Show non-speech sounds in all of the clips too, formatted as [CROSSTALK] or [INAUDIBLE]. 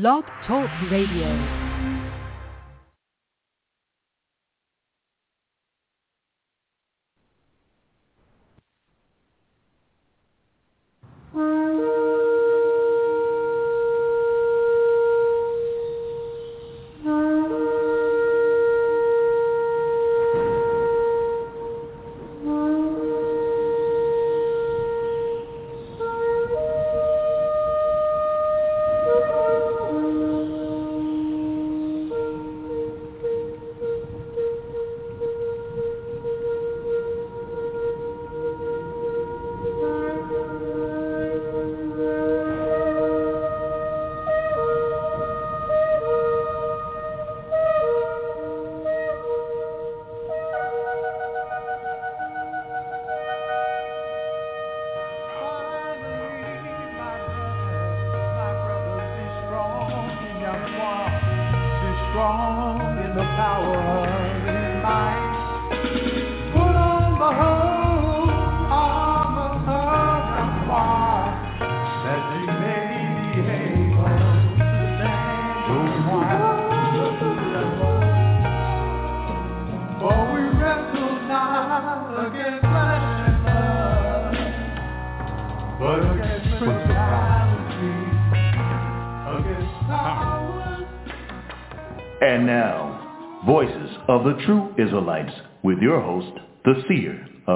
Blog Talk Radio.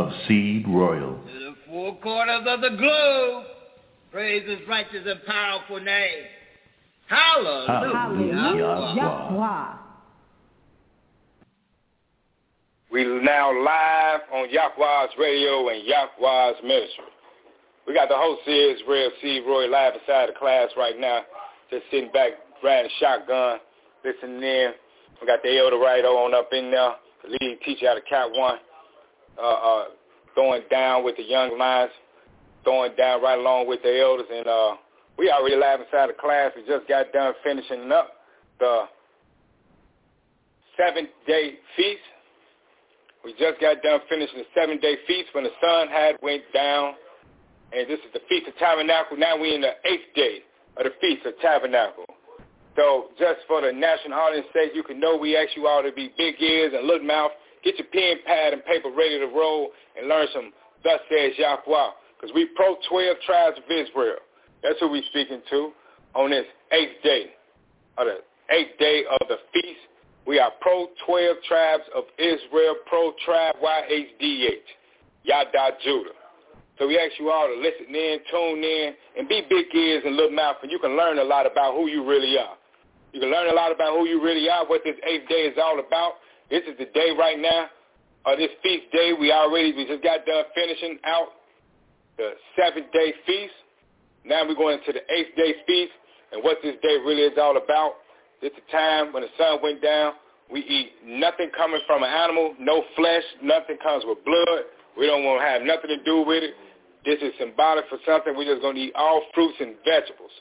Of Seed Royal. To the four corners of the globe, praise his righteous and powerful name. Hallelujah. Hallelujah. Yahweh. We now live on Yahweh's radio and Yahweh's ministry. We got the host here, Israel C. Roy, live beside the class right now, just sitting back, riding shotgun, listening in. We got the elder right on up in there, the lead teacher out of Cat 1, uh, uh, throwing down with the young lions, throwing down right along with the elders. And uh, we already live inside the class. We just got done finishing up the seventh-day feast. We just got done finishing the seven-day feast when the sun had went down. And this is the Feast of Tabernacle. Now we're in the eighth day of the Feast of Tabernacle. So just for the national audience sake, you can know we ask you all to be big ears and little mouth. Get your pen, pad, and paper ready to roll and learn some thus says Yahweh. Because we pro 12 tribes of Israel. That's who we speaking to on this eighth day, of the eighth day of the feast. We are pro 12 tribes of Israel, pro tribe YHDH, Yada Judah. So we ask you all to listen in, tune in, and be big ears and little mouth, and you can learn a lot about who you really are. You can learn a lot about who you really are, what this eighth day is all about. This is the day right now, or this feast day. We already, we just got done finishing out the seventh day feast. Now we're going into the eighth day feast, and what this day really is all about. It's the time when the sun went down. We eat nothing coming from an animal, no flesh, nothing comes with blood. We don't want to have nothing to do with it. This is symbolic for something. We're just going to eat all fruits and vegetables.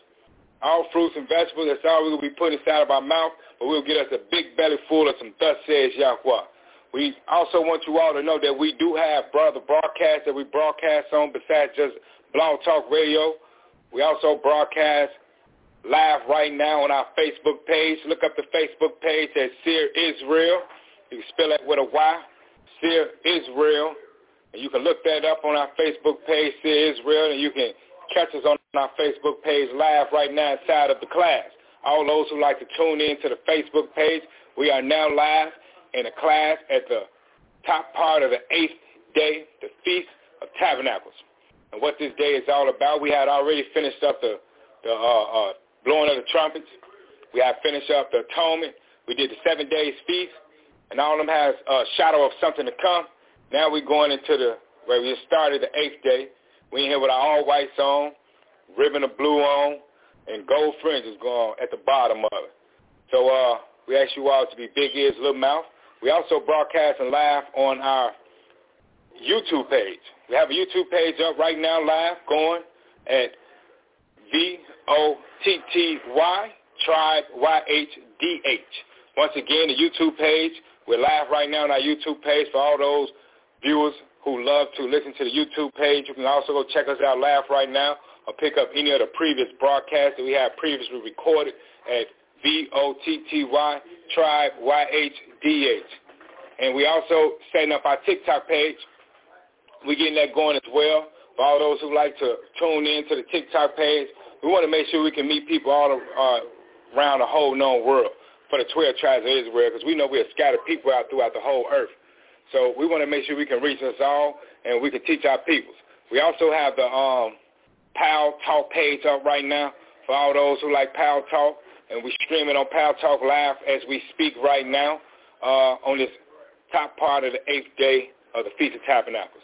All fruits and vegetables, that's all to be putting inside of our mouth, but we'll get us a big belly full of some thus says Yahweh. We also want you all to know that we do have brother broadcasts that we broadcast on besides just Blog Talk Radio. We also broadcast live right now on our Facebook page. Look up the Facebook page at Seer Israel. You can spell it with a Y, Seer Israel. And you can look that up on our Facebook page, Seer Israel, and you can catch us on our Facebook page live right now inside of the class. All those who like to tune in to the Facebook page, we are now live in a class at the top part of the eighth day, the Feast of Tabernacles. And what this day is all about, we had already finished up the, the uh, uh, blowing of the trumpets. We had finished up the atonement. We did the seven days feast, and all of them has a shadow of something to come. Now we're going into the where we started the eighth day. We in here with our all whites on, ribbon of blue on, and gold fringes going at the bottom of it. So uh, we ask you all to be big ears, little mouth. We also broadcast and live on our YouTube page. We have a YouTube page up right now live going at V-O-T-T-Y, Tribe Y-H-D-H. Once again, the YouTube page. We're live right now on our YouTube page for all those viewers who love to listen to the YouTube page. You can also go check us out live right now or pick up any of the previous broadcasts that we have previously recorded at V-O-T-T-Y, Tribe, Y-H-D-H. And we also setting up our TikTok page. We're getting that going as well. For all those who like to tune in to the TikTok page, we want to make sure we can meet people all uh, around the whole known world for the 12 tribes of Israel because we know we are scattered people out throughout the whole earth. So we want to make sure we can reach us all and we can teach our peoples. We also have the um, Pal Talk page up right now for all those who like Pal Talk, and we're streaming on Pal Talk Live as we speak right now uh, on this top part of the eighth day of the Feast of Tabernacles.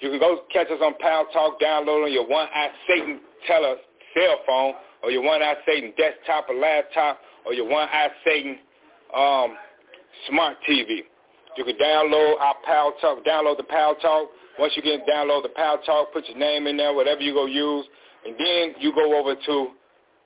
You can go catch us on Pal Talk, download on your One-Eye Satan tele cell phone or your One-Eye Satan desktop or laptop or your One-Eye Satan um, smart TV. You can download our Pal Talk, download the Pal Talk. Once you get download the Pal Talk, put your name in there, whatever you go use, and then you go over to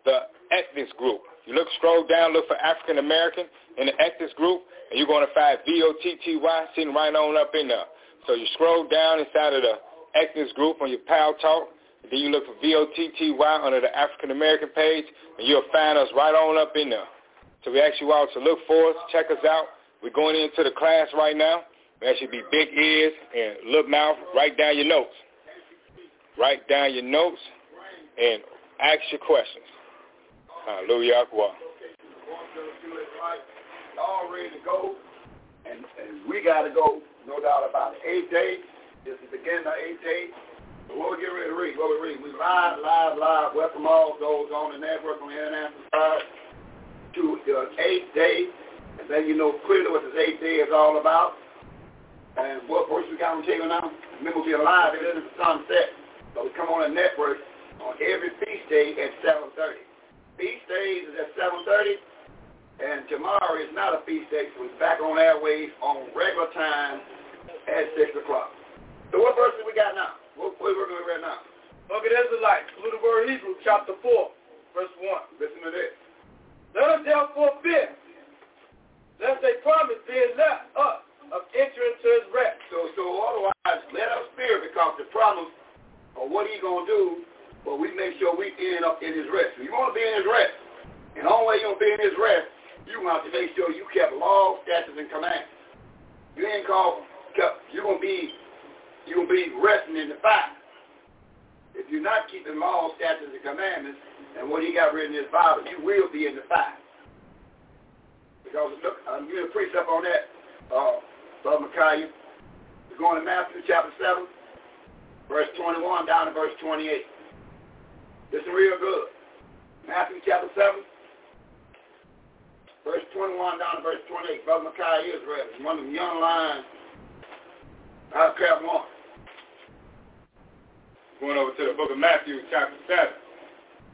the Ethnics group. You look, scroll down, look for African American in the Ethnics group, and you're going to find V-O-T-T-Y sitting right on up in there. So you scroll down inside of the Ethnics group on your Pal Talk, and then you look for V-O-T-T-Y under the African American page, and you'll find us right on up in there. So we ask you all to look for us, check us out. We're going into the class right now. That should be big ears and little mouth. Write down your notes. Write down your notes and ask your questions. Hallelujah. All ready to go, and, and we got to go, no doubt about it. Eight days. this is the beginning of eighth day. So what we get ready to read? What we read? We live, live, live. Welcome all those on the network on the international side to the eighth day. And then you know clearly what this eighth day is all about. And what verse we got on the table now? Remember, we'll be alive even if sunset. So we come on the network on every feast day at 7.30. Feast days is at 7.30. And tomorrow is not a feast day, so it's back on airways on regular time at 6 o'clock. So what verse we got now? What, what are we with right now? Look at Israelites, the word Hebrew, chapter 4, verse 1. Listen to this. Let us therefore fear, lest they promise being left us of entering into his rest. So, so otherwise, let us fear because the promise of what he's going to do, but we make sure we end up in his rest. So you want to be in his rest. And the only way you're going to be in his rest you have to make sure you kept laws, statutes, and commands. You ain't called kept. You're gonna be you're gonna be resting in the fire. If you're not keeping laws, statutes, and commandments, and what he got written in his Bible, you will be in the fire. Because look, I'm giving a precept on that, uh, Brother Micaiah. We're going to Matthew chapter 7, verse 21 down to verse 28. Listen real good. Matthew chapter 7, verse 21 down to verse 28. Brother Micaiah Israel, one of them young lions out of Cap 1. Going over to the book of Matthew, chapter 7.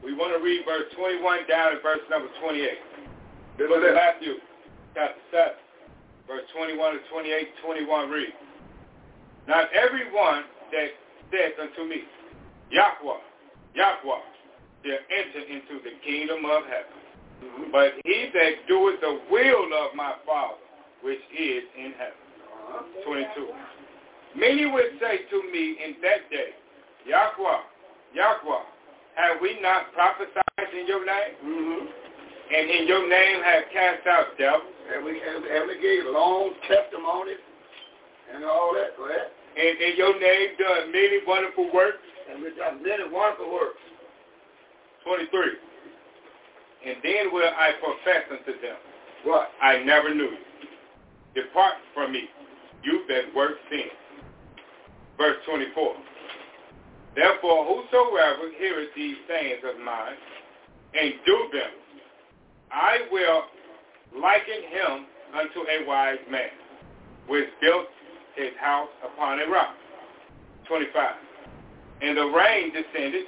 We want to read verse 21 down to verse number 28. Of Matthew, chapter 7, verse 21 to 28, 21 read. Not everyone that saith unto me, Yahweh, Yahweh, shall enter into the kingdom of heaven but he that doeth the will of my Father, which is in heaven. 22. Many would say to me in that day, Yahweh, Yahweh, have we not prophesied in your name? Mm-hmm. And in your name have cast out devils? And we, and, and we gave long testimonies and all that. And in your name done many wonderful works? And we've done many wonderful works. 23 and then will I profess unto them, What? I never knew you. Depart from me, you that work sin. Verse 24. Therefore, whosoever heareth these sayings of mine and do them, I will liken him unto a wise man, which built his house upon a rock. 25. And the rain descended,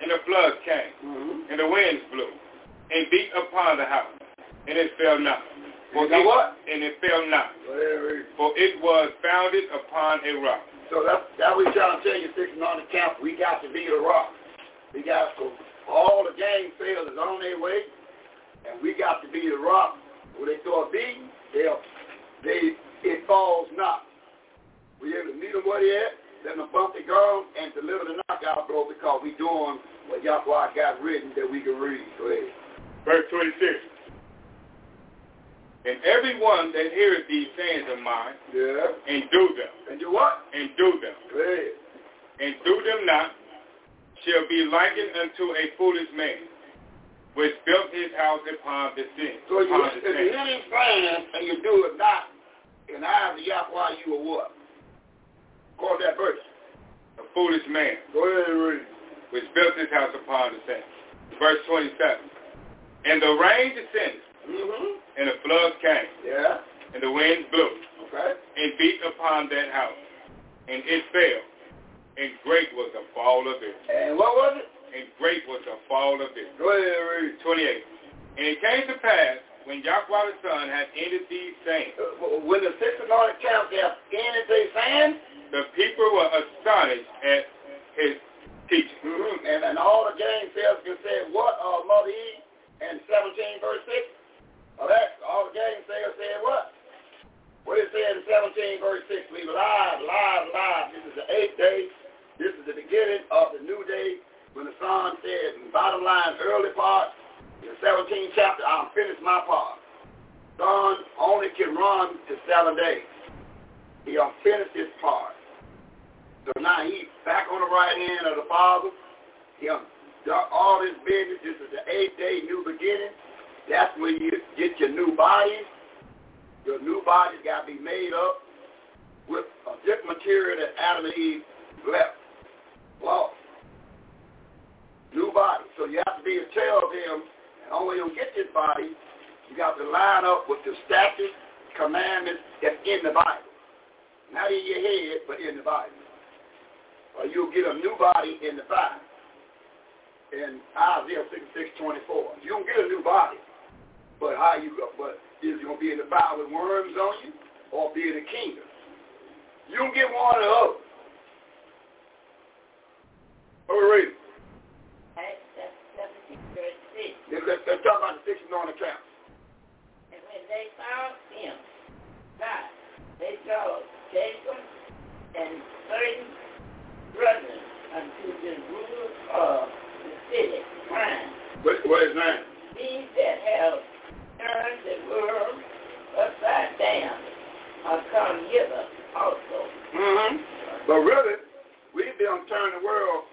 and the floods came, mm-hmm. and the winds blew, and beat upon the house, and it fell not. For it, what? And it fell not. For it was founded upon a rock. So that's that we trying to tell you, sitting on the camp, we got to be the rock. We got to, all the gang failures on their way, and we got to be the rock. When they throw a beating, they they it falls not. We able to meet them where they at, let them bump the gum and deliver the knockout blow because we doing what Yahweh got written that we can read. Go ahead. Verse 26. And everyone that heareth these sayings of mine Yeah. and do them, And do what? and do them, Go ahead. and do them not, shall be likened unto a foolish man, which built his house upon the sea. So you, if you hear these and you do it not, in the eyes of Yahweh, you are what? Call that verse. A foolish man, Go ahead and read. which built his house upon the sand. Verse 27. And the rain descended, Mm-hmm. and the floods came, Yeah. and the winds blew, Okay. and beat upon that house, and it fell, and great was the fall of it, And what was it? And great was the fall of it. Go ahead and read. 28. And it came to pass, when Yahweh the Son had ended these sayings, Uh, When the six anointed camps have ended their saying, the people were astonished at his teaching. mm-hmm. and, and all the gang sales can say, what, uh, Mother E, and 17 verse 6? Oh, that, all the gang sales said what? What it said in 17 verse 6, we live, live, live. This is the eighth day. This is the beginning of the new day when the son said, bottom line, early part, in the 17th chapter, I'll finish my part. Son only can run to seven days. He unfinished his part. So now he's back on the right hand of the Father. He done all his business. This is the eighth day, new beginning. That's when you get your new body. Your new body's got to be made up with a different material that Adam and Eve left. Well, new body. So you have to be a tell of him, and only you'll get this body, you got to line up with the statutes, commandments that's in the Bible. Not in your head, but in the Bible. Or you'll get a new body in the Bible. In Isaiah 66, 24. You don't get a new body. But how you but is it to be in the Bible with worms on you or be in the kingdom? You don't get one or the other. What we read? Acts chapter 17, verse 6. Let's, let's, let's talk about the six on the camp. And when they found him, not, they drove Jacob and certain brothers unto the rulers of the city, crying, What, what is that? These that have turned the world upside down are come hither also. Mm-hmm. But really, we've been turning the world,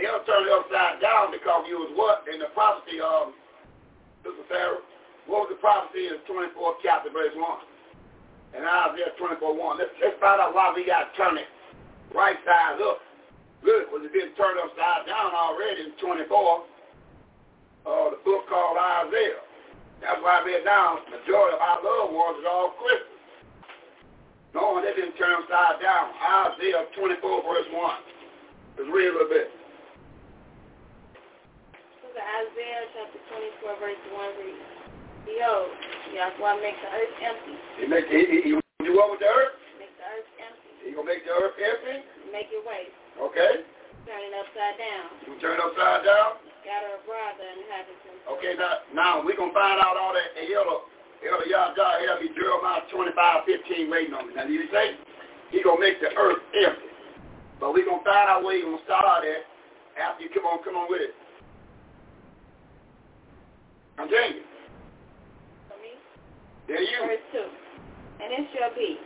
they'll turn it upside down because you was what? In the prophecy of Sister Sarah, what was the prophecy in the 24th chapter, verse 1? And Isaiah 24, 1. Let's, let's find out why we got to turn it right side up. Good, because it's been turned upside down already in 24, uh, the book called Isaiah. That's why I read down, The majority of our loved ones is all Christians. No, they've been turned upside down. Isaiah 24, verse 1. Let's read a little bit. At Isaiah chapter 24, verse 1 reads, Behold, Yahweh makes the earth empty, He make he, he, he do what with the earth? make the earth empty, He gonna make the earth empty. make it waste, Okay. turn it upside down, You turn it upside down. scatter abroad the inhabitants. Okay, now now we gonna find out all that elder elder Yahweh here be Jeremiah 25, 15 waiting on me. Now he say? He gonna make the earth empty. But we gonna find out where he gonna start at after you come on, come on with it. I'm telling you. For me, There you. verse 2. And it shall be,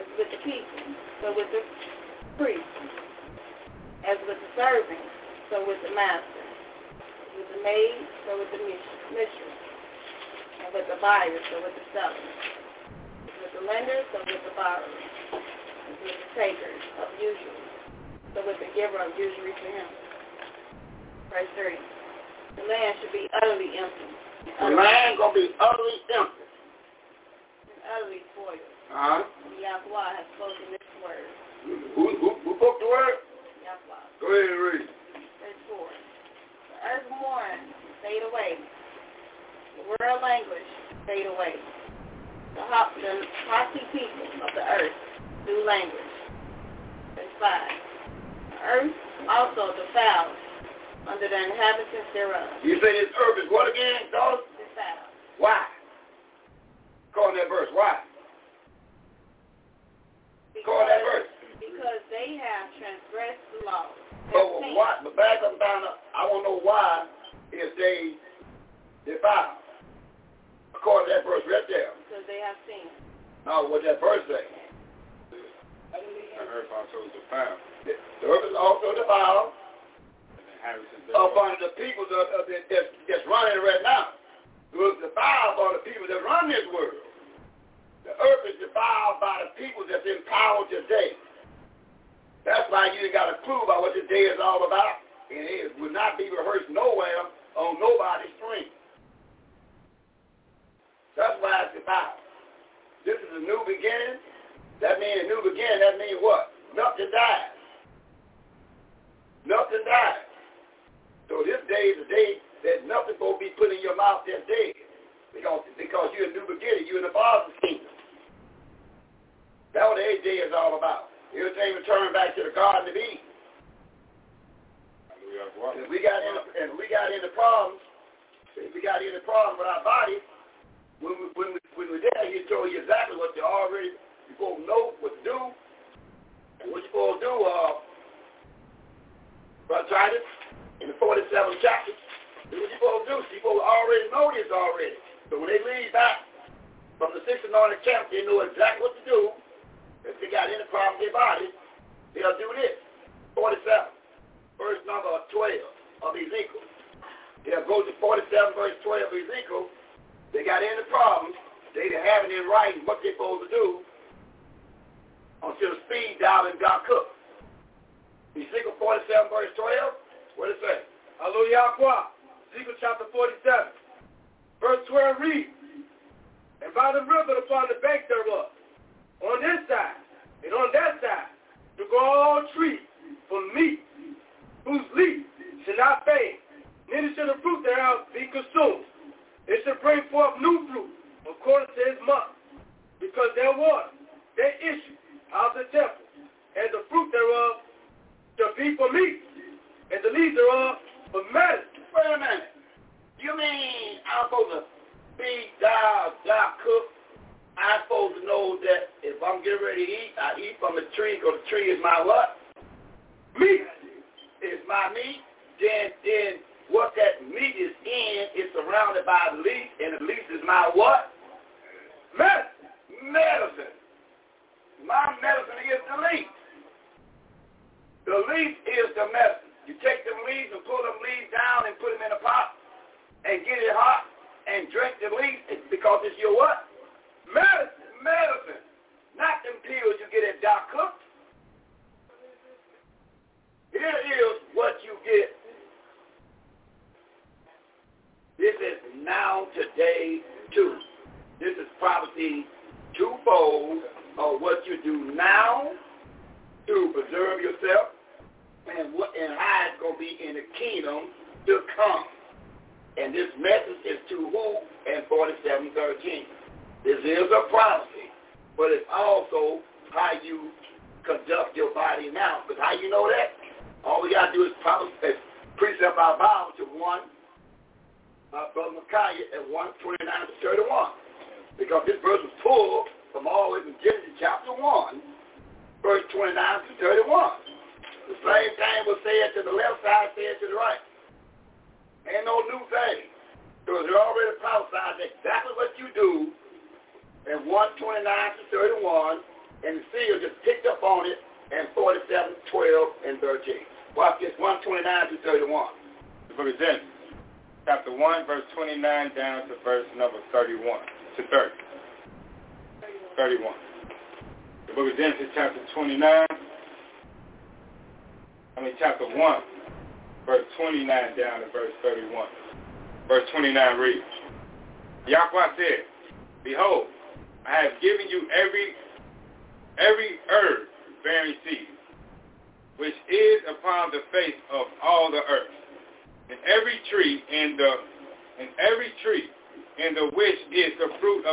as with the people, so with the priest, as with the servant, so with the master, with the maid, so with the mistress, and with the buyer, so with the seller, with the lender, so with the borrower, with the taker of usury, so with the giver of usury to him. Verse 3. The land should be utterly empty. The land gonna be utterly empty. utterly spoiled. Uh-huh. Yahweh has spoken this word. Who, who, who spoke the word? Yahweh. Go ahead and read. Verse 4. The earth mourns, fade away. The world language, fade away. The, haughty people of the earth do language. Verse 5. The earth also defiled under the inhabitants thereof. You say this earth is what again, daughter? Defiled. Why? Call that verse. Why? Because, Call that verse. Because they have transgressed the law. But well, why? But back up down. I want to know why if they defile. According to that verse right there. Because they have sinned. Now, what that verse say? The earth also defiled. The earth is also defiled. And the people that, that, that's, that's running right now. Was defiled by the people that run this world. The earth is defiled by the people that's in power today. That's why you got a clue about what this day is all about. And it will not be rehearsed nowhere on nobody's screen. That's why it's defiled. This is a new beginning. That means a new beginning. That means what? Nothing dies. Nothing dies. So this day is a day that nothing will be put in your mouth that's dead. Because, because you're a new beginning. You're in the Father's kingdom. That's what the eighth day is all about. Everything return back to the Garden of Eden. And we got in and we got into problems. We got into problems with our body, when we when we when we're there, he told you exactly what you already you supposed to know what to do. And what you supposed to do, uh Brother Titus, in the forty seventh chapter, do what you supposed to do. People already know this already. So when they leave back from the sixth camp, they know exactly what to do. If they got any problem with their body, they'll do this. Forty seven verse number 12 of Ezekiel. They'll go to 47 verse 12 of Ezekiel. They got any problems, they have it in writing what they're supposed to do until speed dial and got cooked. Ezekiel 47 verse 12, what it say? Hallelujah. Ezekiel chapter 47. Verse 12 reads, And by the river upon the bank thereof, on this side and on that side, to grow all trees for meat, whose leaf shall not fade, neither shall the fruit thereof be consumed. It shall bring forth new fruit according to his month, because their water, their issue out of the temple,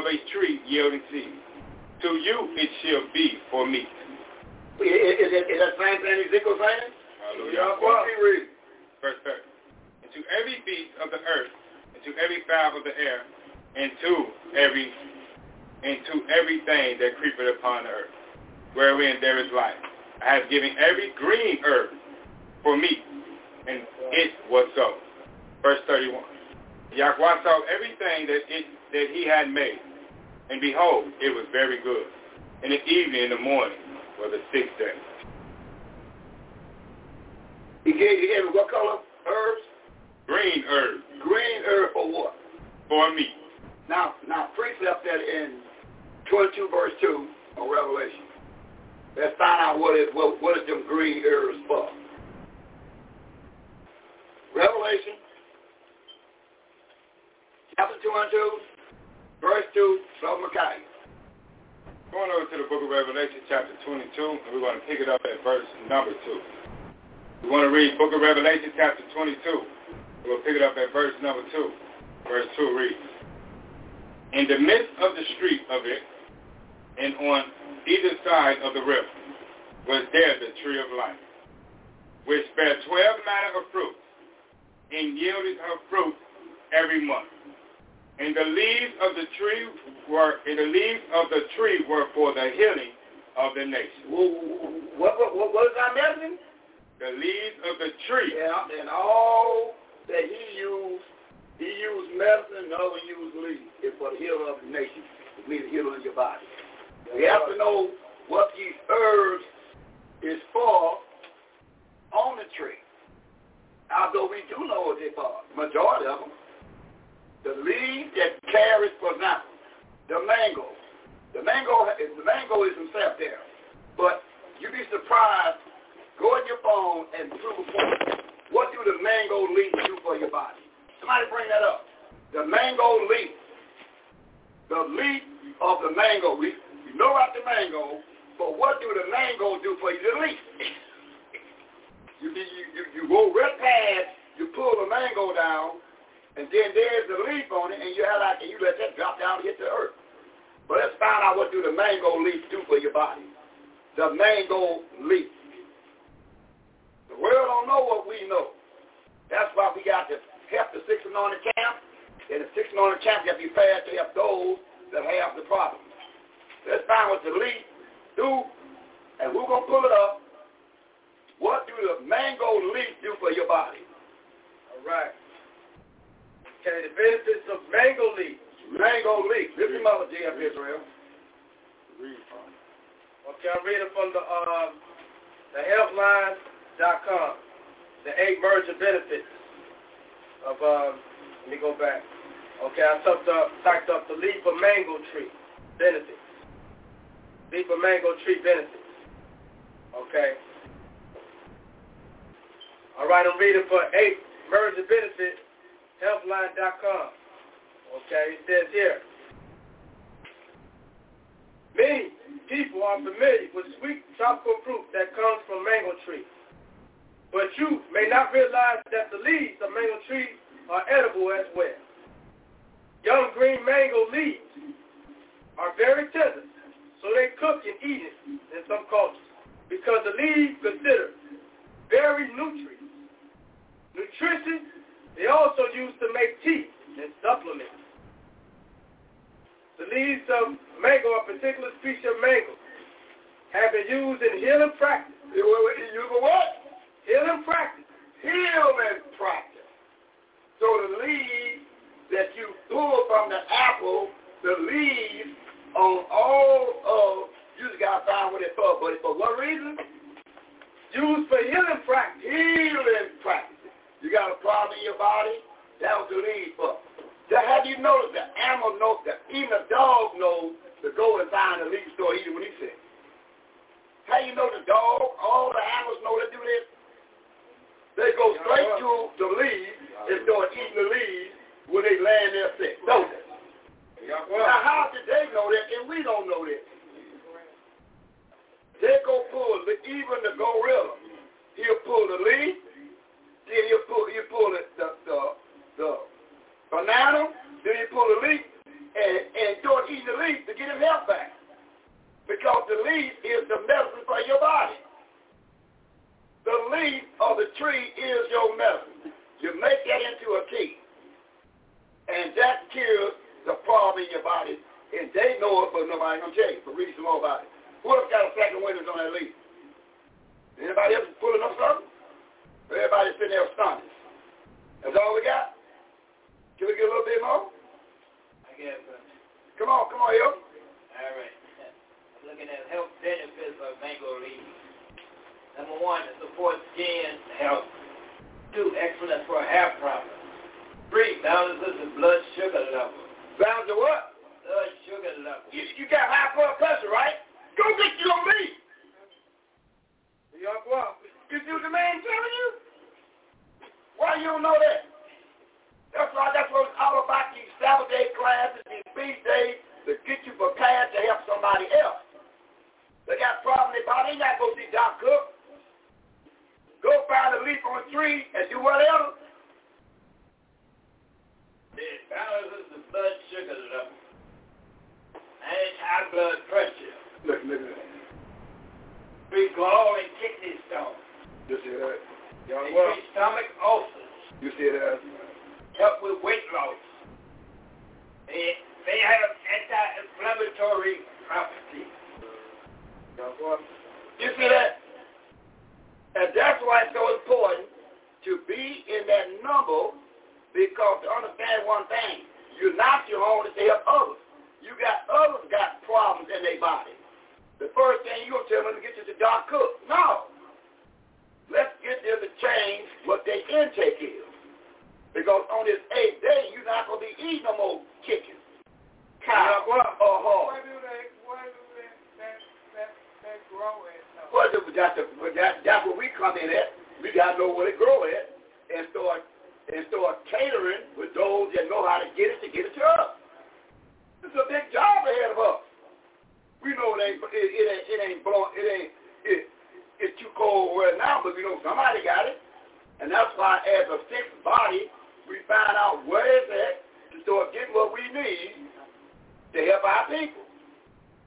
of a tree yielding seed. To you it shall be for meat. Is, is, is, is that same thing Ezekiel saying? Hallelujah. He? Verse 30. And to every beast of the earth, and to every fowl of the air, and to every and to everything that creepeth upon the earth, wherein there is life. I have given every green herb for meat, and it was so. Verse 31. Yahweh saw everything that it that he had made, And behold, it was very good. And the evening and the morning were the sixth day. He gave you every what color? Herbs? Green herbs. Green herb for what? For me. Now, now, priest left that in 22 verse 2 of Revelation. Let's find out what is what, what is them green herbs for. Revelation, chapter 22, verse 2, from Micaiah. Going over to the book of Revelation, chapter 22, and we're going to pick it up at verse number 2. We want to read book of Revelation, chapter 22. We'll pick it up at verse number 2. Verse 2 reads, In the midst of the street of it, and on either side of the river, was there the tree of life, which bare twelve manner of fruit, and yielded her fruit every month. And the leaves of the tree were and the leaves of the tree were for the healing of the nation. What what what, is our medicine? The leaves of the tree. Yeah, and all that he used, he used medicine, and other used leaves. It's for the healing of the nation. It means the healing of your body. We have to know what these herbs is for on the tree. Although we do know what they're for, majority of them. The leaf that carries, for example, the mango. The mango, the mango is himself there. But you'd be surprised, go on your phone and Google what do the mango leaf do for your body? Somebody bring that up. The mango leaf. The leaf of the mango leaf. You know about the mango, but what do the mango do for you? The leaf. [LAUGHS] you, you, you, you go right past, you pull the mango down, and then there's the leaf on it, and you have like, and you let that drop down to hit the earth. But let's find out what do the mango leaf do for your body. The mango leaf. The world don't know what we know. That's why we got to help the six anointed camp, and the six anointed camp got to be fast to help those that have the problem. Let's find what the leaf do, and we're going to pull it up. What do the mango leaf do for your body? All right. Okay, the benefits of mango leaf. Mango leaf. This is Mother J.F. Israel. Read from. Okay, I'm reading from the um, the healthline.com. The eight merger benefits of um, let me go back. Okay, I typed up typed up the leaf of mango tree benefits. Leaf of mango tree benefits. Okay. All right, I'm reading for eight merger benefits healthline.com. Okay, it says here, many people are familiar with sweet tropical fruit that comes from mango trees. But you may not realize that the leaves of mango trees are edible as well. Young green mango leaves are very tender, so they cook and eat it in some cultures because the leaves considered very nutrient, nutritious they also used to make tea and supplements. The leaves of mango, a particular species of mango, have been used in healing practice. You for what? Healing practice. Healing practice. So the leaves that you pull from the apple, the leaves on all of, you just got to find what it's for, but for what reason? Used for healing practice. Healing practice. You got a problem in your body? That was the lead for. Have you noticed the animal knows that even a dog knows to go and find the leaf store even when he's sick? How you know the dog, all the animals know to do this? They go straight to the leaves and start eating the leaves when they land there sick, don't they? Now how did they know that and we don't know that? They go pull, the, even the gorilla, he'll pull the leaf, then you pull you pull the the the, the banana, then you pull the leaf and and start eating the leaf to get his health back. Because the leaf is the medicine for your body. The leaf of the tree is your medicine. You make that into a tea. And that cures the problem in your body. And they know it, but nobody gonna tell you. But read some more about it. Who else got a second windows on that leaf? Anybody else pulling up something? Everybody sitting there astonished. That's all we got? Can we get a little bit more? I guess. Uh, come on. come on here. All right. [LAUGHS] I'm looking at health benefits of mango leaves. Number one, it supports skin health. Two, excellent for hair problems. Three, balances the blood sugar level. Balance the what? Blood sugar level. You, you got high blood pressure, right? Go get you on me. Y'all go. You the man telling you? Why you don't know that? That's why that's what it's all about these Sabbath day classes, these feast days, to get you prepared to help somebody else. They got problems problem in their body, they not go see Doc Cook. Go find a leaf on a tree and do whatever. It balances the blood sugar level. And it's high blood pressure. Look, look at that. Free gall and kidney stones. You see that? Well, Increase stomach ulcers. you see that? Help with weight loss. They, they have anti-inflammatory properties. Y'all well. You see that? And that's why it's so important to be in that number because to understand one thing, you're not your own to help others. You got others got problems in their body. The first thing you're going to tell them is to get you to Doc Cook. No. Let's get them to change what their intake is. Because on this eighth day, you're not going to be eating no more chicken, cow, or hog. Where do they, where do they, that, that, that grow at? though? Well, that's, the, that, that's where we come in at. We got to know where it grow at and start, and start catering with those that know how to get it to get it to us. It's a big job ahead of us. We know it ain't, it, it ain't, it ain't blowing, it ain't, it, it's too cold right now, but we know somebody got it. And that's why as a fixed body, we find out where it's at to start getting what we need to help our people.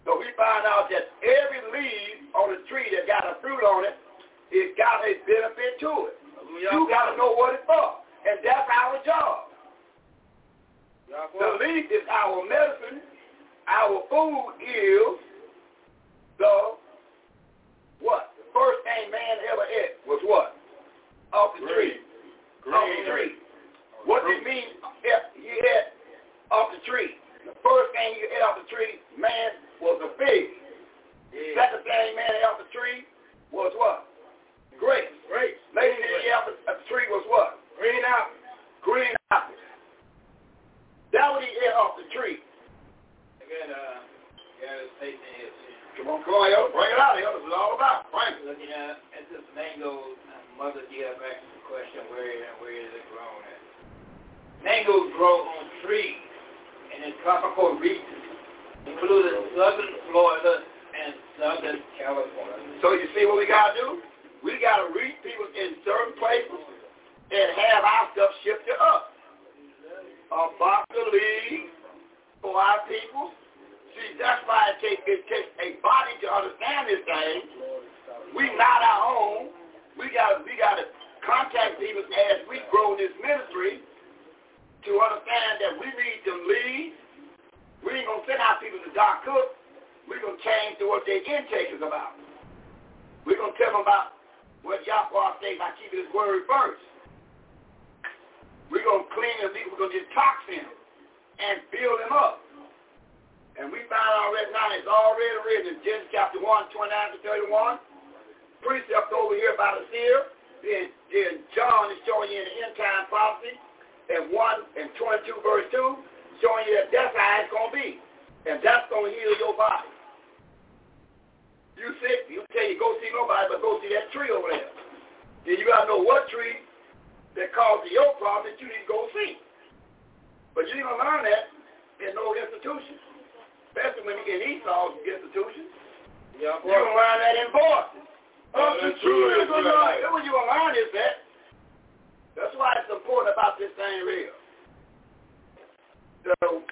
So we find out that every leaf on a tree that got a fruit on it, it got a benefit to it. You got to know what it's for. And that's our job. The leaf is our medicine. Our food is the what? First thing man ever ate was what? Off the tree. Off the tree. What did it mean if he ate off the tree? The first thing you ate off the tree, man, was a fig. Second thing man ate off the tree was what? Grapes. Grapes. Lady that ate off the, off the tree was what? Green apples. Green apples. That what he ate off the tree. I got, uh, got a statement here. Come on, come on, yo. Bring it out here. This is all about. Bring it. Looking at, at this mango, uh, Mother dear asked the question, where, where is it grown at? Mangoes grow on trees in the tropical regions, including southern Florida and southern California. So you see what we got to do? We got to reach people in certain places and have our stuff shipped to us. A box of leaves for our people. See, that's why it takes, it takes a body to understand this thing. We not our own. We got we got to contact people as we grow this ministry to understand that we need them leads. We ain't gonna send our people to Doc Cook. We're gonna change to what their intake is about. We're gonna tell them about what Yahweh says by keeping his word first. We're gonna clean them, we're gonna detox them and build them up. And we find already now it's already written in Genesis chapter 1, 29 to 31. Precept over here about the seer. Then, then John is showing you in the end time prophecy. And 1 and 22 verse 2, showing you that that's how it's going to be. And that's going to heal your body. You sick, you tell you go see nobody, but go see that tree over there. Then you got to know what tree that causes your problem that you need to go see. But you ain't going to learn that in no institution, especially when you get Esau's institution. Y'all You're going to learn that in Boston. Oh, the true true. Israelite. That's what you're going to learn is that. That's why it's important about this thing real. So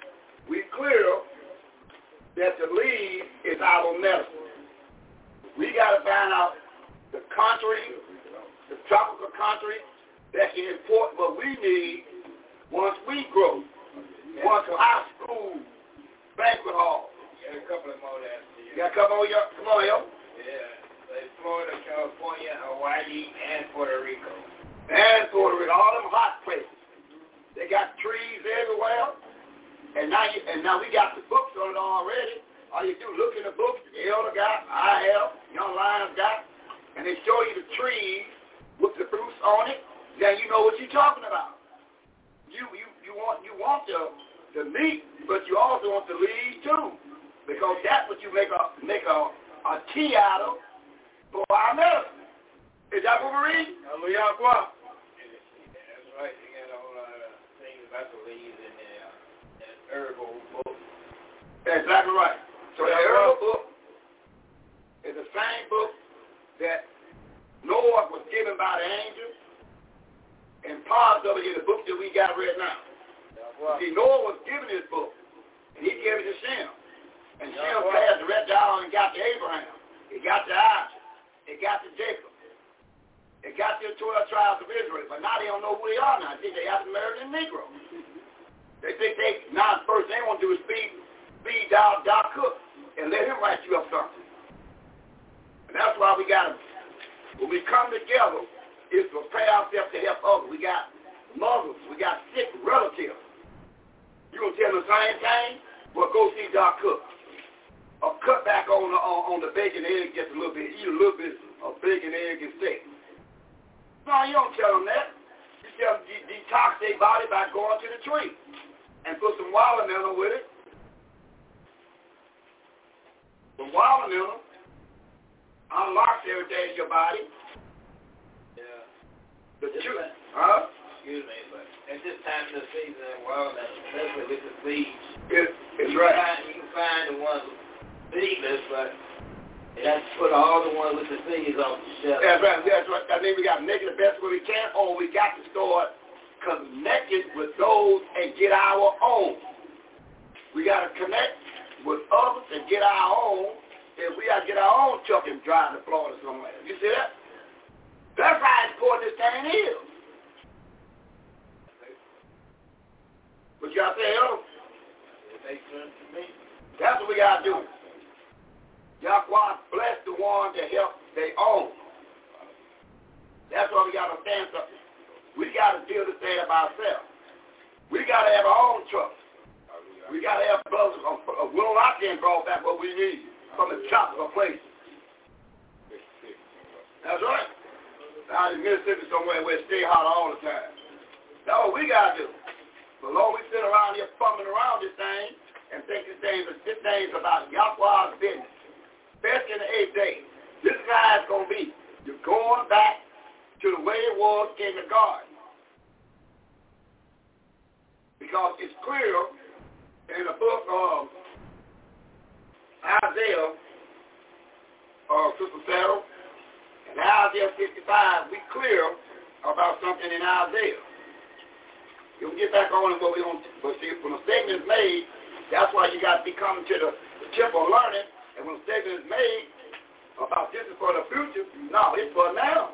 we clear that the lead is our medicine. We got to find out the country, the tropical country that can import what we need once we grow. Once our school banquet hall. Got a couple of more left You got come on, yo. Come on, yo. Yeah, like Florida, California, Hawaii, and Puerto Rico. And Puerto Rico, all them hot places. They got trees everywhere. And now you, and now we got the books on it already. All you do, look in the books, the elder got, I have, young lions got, and they show you the trees with the fruits on it. Then you know what you're talking about. You you you want you want the the meat, but you also want the leaves too, because that's what you make a make a a tea out of for our medicine. Is that what we're reading? Hallelujah. That's right. You got a whole lot of things about the leaves in there. Uh, that herbal book. That's exactly right. So the herbal book is the same book that Noah was given by the angel, and parts of it is the book that we got right now. See, Noah was given this book, and he gave it to Shem. And Shem passed the rest down and got to Abraham. It got to Isaac. It got to Jacob. It got to the 12 tribes of Israel. But now they don't know who they are now. Think they have to marry a Negro. They think they, now the first thing they want to do is feed, feed Dow, Doc Cook and let him write you up something. And that's why we got to, when we come together, is to prepare ourselves to help others. We got mothers. We got sick relatives. You gonna tell them the same thing? Well, go see Doc Cook. Or cut back on the on, on the bacon egg just a little bit. Eat a little bit of bacon egg and steak. No, you don't tell them that. You tell them de- detox their body by going to the tree and put some watermelon with it. Some watermelon unlocks everything in your body. Yeah. The truth, huh? Excuse me, but at this time of the season in watermelon, especially with the seeds, It, it's you, right. can find, you can find the ones seedless, but you have to put all the ones with the seeds on the shelf. That's right. That's right. I mean, we got to make it the best way we can, or we got to start connecting with those and get our own. We got to connect with others and get our own. If we got to get our own truck and drive to Florida somewhere. You see that? That's how important this thing is. But to say, oh, It makes sense to me. that's what we got to do. Yahweh bless the one that help they own. That's why we got to stand something. We got to deal this thing by ourselves. We got to have our own trucks. We got to have brothers. Uh, Will I can draw back what we need from the tropical places. That's right. Out in Mississippi somewhere where it stay hot all the time. That's what we got to do. The Lord, we sit around here fumbling around this thing and think this thing, this thing's about Yahweh's business. Especially in the eighth day. This is going to be. You're going back to the way it was in the garden. Because it's clear in the book of Isaiah, uh, Sister Sarah, in Isaiah 55, we clear about something in Isaiah. You'll get back on what we on, but see, when a statement is made, that's why you got to be coming to the, the temple of learning, and when a statement is made about this is for the future, no, it's for now.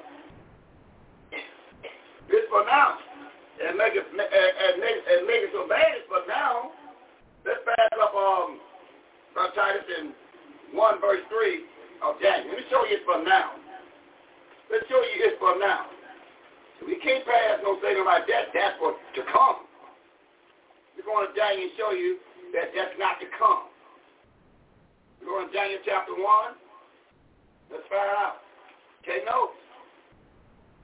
It's for now. And make it, and, make, and make it so bad it's for now. Let's back up um, Titus in 1 verse 3 of Daniel. Let me show you it's for now. Let's show you it's for now. We can't pass no thing like that. That's for to come. We're going to Daniel show you that that's not to come. We're going to Daniel chapter 1. Let's find out. Take notes.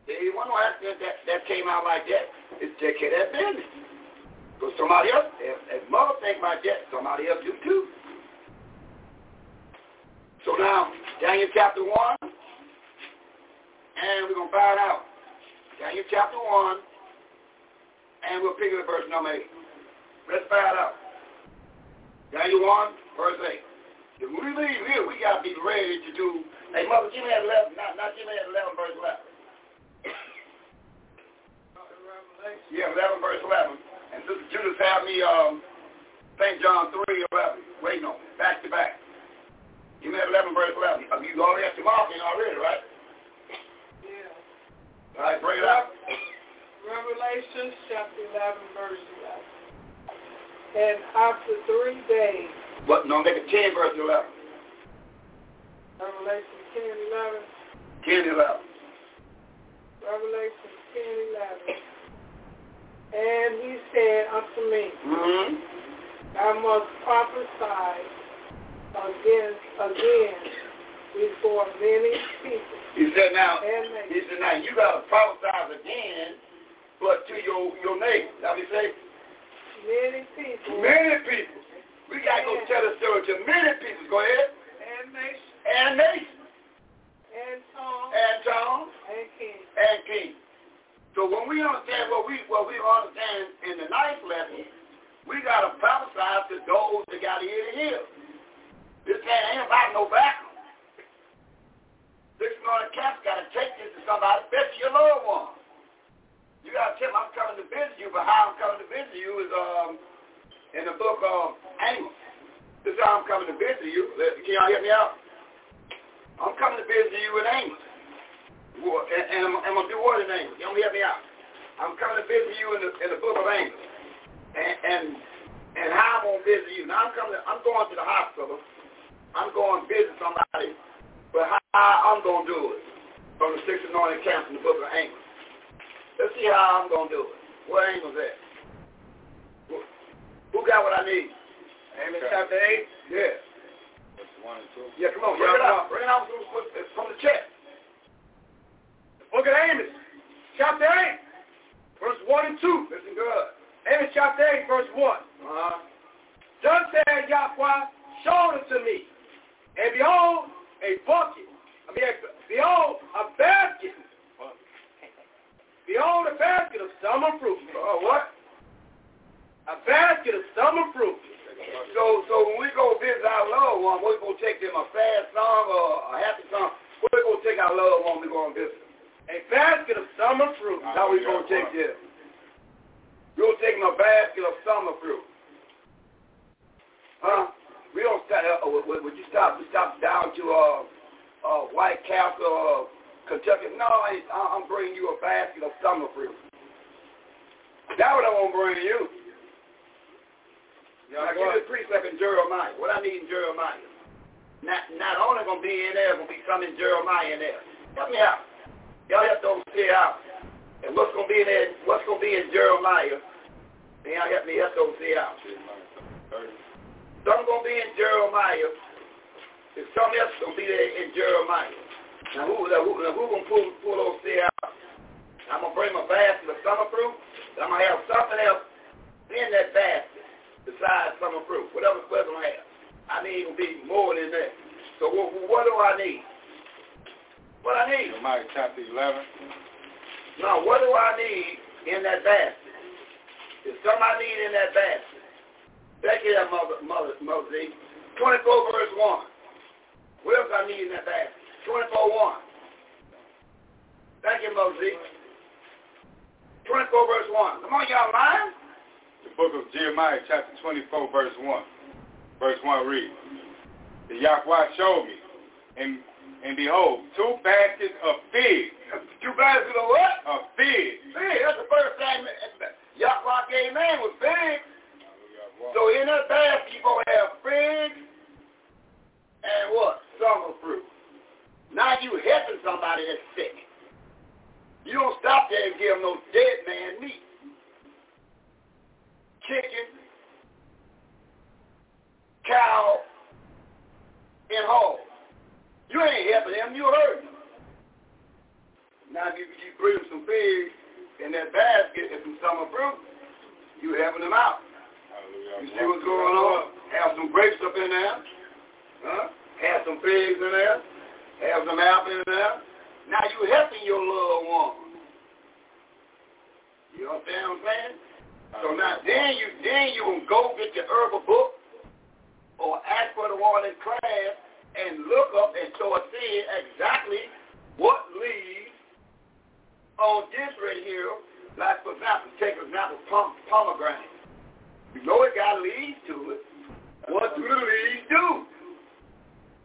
Ain't one accident that, that came out like that. It's take care that business. Because somebody else, if, if mother think like that, somebody else do too. So now, Daniel chapter 1, and we're going to find out. Daniel chapter 1, and we'll pick it at verse number 8. Let's find out. Daniel 1, verse 8. If we leave here, we got to be ready to do, hey, Mother, give me that 11, not, not give me that 11, verse 11. Yeah, 11 verse 11. And Sister Judith had me um, St. John 3, 11. Waiting on back to back. Give me that 11 verse 11. Uh, You already have to it already, right? All right, bring it up. Revelation chapter 11, verse 11. And after three days, What? No, make it 10 verse 11. Revelation 10, 11, 10, 11. Revelation 10, 11. And he said unto me, Mm-hmm. I must prophesy against, again, before many people. He said now, he said now you got to prophesy again, but to your your neighbor. Now he say Many people many people. We got to go tell the story to many people. Go ahead. and nations And nations and tongues and tongues and kings. and kings. So when we understand what we what we understand in the ninth lesson, we got to prophesy to those that got ear to hear. This ain't about no back. This morning camp got to take this to somebody, especially your loved one. You got to tell them I'm coming to visit you, but how I'm coming to visit you is um in the book of Amos. This is how I'm coming to visit you. Can y'all hear me out? I'm coming to visit you in Amos. And, and I'm, I'm going to do what in Amos? Y'all hear me out. I'm coming to visit you in the, in the book of Amos. And, and, and how I'm going to visit you. Now I'm coming, to, I'm going to the hospital. I'm going to visit somebody. But how I'm going to do it from the sixth anointing camp in the book of Amos. Let's see how I'm going to do it. Where Amos at? Who, got what I need? Amos chapter 8. Yeah. Verse 1 and 2. Yeah, come on. Bring it out. Bring it out from, from the chest. Book of Amos, chapter 8, verse 1 and 2. Listen good. Amos chapter 8, verse 1. Uh-huh. Thus said Yahweh, show it to me. And behold, a bucket. I mean, behold, a basket. Behold, a basket of summer fruit. Uh, what? A basket of summer fruit. So, so when we go visit our loved one, we're going to take them a fast song or a happy song. We're going to take our loved one, we're going to visit them. A basket of summer fruit. How we going to take? We're to take them a basket of summer fruit. Huh? We don't stop, uh, uh, would, would you stop, we stop down to, uh, uh, White Castle, uh, Kentucky. No, I, I'm bringing you a basket of summer fruit. That's what I want to bring to you. Now, give me the precept in Jeremiah. What I need in Jeremiah. Not, not only going to be in there, going to be some in Jeremiah in there. Help me out. Y'all have to see out. And what's going to be in there, what's going to be in Jeremiah, and y'all help me help those see out. Some going to be in Jeremiah. There's something else going to be there in Jeremiah. Now who, now who, now who going to pull, pull those see out? I'm going to bring my basket of summer fruit. and I'm going to have something else in that basket besides summer fruit. Whatever whatever I have. I need to be more than that. So what, what do I need? What I need? Jeremiah chapter 11. No, what do I need in that basket? There's something I need in that basket. Back here, Mother, Mother, Mother Z. 24 verse 1. What else I need in that basket? 24 1. Thank you, Mother Z. 24 verse 1. Come on, y'all mind? The book of Jeremiah chapter 24 verse 1. Verse 1 reads, The Yahweh showed me, and, and behold, two baskets of figs. [LAUGHS] Two baskets of what? Of figs. Big. That's the first that Yahweh gave man was big. So in that to have figs and what? Summer fruit. Now you helping somebody that's sick. You don't stop there and give them no dead man meat. Chicken, cow, and hog. You ain't helping them, you hurting them. Now if you, you bring them some pigs in that basket and some summer fruit, you helping them out. You see what's going on? Have some grapes up in there. Huh? Have some pigs in there. Have some apples in there. Now you helping your loved one. You understand what I'm saying? So now then you then you can go get your herbal book or ask for the one in class and look up and start seeing exactly what leaves on this right here. Like for example, take for example pom- pomegranate. You know it got leaves to it. What do the leaves do?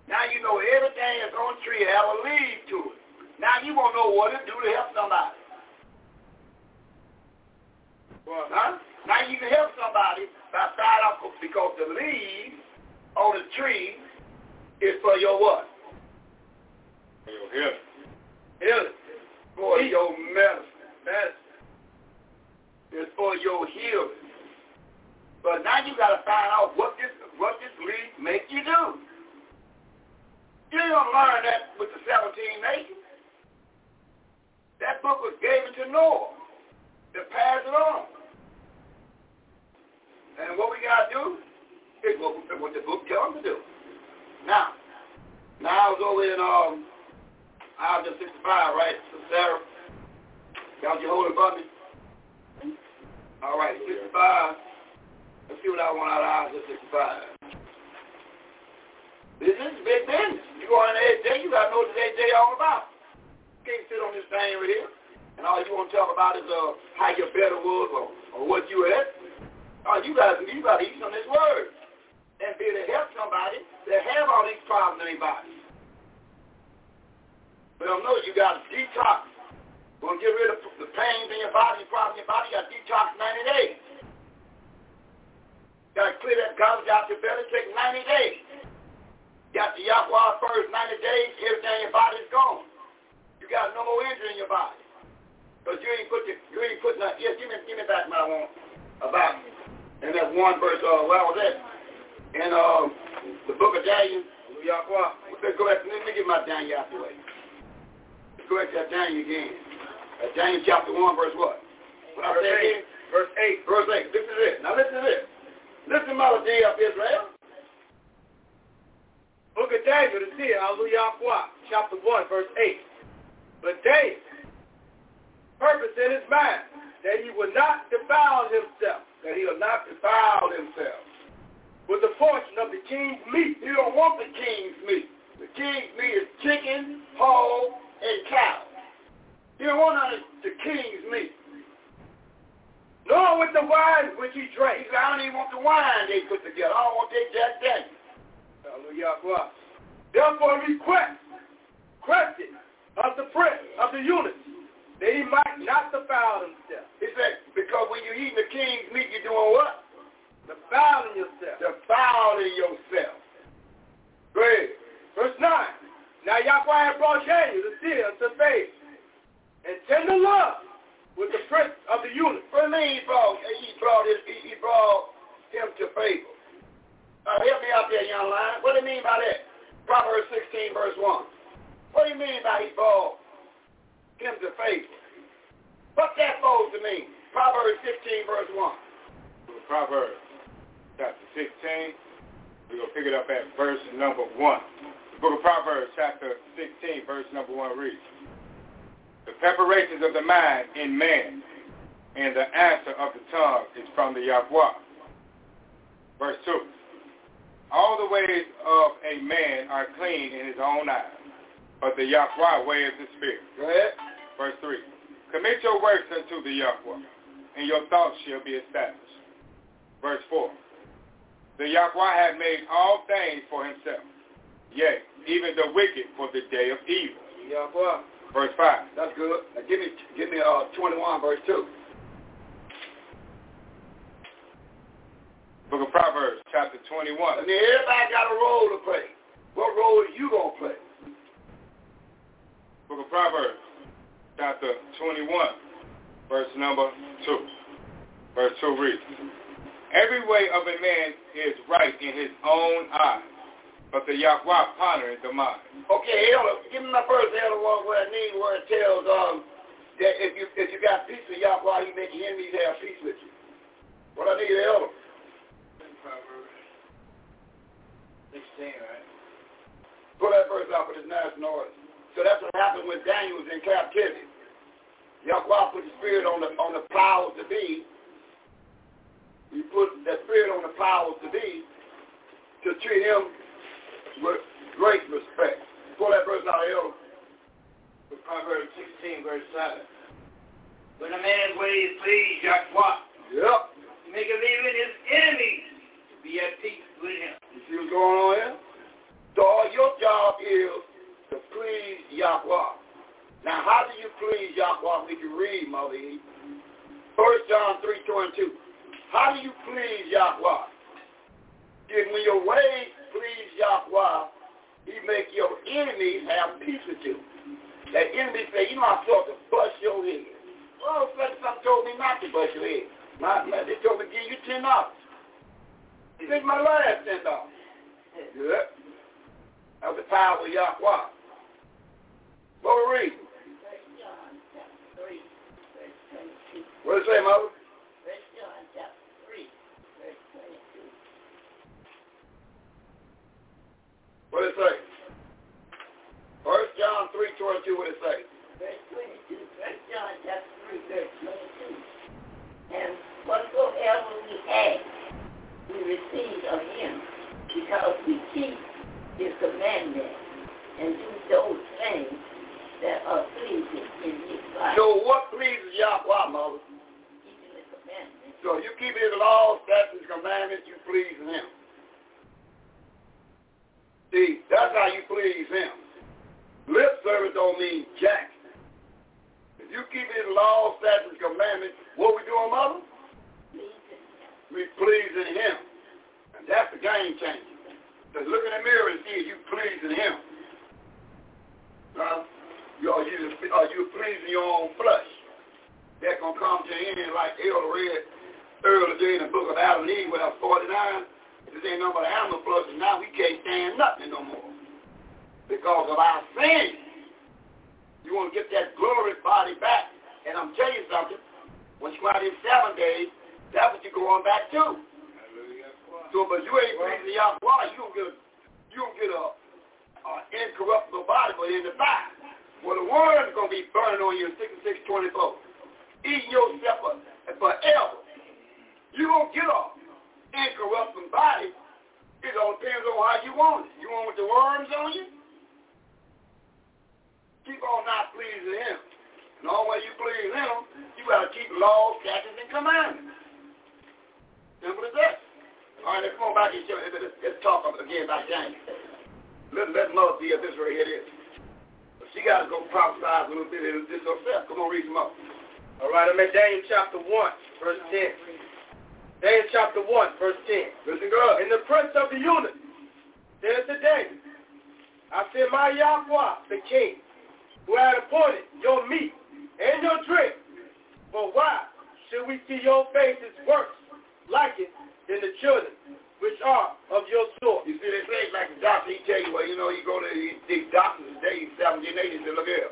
Now you know everything that's on the tree have a leaf to it. Now you won't know what it do to help somebody. Well, huh? Now you can help somebody by side off because the leaves on the tree is for your what? For your healing. Healing. For your medicine. Medicine. It's for your healing. But now you got to find out what this what this league make you do. You ain't gonna learn that with the 17 nations. That book was given to Noah to pass it on. And what we gotta do is what, what the book tells us to do. Now, now I was over in um, I was just 65, right? So Sarah, y'all you hold it for me? All right, 65. Let's see what I want out of at 65. This is big business. You go in the day, you gotta know what the day all about. You can't sit on this thing right here, and all you want to talk about is uh how you better was or, or what you at. Oh, you got you got to eat of this word and be able to help somebody that have all these problems in their body. But I know you got to detox. Gonna get rid of the pains in your body, problems in your body. You got to detox 90 days. Got to clear that garbage out your belly. Take 90 days. Got the Yahweh first 90 days. Everything in your body's gone. You got no more injury in your body. But you ain't put the, you ain't put nothing. Yeah, give me give me back my one about and that one verse. Uh, where was that? In uh, the book of Daniel. Yahweh. Let's go back. Let me get my Daniel out the way. Let's go back to that Daniel again. Uh, Daniel chapter one, verse what? What I Verse say eight. again? Verse 8. Verse 8. Listen to this. Now listen to this. Listen, Melody of Israel. Book of Daniel, the seer, Hallelujah, chapter 1, verse 8. But David purpose in his mind that he would not defile himself That he will not defile himself. with the fortune of the king's meat. You don't want the king's meat. The king's meat is chicken, hog, and cow. You don't want the king's meat. Nor with the wine which he drank. He said, I don't even want the wine they put together. I don't want that Jack Daniels. Hallelujah. Therefore request, requested of the prince of the eunuchs that he might not defile himself. He said, because when you're eating the king's meat, you're doing what? Defiling yourself. Defiling yourself. Go ahead. Verse 9. Now Yahweh had brought Daniel the seer to faith and tender love with the prince of the eunuchs. What do you mean he brought, he brought, his, he, he brought him to favor? Uh, help me out there, young lion. What do you mean by that? Proverbs 16, verse 1. What do you mean by he brought him to favor? What's that supposed to mean? Proverbs 15, verse 1. Proverbs chapter 16. We're going to pick it up at verse number 1. The book of Proverbs chapter 16, verse number 1 reads, The preparations of the mind in man and the answer of the tongue is from the Yahweh. Verse 2. All the ways of a man are clean in his own eyes, but the Yahweh weighs the spirit. Go ahead. Verse 3. Commit your works unto the Yahweh, and your thoughts shall be established. Verse 4. The Yahweh had made all things for himself, yea, even the wicked for the day of evil. Yahweh. Verse 5. That's good. Now give me, give me uh, 21, verse 2. Book of Proverbs, chapter 21. I mean, everybody got a role to play. What role are you going to play? Book of Proverbs, chapter 21, verse number 2. Verse 2 reads, Every way of a man is right in his own eyes, but the Yahweh pondereth the mind. Okay, Elder, give me my first Elder one where I need where it tells um that if you if you got peace with Yahweh, he make your enemies have peace with you. What I need, Elder? Proverbs 16, right? Pull that verse out for this nice noise. So that's what happened when Daniel was in captivity. Yahweh put the spirit on the on the powers to be. He put that spirit on the powers to be to treat him with great respect. Pull that verse out, of Elder. Proverbs 16, verse 7. When a man's ways please Yahweh, Yep. he make a living his enemies to be at peace with him. You see what's going on here? So your job is to please Yahweh. Now, how do you please Yahweh when you read, Mother E? 1 John 3, 2 and 2. How do you please Yahweh? If when your ways please Yahweh, he make your enemies have peace with you. That enemy say, you know, I thought to bust your head. Oh, well, some told me not to bust your head. My, my, they told me to give you ten dollars. This is my last ten dollars. Good. That was the power of Yahweh. 3, verse 22. What does it say, Mother? First John chapter 3, verse 22. What does it say? First John three twenty two. What does it say? Verse 22. First John chapter 3, verse 22. And whatsoever we ask, we receive of him, because we keep his commandments and do those things that are pleasing in his sight. So what pleases Yahweh, Mother? Keeping the commandments. So you keep his laws, statutes, commandments, you please him. See, that's how you please him. Lip service don't mean jack. If you keep his laws, statutes, commandments, what we doing, Mother? We pleasing him. And that's the game changer. Just look in the mirror and see if you pleasing him. Huh? Are, you, are you pleasing your own flesh? That's going to come to an end like Elder read earlier in the book of Adam and Eve, where 49. This ain't nothing but animal flesh, and now we can't stand nothing no more. Because of our sin. You want to get that glorious body back. And I'm telling you something. When you go out in seven days, that's what you're going back to. So, but you ain't pleasing Yahweh, you don't get a, you don't get a, a incorruptible body, but in the fire. Well, the word is going to be burning on you in 6624. Eating yourself forever. You don't get a incorruptible body. It all depends on how you want it. You want with the worms on you? Keep on not pleasing him. And all way you please him, you got to keep laws, statutes, and commandments. Simple as that. All right, let's go back and show, let's, let's talk again about James. Let, let Mother see if this right here. She got to go prophesy a little bit of this herself. Come on, read some up. All right, I'm in Daniel chapter 1, verse 10. Daniel chapter 1, verse 10. Listen good. And the prince of the eunuchs said to Daniel, I said, my Yahweh, the king, who had appointed your meat and your drink, but why should we see your faces worse like it than the children which are of your sort? You see, they say like the doctor, he tell you, well, you know, you go to these, these doctors today, 70 and 80, say, look here,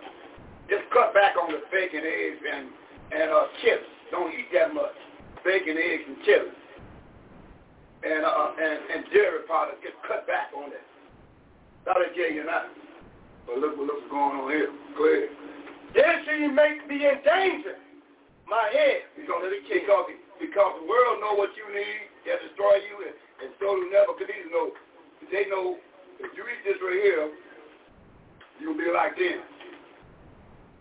just cut back on the bacon, eggs, and, and uh, chips. Don't eat that much. Bacon, eggs, and chips. And, uh, and, and dairy products, just cut back on that. That'll tell you nothing. But look, look what's going on here. Go ahead. Shall you make me in danger, my head, Because, because, because the world know what you need, they'll destroy you, and, and so do Nebuchadnezzar know. They know if you eat this right here, you'll be like them.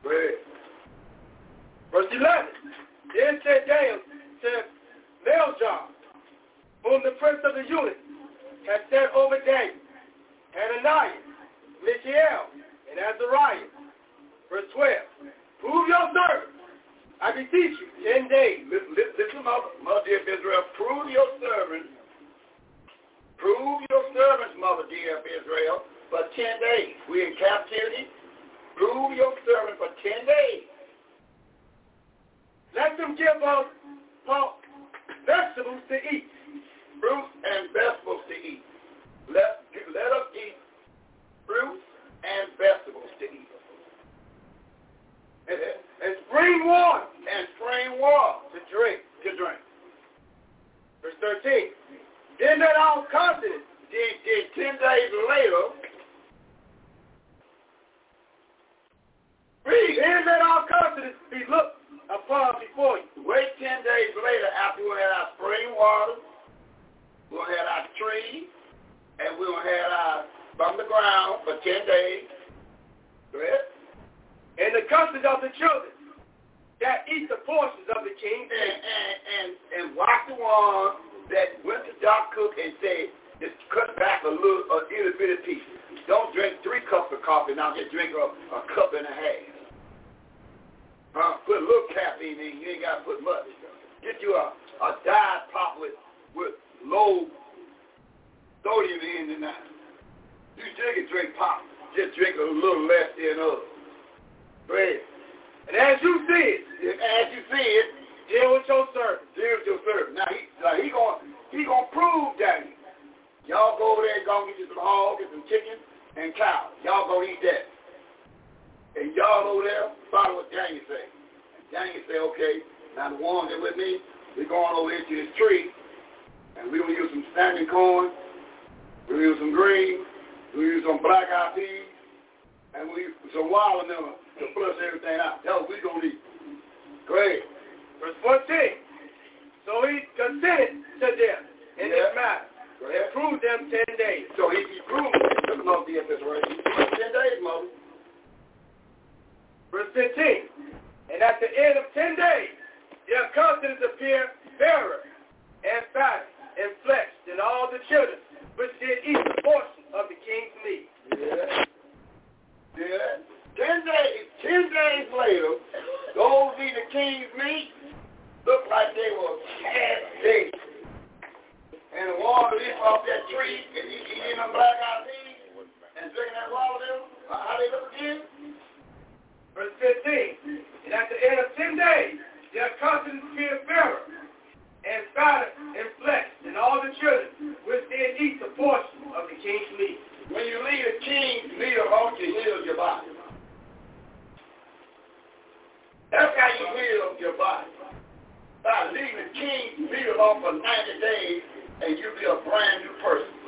Go ahead. Verse 11. Then said Daniel to Melzar, whom the prince of the eunuchs had set over Daniel, Hananiah, Mishael, and Azariah. Verse 12. Prove your servant, I beseech you, ten days. Listen, mother, mother dear Israel, prove your servants, prove your servants, mother dear Israel, for ten days. we in captivity. Prove your servant for ten days. Let them give us vegetables to eat. Fruit and vegetables to eat. Let, let us eat fruit and vegetables to eat. And, spring water And spring water to drink. to drink. Verse 13. Then that our confidence Then, then ten days later, read. Then let our confidence be looked upon before you. Wait ten days later after we had our spring water, we'll have our tree, and we'll have our from the ground for ten days. Go ahead. And the custody of the children that eat the portions of the king. And and and, and watch the one that went to Doc Cook and said, just cut back a little a little bit of piece. Don't drink three cups of coffee now, just drink a, a cup and a half. Huh? Put a little caffeine in, you ain't gotta put much. Get you a, a diet pop with with low sodium in and out. You drink it, drink pop. Just drink a little less than uh, others. Go. And as you see it, As you see it, deal with your servant. deal with your servant. Now he, now he going he gonna prove Daniel. Y'all go over there and go get you some hogs and some chicken and cows. Y'all go eat that. And y'all over there follow what Daniel say. And Daniel say, okay, now the ones that with me, we're going over into this tree, and we're gonna use some standing corn, we're gonna use some greens, we're gonna use some black eyed peas, and we use some watermelon to flush everything out. That's what we gonna eat. Go ahead. Verse 14. So he consented to them in this matter. And proved them ten days. So he, he proved to the mother DFS right. He proved ten days, mother. Verse 15. And at the end of ten days, their countenance appeared fairer and fatter and fleshed than all the children which did eat the portion of the king's meat. Yeah. Yeah. Ten days, ten days later, those eat the king's meat looked like they were half baked. And the one that off that tree and eating them black eyed peas and drinking that water, them. how they look again? Verse 15. And at the end of ten days, their countenance appeared fairer and fatter and fleshed than all the children which did eat the portion of the king's meat. When you leave the king's meat alone, you heal your body. That's how you heal your body. By leaving the king's meat alone for 90 days, and you be a brand new person.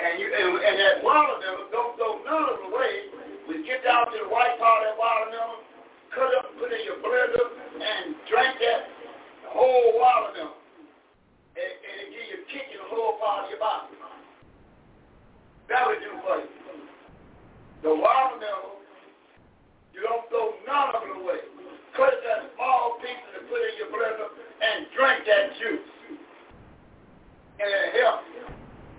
And you and, and that watermelon, don't throw none of it away. We get down to the white part of that watermelon, cut up, put it in your blender, and drink that whole watermelon. And, and it give you a kick in the lower part of your body. That would do for you. The watermelon, you don't throw none of it away. Cut it in small pieces and put it in your blender and drink that juice. And it helps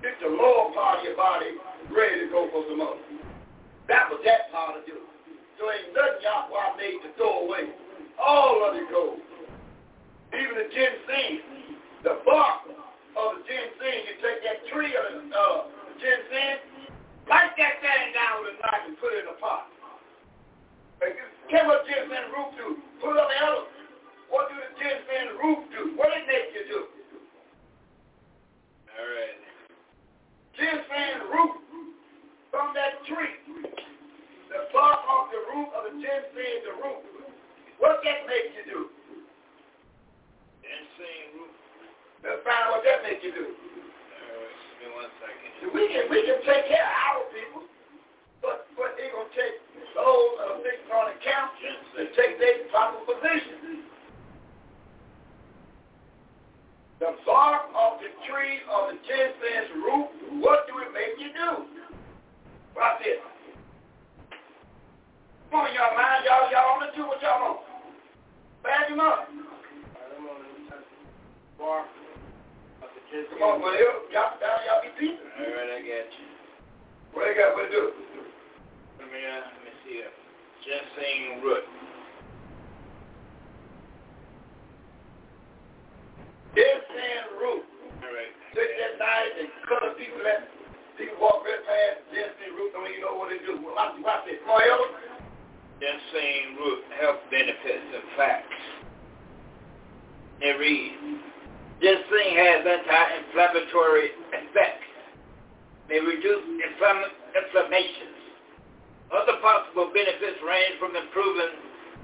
get the lower part of your body ready to go for some more. That was that part of it. So ain't nothing Yahweh made to throw away. All of it goes. Even the ginseng, the bark of the ginseng, you take that tree of the uh, ginseng, light that thing down with a knife and put it in a pot. Get what ginseng root do. Put it on the other. What do the ginseng root do? What it make you do? All right. Ginseng root from that tree. The bark off the root of the ginseng, the root. What that make you do? Ginseng root. Let's find out what that make you do. Uh, right. Give me one second. We can we can take care of our people, but but they gonna take those are fixing on account and take their proper position. The bark of the tree of the ginseng's root, what do it make you do? Watch this. Come on, y'all mind, y'all y'all want to do what y'all want. Bag him up. Bark of the ginseng. Come on, well, y'all down, y'all be beaten. All right, I got you. What they got? What to do? Let me, uh, let me see it. Ginseng root. Ginseng root. All right. Take that knife and cut a piece of that. People walk right past ginseng root, don't even know what they do. Well, watch this. Come on, Elder. Root health benefits and facts. They read, ginseng has anti-inflammatory effects. May reduce inflam- inflammations. Other possible benefits range from improving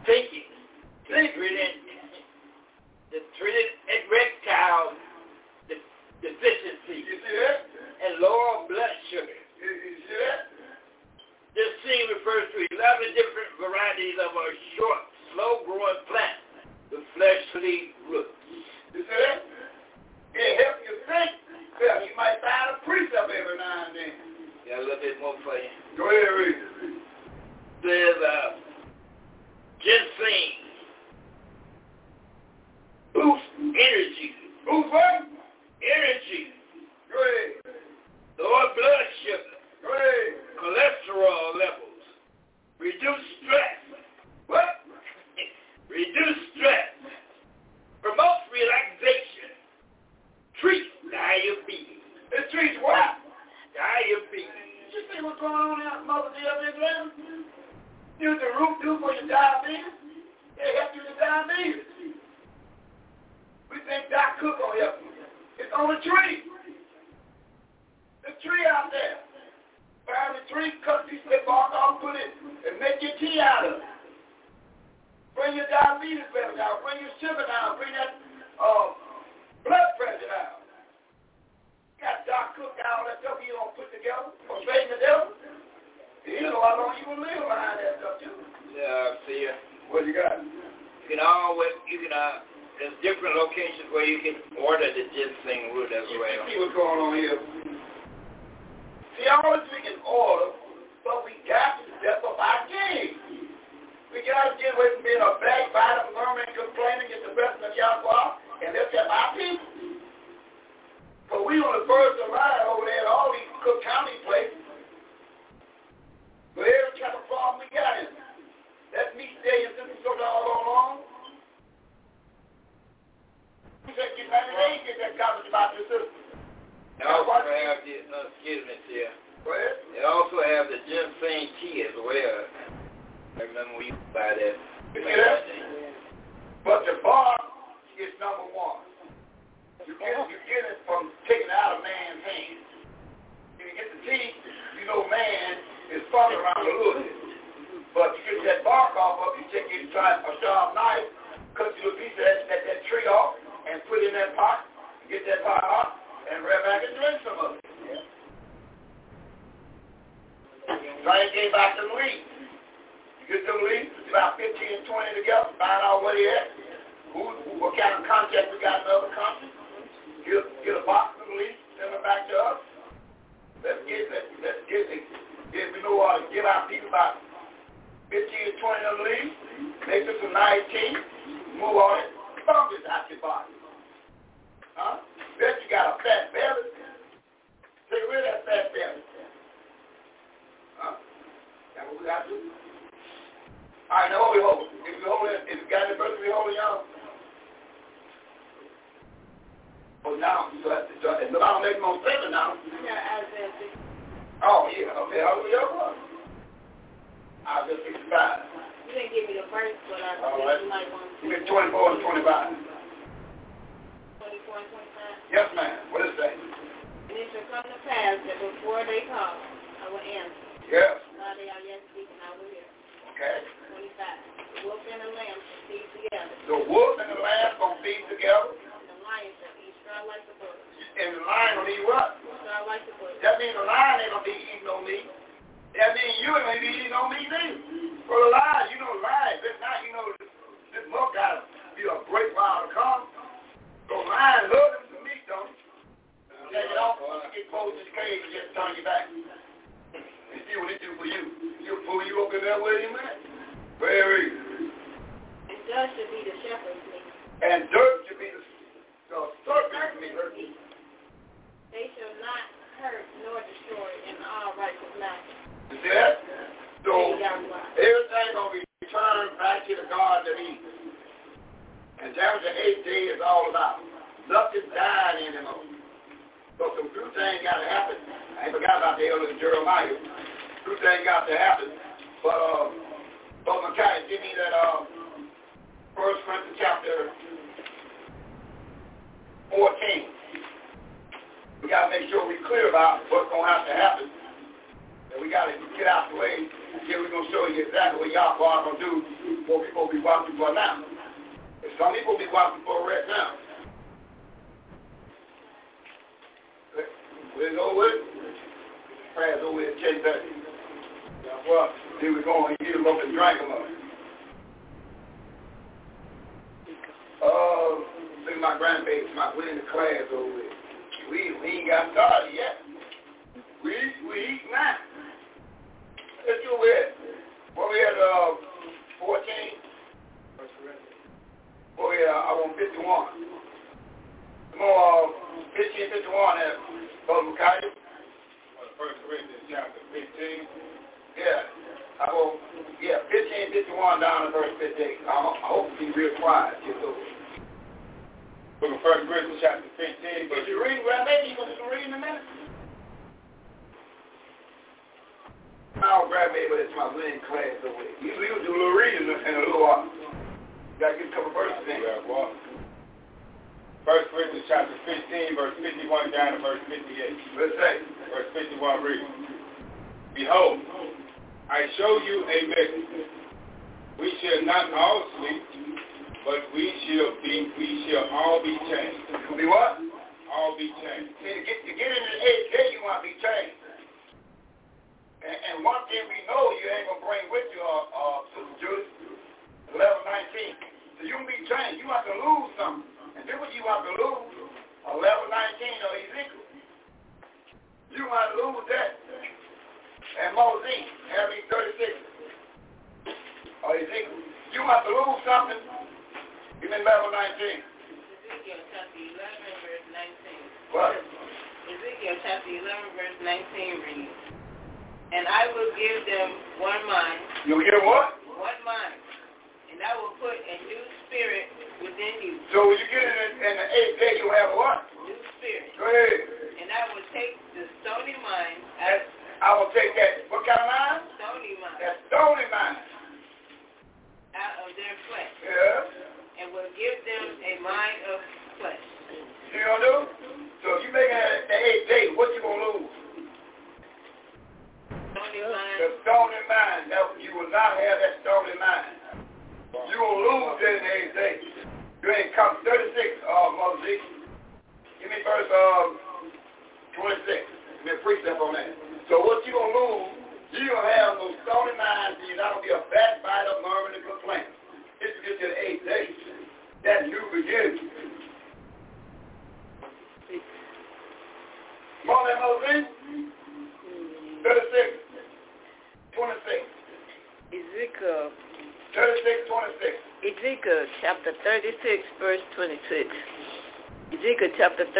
thinking, to treating, to treating erectile de- deficiency, You see that? And lower blood sugar. You, you see that? This scene refers to 11 different varieties of a short, slow-growing plant with fleshly roots. You see that? It helps you think. Well, you might find a precept every now and then. Got a little bit more for you. Go ahead, read. There's uh, ginseng, boost energy, Who's what? energy, Go ahead. Lower blood sugar, cholesterol levels, reduce stress, What? reduce stress, promotes relaxation, treats diabetes, It treats what? diabetes. You see what's going on out in Mother Dear Israel? You what the root do for your diabetes? It help you with diabetes. We think Doc Cook gonna help you. It's on the tree. The tree out there. Find the tree, cut piece of bark off, put it, and make your tea out of it. Bring your diabetes level down. Bring your sugar down. Bring that uh, blood pressure down. Got Doc Cook out all that stuff you don't put together for Satan the devil. You know how long you will live behind that stuff too. Yeah, see ya. What you got? You can always, you can, uh, there's different locations where you can order the ginseng root as You well. see what's going on here. See, all this we can order, but we got to step up our game. We got to get away from being a backbiter, murmuring, complaining, get the best of Yahweh, and lift up our people. But we on the first of line over there at all these Cook County places. But every kind of problem we got is that meat day and system so doggone long. We said, they ain't get that garbage about the system. They also have the, uh, excuse me, dear. Ahead. They also have the ginseng tea as well. I remember we used to buy that. You? But the bark is number one. You get, you get it from taking it out of man's hands. When you get the teeth, you know man is fun around a little bit. But you get that bark off of you take your try a sharp knife, cut you a piece of that, that, that tree off, and put it in that pot, get that pot hot, and rev back and drink some of it. Try to get back them leaves. You get them leaves, about 15 and 20 together, find out where they at, who, who, what kind of contact we got in other countries. Get, get a box of leaves, send them back to us. Let's get, let's, let's get, get, we know how to give our people about 15 to 20 of leaves, make some nice tea, move on it, fungus out your body. Huh? Bet you got a fat belly.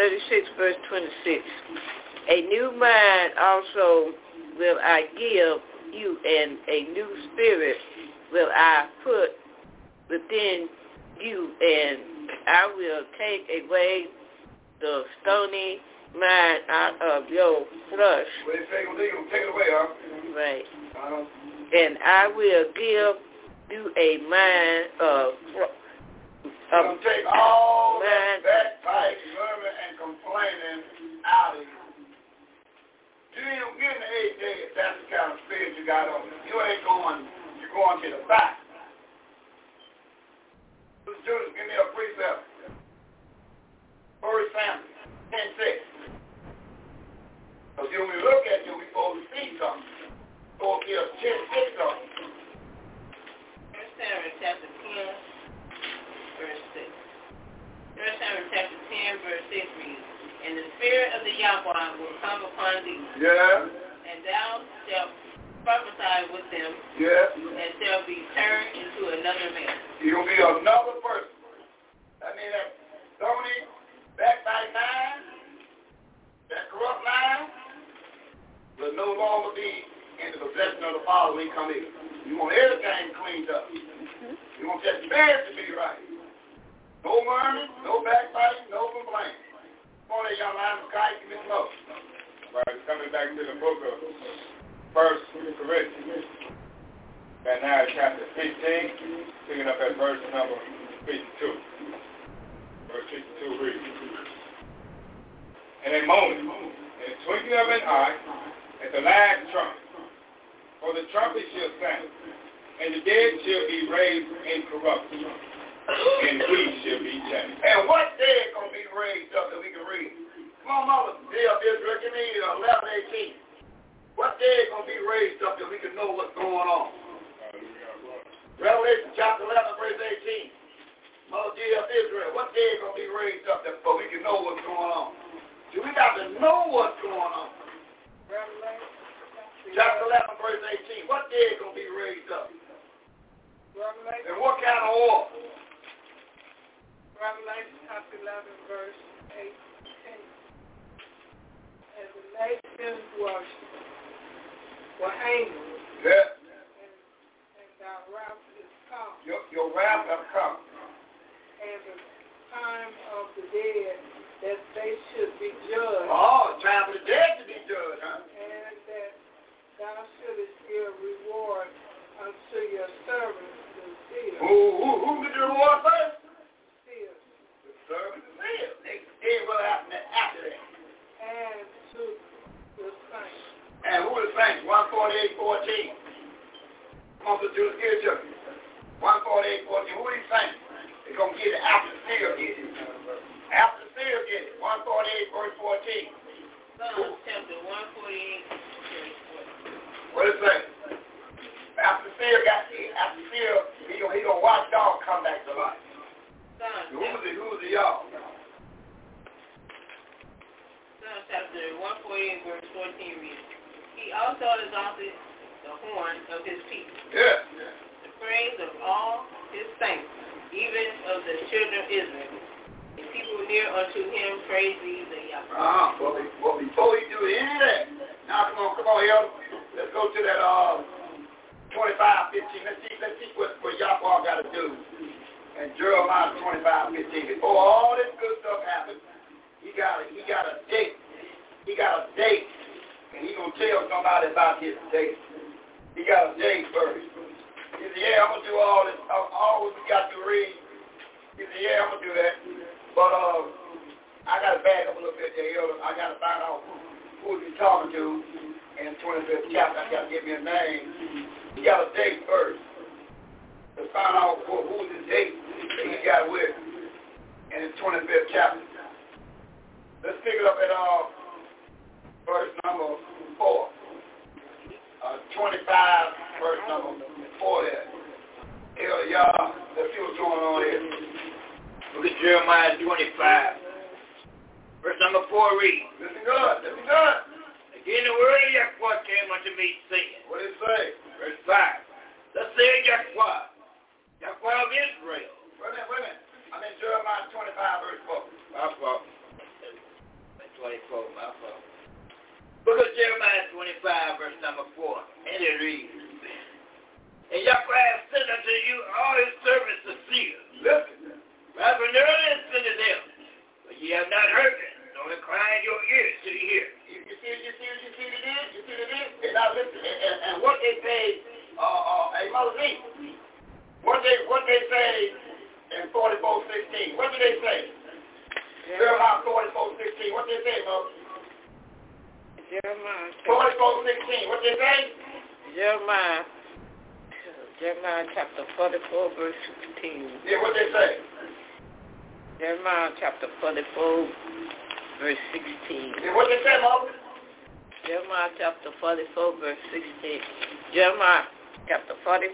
36, verse 26. A new mind also will I give you, and a new spirit will I put within you, and I will take away the stony mind out of your flesh. Well, take, take it away, huh? Right. Uh-huh. And I will give you a mind of um, so take all man. that backbite, murmur, and complaining out of you. You ain't getting the eight days. That's the kind of spirit you got on you. You ain't going. You're going to the back. Judas, give me a precept. First Samuel.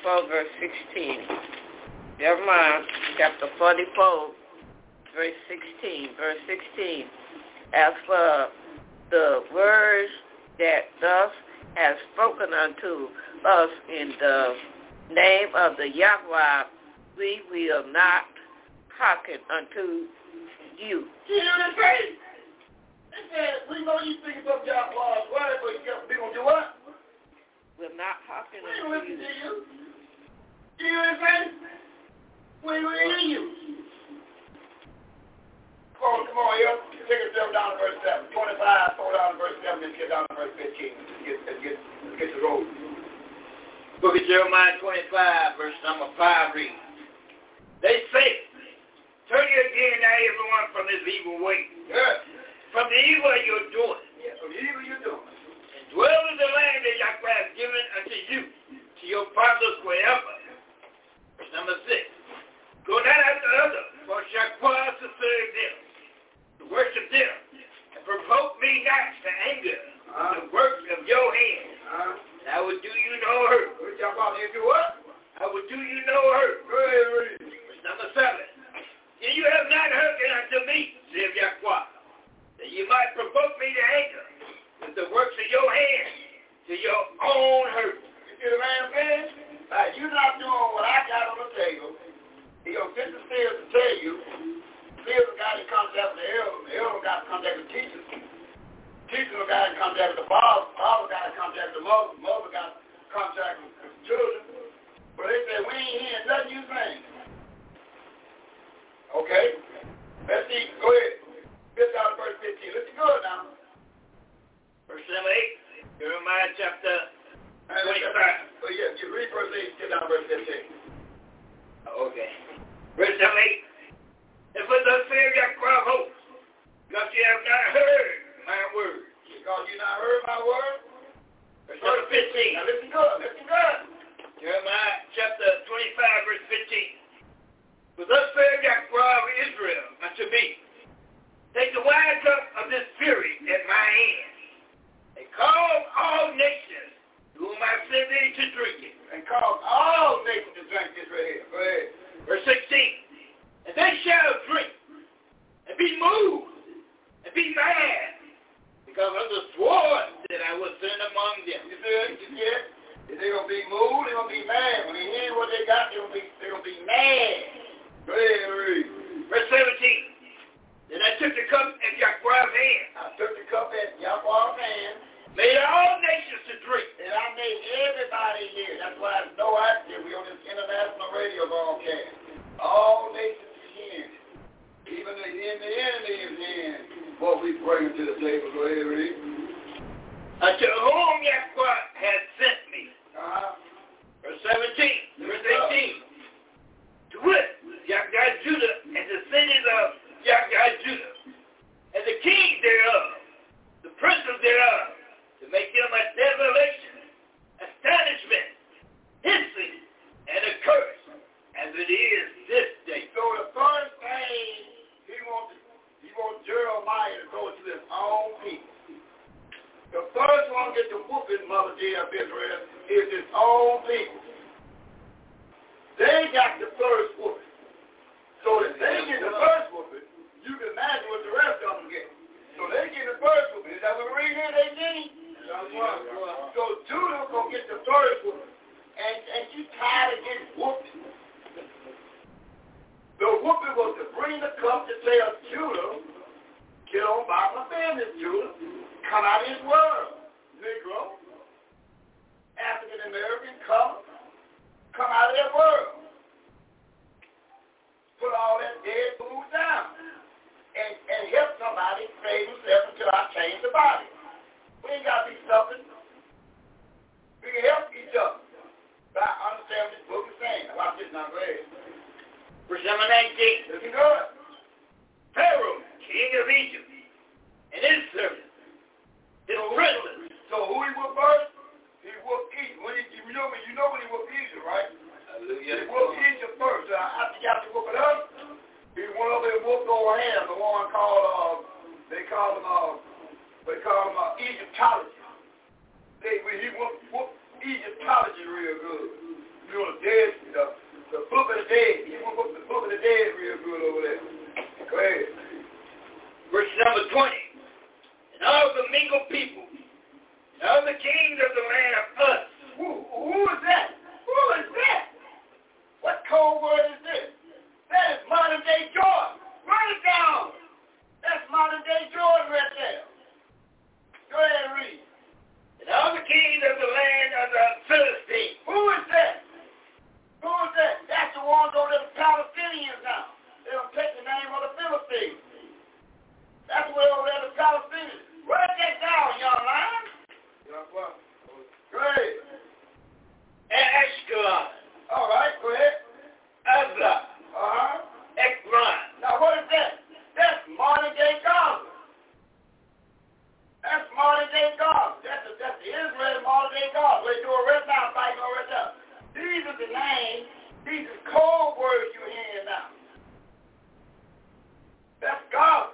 44, verse 16. Jeremiah chapter 44, verse 16. Verse 16. As for the words that thus has spoken unto us in the name of the Yahweh, we will not hearken unto you. You hear what they say? They said, we know you think of Yahweh's word, but you we gonna do what? Will not hearken unto you. To you. You what I'm saying? We ain't gonna hear you. Come on, come on, here. Take us down to verse 7. 25, throw down to verse 7, then get down to verse 15. Let's get, let's get, let's get the road. Book of Jeremiah 25, verse number 5 reads, They say, Turn ye again now everyone from his evil way, Yeah. from the evil you're doing, Yeah, so evil you doing. and dwell in the land that Yahweh has given unto you, to your fathers forever. Number 6. Go not after others, for Yahweh to serve them, to worship them, and provoke me not to anger, Uh, the works of your hands. uh, I will do you no hurt. what about do what? I will do you no hurt. Read. Verse number seven. And you have not hearkened unto me, saith Yahweh, that you might provoke me to anger with the works of your hands to your own hurt. You see man saying? Like, you're not doing what I got on the table. The stairs to tell you. Stairs got to contact with the elder. The elder got to contact with teachers. Teacher got to contact with the father. Father got to contact with the mother. Mother got to contact with the children. But they say, we ain't hearing nothing you saying. Okay? Let's see. Go ahead. Get down to verse 15. Listen good now. Verse number eight, Jeremiah chapter And let's- 25. Yeah, you read verse 8, get down to verse 15. Okay. Verse number eight. And for the fear hosts, because you have not heard my word. Because you not heard my word. Verse number nine. And for the fear of Yahweh of hosts, because you have not heard my word, and you have not hearkened unto my word. Because you not heard my word, and you not hearken unto me. Verse number Verse number 15. Now listen good, listen good. Jeremiah chapter 25, verse 15. For thus saith Yahweh of Israel unto me, Take the wine cup of this fury at my hand, and call all nations to whom I send thee to drink it. And cause all nations to drink this right here. Go ahead. Verse 16. And they shall drink, and be moved, and be mad, because of the sword that I will send among them. You see it? You see? They're going to be moved, they're going to be mad. When they hear what they got, they're going to be, they're going to be mad. Go ahead. Verse 17. Then I took the cup in Yahweh's hand, I took the cup at Yahweh's hand, made all nations to drink. and I made everybody here. That's why it's no accident. We on this international radio broadcast. All nations are. Even the, in the enemy is hearing what we bring to the table. Go ahead, read. Unto whom Yahweh has sent me. Uh-huh. Verse 17. Verse 18. To wit, Yahweh Judah and the cities of Yahweh Judah, and the kings thereof, the princes thereof, to make them a desolation, astonishment, hissing, and a curse, as it is this day. So the first thing he wants, he wants Jeremiah to go to his own people. The first one get the whooping, Mother dear of Israel, is his own people. They got the first whooping. So if they get the first whooping, you can imagine what the rest of them get. So they get the first whooping. Is that what we read here, they did? So Judah gonna get the first whooping. And and you tired of getting whooped. The whooping was to bring the cup to tell Judah, get on by my business, Judah. Come out of his world, Negro. African American, come. Come out of their world. Put all that dead food down. And, and help somebody save himself until I change the body. We ain't got to be stubborn. We can help each other. But I understand what this book is saying. Watch this now, go ahead. Verse number 19. Looking good. Pharaoh, king of Egypt, and his servants, his princes, So who he whooped first? He whooped Egypt. When he, you know you know when he whooped Egypt, right? Hallelujah. He whooped Egypt first. Uh, after he got to whoop it up, he went over and whooped over him. The one called uh, they call him uh, him uh, Egyptology. They he whooped, whooped Egyptology real good. You know the dead the, the book of the dead. He whooped the book of the dead real good over there. Go ahead. verse number 20. And all the mingled people, and all the kings of the land of Uz, Who, who is that? Who is that? What code word is this? That is modern day Jordan. Write it down. That's modern day Jordan right there. Go ahead and read. and all the kings of the land of the Philistines, Who is that? Who is that? That's the one over there, the Palestinians now. They don't take the name of the Philistines. That's where over there, the Palestinians. Write that down, young man. Go ahead. and Ashkelon, All right, go ahead. Abla, Uh-huh. Ekron, Now what is that? That's modern day Gaza. That's modern day Gaza. That's the, that's the Israel modern day Gaza. They do it right now, fighting over right. These are the names, these are code words you're hearing now. That's Gaza.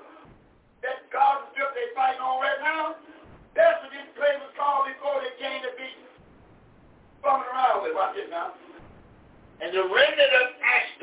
That Gaza strip they fighting on right now. That's what this place was called before they came to be bumming around with. Watch this now. and the remnant of Ashdod,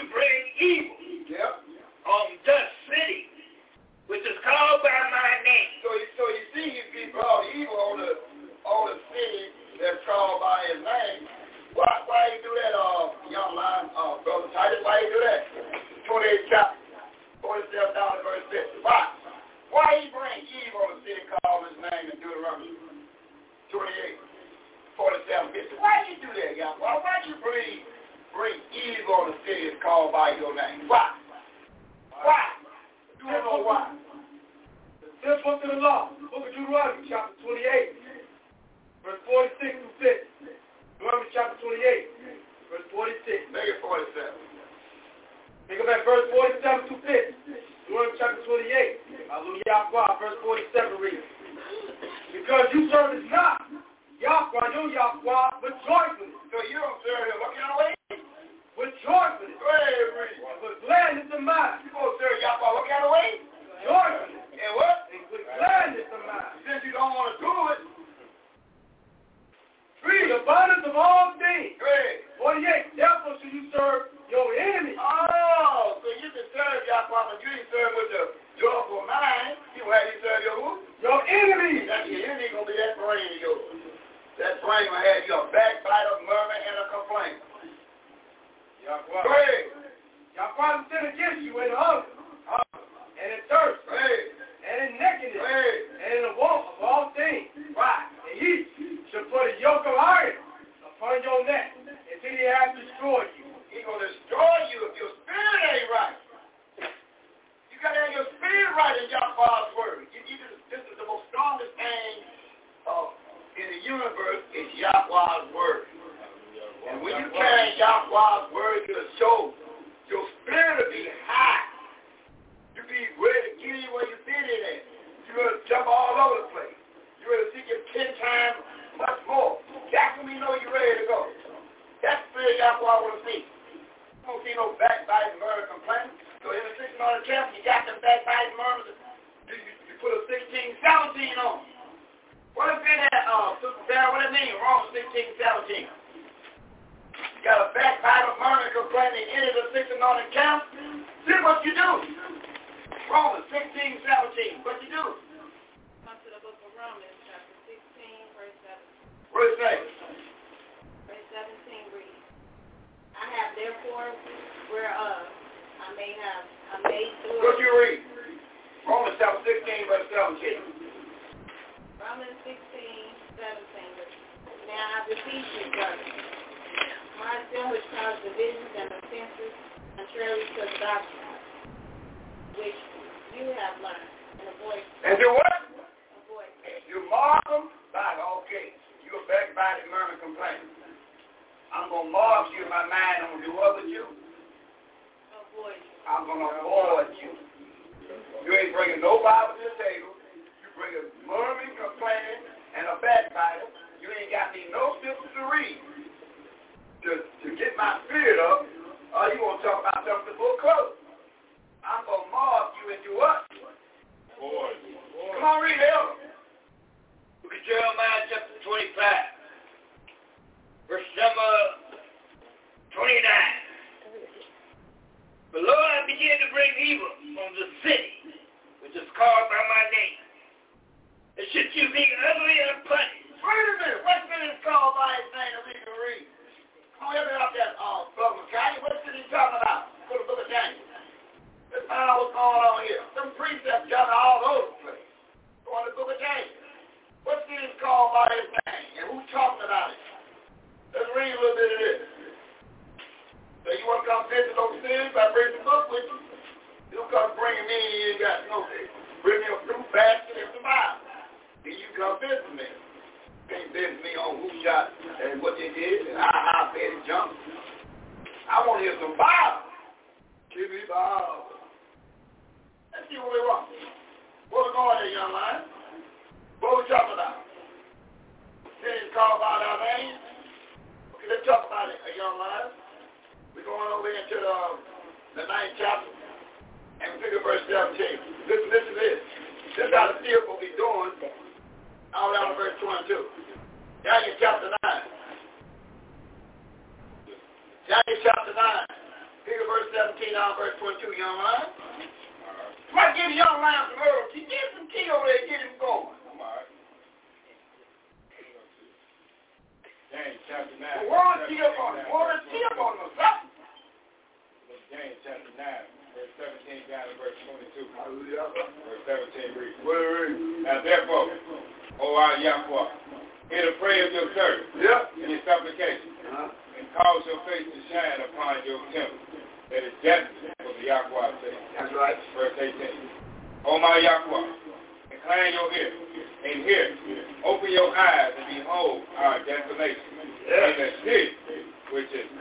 to bring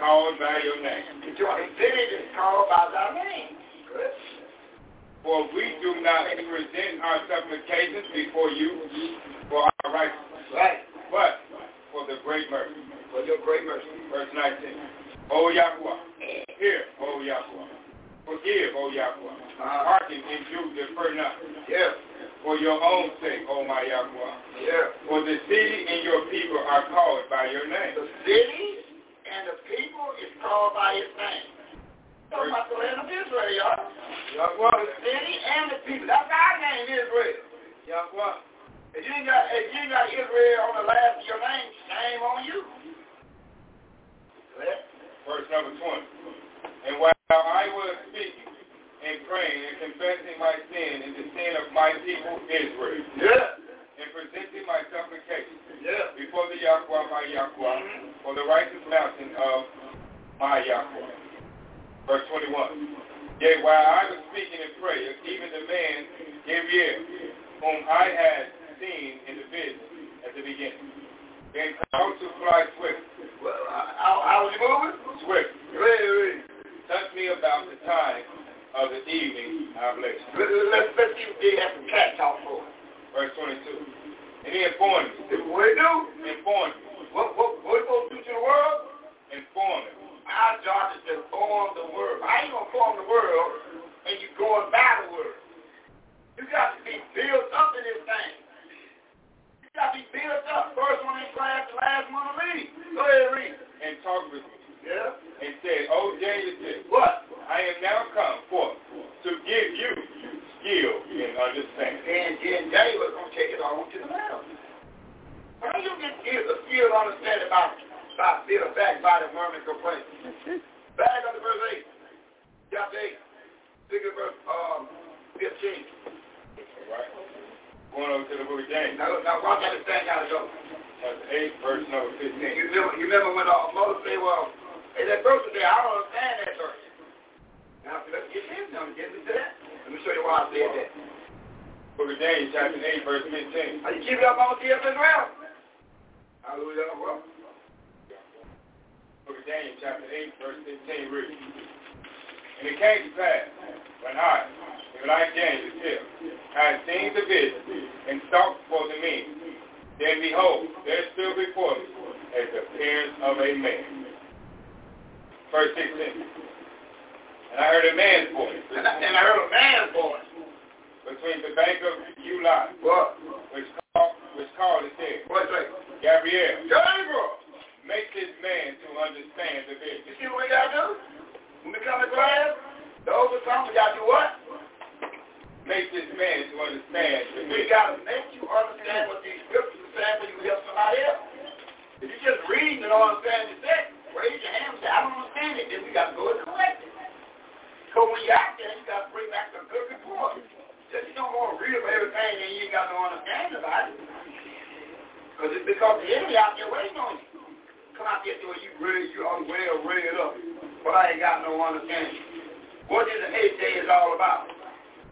called by your name. The city is called by thy name. Good. For we do not present our supplications before you for our righteousness, Right. but for the great mercy. For your great mercy. Verse 19. O Yahweh, hear, O Yahweh. Forgive, O Yahweh. Uh-huh. Hearken and do defer not. Yeah. For your own sake, O my Yahweh. Yeah. For the city and your people are called by your name. The city and the people is called by his name. Talking about the land of Israel, y'all. Yahweh, The city and the people. That's our name, Israel. Yahweh. If you ain't got, if you ain't got Israel on the last of your name, shame on you. Verse number 20. And while I was speaking and praying and confessing my sin and the sin of my people Israel, Yeah. and presenting my supplication Yeah. before the Yahweh, my Yahweh, mm-hmm. for the righteous mountain of my Yahweh. Verse 21. Yea, while I was speaking in prayer, even the man Gabriel, whom I had seen in the vision at the beginning, then called to fly swift, Well, how, how was you moving? swift, Ready, ready. touched me about the time of the evening, I bless you. Let, let's, let's see what they have some cat talk for. Verse 22. And he informed me, What do? informed me, What, what, what you supposed to do to the world? informed me. Our job is to form the world. How you going to form the world and you going by the world? You got to be built up in this thing. You got to be built up. First one in class, the last one to leave. Go ahead read. and talked with me, Yeah? and said, O Daniel said, What? I am now come forth to give you skill in understanding. And then they was going to take it on to the mountain. How you get skill, a skill to understand about, a backbite and murmuring complaint? Back up to verse 8. Chapter 8. Look at verse um, 15. All right? Going over to the book of James, Now, now watch how this thing got to go. chapter 8, verse number 15. You remember, you remember when uh, Moses said, well, hey, that verse there. I don't understand that verse. Now, let's get this done. Get me to that. Let me show you why I said that. Book of James, chapter 8, verse 15. Are you keeping up on TF Israel? Hallelujah. Well, Book of Daniel, chapter 8, verse 15 reads, And it came to pass, when I, I Daniel still, had seen the vision, and sought for the men, then behold, there stood before me as the appearance of a man. Verse 16. And I heard a man's voice and I, and I heard a man's voice. between the bank of Ulai, What? which called, which called and said, What's that? Gabriel, Gabriel. Make this man to understand the thing. You see what we got to do? When we come to class, those who come, we got to do what? Make this man to understand the We got to make you understand what these scriptures are saying so you help somebody else. If you just read and don't understand the text, raise your hand and say, I don't understand it. Then we got to go and correct it. So when you're out there, you got to bring back some good report. Just you don't want to read about everything and you ain't got no understanding about it. Because it's because the enemy out there waiting on you. Come out there doing you read, you all well read up. But I ain't got no understanding. What is the eighth day is all about?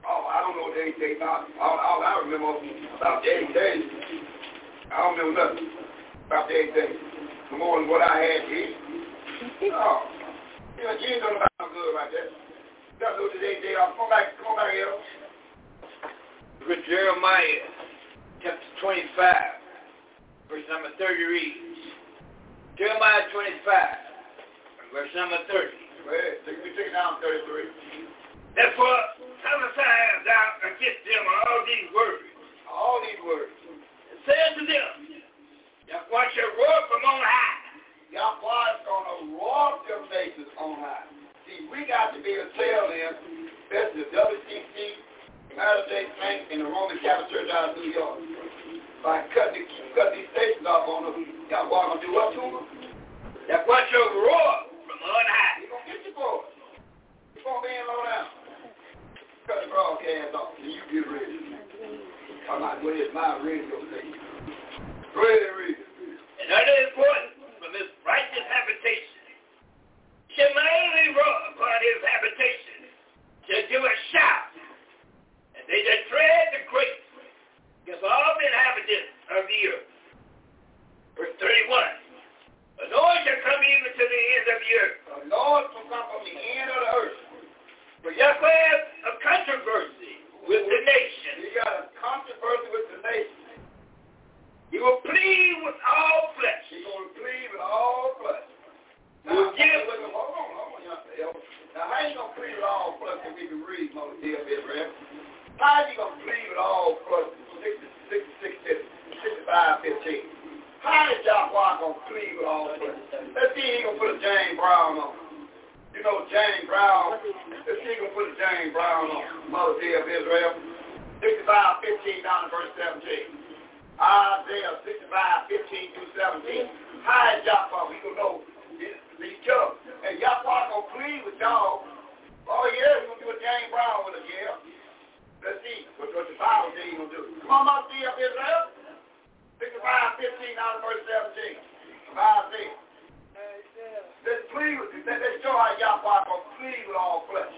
Oh, I don't know what the eighth day about. All, all I remember about the eighth day, I don't remember nothing about the eighth day. No more than what I had to eat. [LAUGHS] Oh, you know, you ain't gonna about no good about that. You gotta know the eighth day off. Come on back, come on back here. With Jeremiah chapter 25, verse number 30 reads, Jeremiah 25, verse number 30. Go ahead. Take me take it down 33. Therefore, prophesy thou against them all these words. All these words. And say unto them, Yahweh shall roar from on high. Yahweh is going to roar them nations on high. See, we got to be able to tell them, especially the WCC, United States Bank, and the Roman Catholic Church out of New York. By cutting, cut these stations off on them, Yahweh going to do what to them? Yahweh shall roar from on high. He's going to get you boys. He's going to be in low down. Cut the broadcast off, and you get ready. I'm not going to my radio station. Go ahead and read other important from his righteous habitation. Shall mainly roar upon his habitation. Shall give a shout. And they that tread the great. Give all the inhabitants of the earth. Verse 31. The Lord shall come even to the ends of the earth. The Lord will come from the end of the earth. For Yahweh has a controversy with the nation. He got a controversy with the nation. He will plead with all flesh. He's going to plead with all flesh. He will give Hold on, hold on, hold on, young. Now, how you going to plead with all flesh if we can read, Mother Dear How you going to plead with all flesh? 65, 15. How is Yahweh going to plead with all flesh? Let's see he going to put a James Brown on. You know James Brown. Let's see he going to put a James Brown on. Mother Dear of Israel. 65, 15 down to verse 17. Isaiah 65, 15 through 17. How is Yahweh? We going to know each other. And Yahweh going to plead with y'all. Oh, yeah, he's going to do a James Brown with us, yeah. Let's see what, what the Bible says he's going to do. Come on, Mother Dear of Israel. 65, 15 down to verse 17. Isaiah. Let's plead with let's show how Yahweh to plead with all flesh.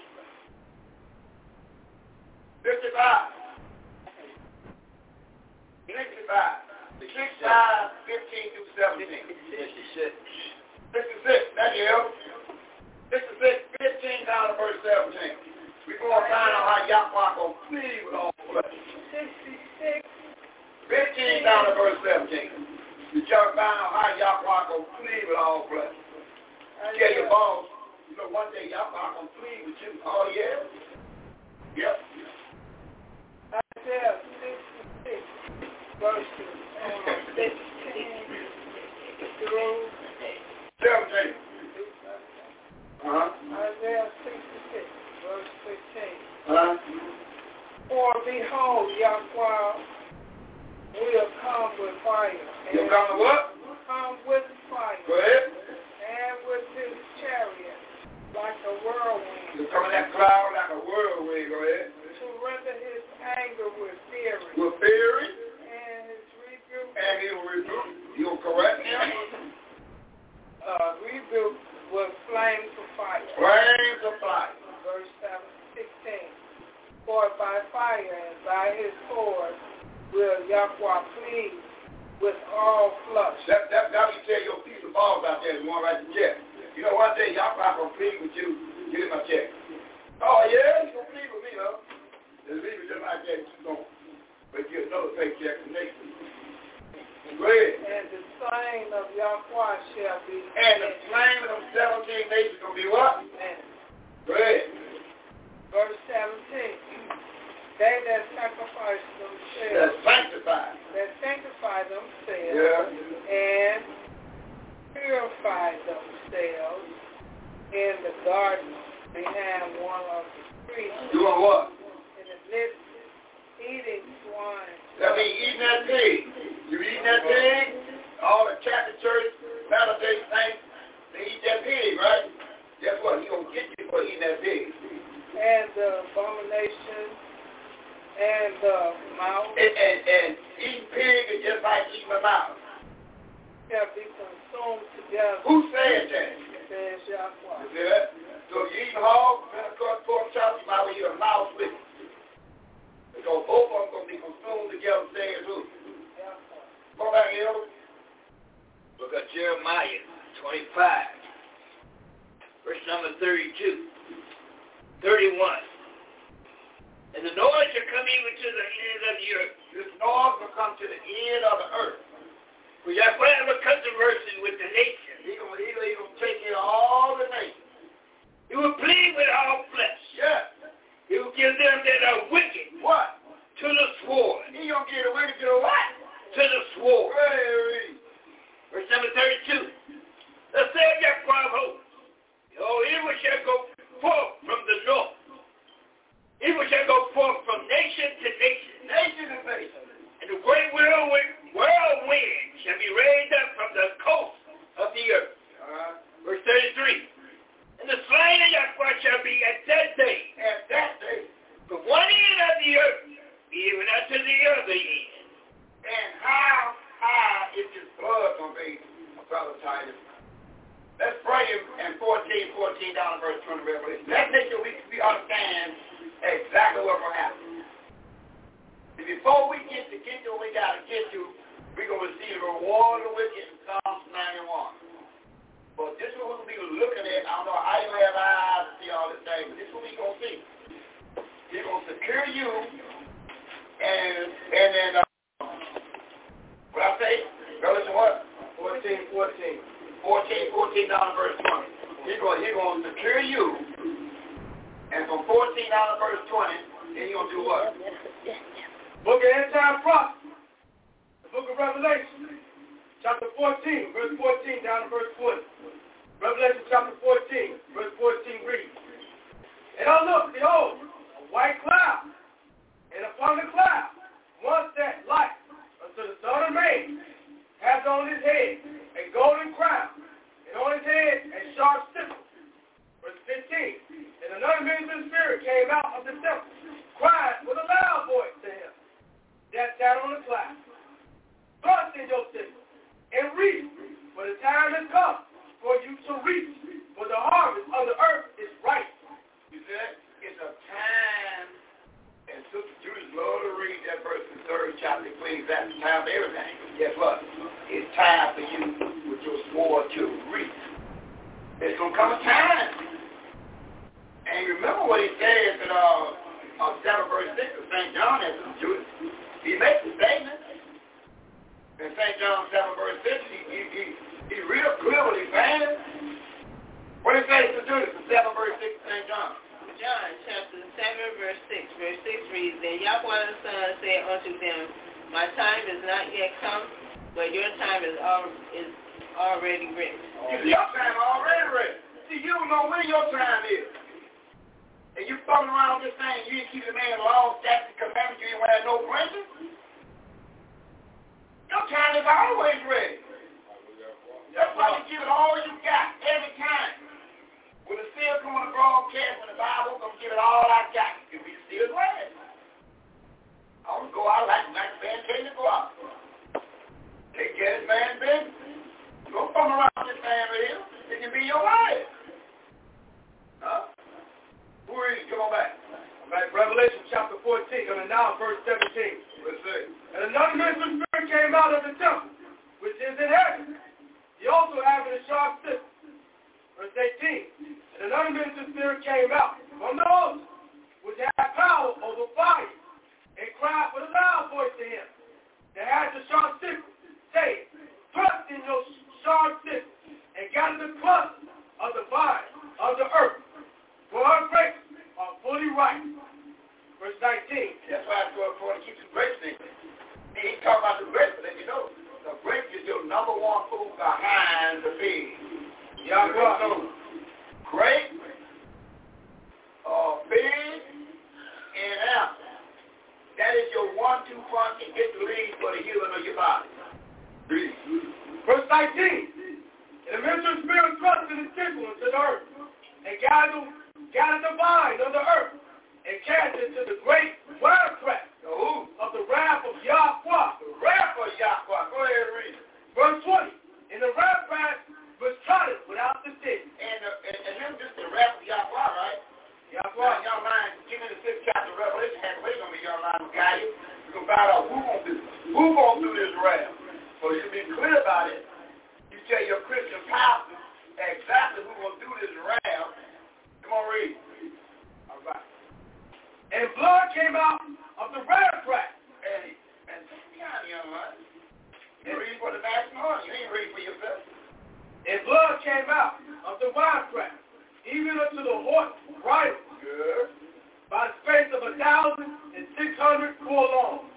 55. 65. 65, 15 through 17. 66. 66. That's you. 66, 15 down to verse 17. We're going to find out how Yahweh to plead with all flesh. 66. 15 down to verse 17. You to find out how Yahweh to plead with all flesh. Tell your boss, you know, one day Yahweh to plead with you. Oh, yeah? Yep. Isaiah 66, verses uh, 16 through 17. Uh-huh. Isaiah 66, verse 15. Uh-huh. For behold, Yahweh will come with fire. You come to what? Come with fire. Go ahead. And with his chariot, like a whirlwind. You come in that cloud like a whirlwind. Go ahead. To render his anger with fury. With fury. And his rebuke. And he will rebuke. He will correct him. Uh, rebuke with flames of fire. Flames of fire. Verse 7, 16. For by fire and by his sword will Yahweh plead with all flesh. That, that, that you tell your piece of balls out there, you want to write the check. You know, one day Yahweh to plead with you, give him a check. Oh, yeah, he's going to plead with me, huh? Just leave it just like that, keep going. But you another paycheck from next week. Go ahead. And the slain of Yahweh shall be. And the slain of them 17 nations going to be what? Amen. Go ahead. Verse 17. They that sacrifice themselves. That's sanctified. That sanctify themselves. Yeah. And purify themselves in the garden behind one of the trees. Doing what? In the midst, eating swine. That means eating that pig. You eating that pig? All the Catholic Church, Latter-day Saints, they eat that pig, right? Guess what? He gonna get you for eating that pig. And the abomination and the mouth. And, and, and eating pig is just like eating a mouse. Shall be consumed together. Who said that? Says Yahweh. You see that? So you eating hog, Pentecost, pork chops, you might well eat a mouse with it. Because both of them going to be consumed together, says who? Go back here. Book of Jeremiah 25, verse number 32, 31. And the noise shall come even to the end of the earth. This noise will come to the end of the earth. We got whatever controversy with the nation. He gonna, he, he gonna take of all the nations. He will plead with all flesh. Yeah. He will give them that are wicked What? to the sword. He gonna get away to do what? To the sword. Hey, Verse number 32. The Savior of hosts. Behold, evil shall go forth from the north. Evil shall go forth from nation to nation. nation to nation. And the great whirlwind, whirlwind shall be raised up from the coast of the earth. Uh, Verse 33. And the slain of Yahweh shall be at that day, at that day. from one end of the earth, even unto the other end. And how high is his blood gonna be, brother Titus? Let's pray in, in 14, 14 down to verse 20 Revelation. Let's make sure we, we understand exactly what will happen. Before we get to get to what we gotta get to, we're gonna receive the reward of the wicked in Psalms 91. But this is what we're looking at. I don't know how you have eyes to see all this thing, but this is what we're gonna see. He's gonna secure you and and then uh, what I say? Revelation what? 14, 14. 14, 14 down to verse 20. He's going, he going to secure you. And from 14 down to verse 20, then he's going to do what? Book of End Time Prophecy. The book of Revelation. Chapter 14, verse 14 down to verse 20. Revelation chapter 14, verse 14 reads. And I looked, behold, a white cloud. And upon the cloud, one that like unto the Son of Man, has on his head a golden crown, and on his head a sharp sickle. Verse 15. And another ministering spirit came out of the temple, crying with a loud voice to him that sat on the cloud. Thrust in your sickle, and reap, for the time has come for you to reap, for the harvest of the earth is ripe. You said it's a time, and Sister Judith love to read that verse in third chapter, please, that's the time for everything. Guess what? It's time for you with your sword to reap. There's going to come a time. And remember what he says in uh, uh, 7 verse 6 of St. John as Judith. He makes a statement. In St. John 7 verse 6, he, he, he, he real clear what he's saying. What he says to Judith in 7 verse 6 of St. John chapter 7, verse 6. Verse 6 reads, Then Yahweh the Son said unto them, My time is not yet come, but your time is, al- is already written. Your time already ready. See, you don't know when your time is. And you fucking around this thing, you didn't keep the man law, statutes, commandments, you ain't wear no fringes. Your time is always ready. That's why you give it all you got, every time. When the seal come on the broadcast, when the Bible comes, give it all I got. You'll be still glad. I want to go out like, like the man to go out. Take care of this man's business. Don't come around this man right here. It can be your life. Huh? Who are you? Come on back. Right, Revelation chapter 14, and now verse 17. Let's see. And another ministering spirit came out of the temple, which is in heaven. He also having a sharp sickle. Verse 18. And another ministering spirit came out from the host, which had power over fire, and cried with a loud voice to him that had the sharp sickle, saying, Thrust in your sharp sickle, and gather the clusters of the vine of the earth, for her grapes are fully ripe. Verse 19. That's why I go for to keep the grapes in. He talking about the grapes, but let you know. The grape is your number one food behind the pig. Yeah, So, grape, uh, and apple. That is your one-two punch and get the lead for the healing of your body. Verse 19. And the ministering spirit thrust in the sickle into the earth, and gathered, gathered the vine of the earth, and cast it into the great winepress of the wrath of Yahweh. The wrath of Yahweh. Go ahead and read it. Verse 20. And the winepress was trodden without the city. And, uh, and, and then just the wrath of Yahweh, right? Yahweh. young man, give me the fifth chapter of Revelation. Have wait on me, young got it. You can find out who gonna do who gonna do this wrath. So you be clear about it. You tell your Christian pastor exactly who gonna do this wrath. Come on, read. All right. And blood came out of the winepress. And and yeah, young man. Read for the bathroom. You ain't read for the national sword came out of the wisecrack, even unto the horse bridle, Good. By the space of a thousand and six hundred full long.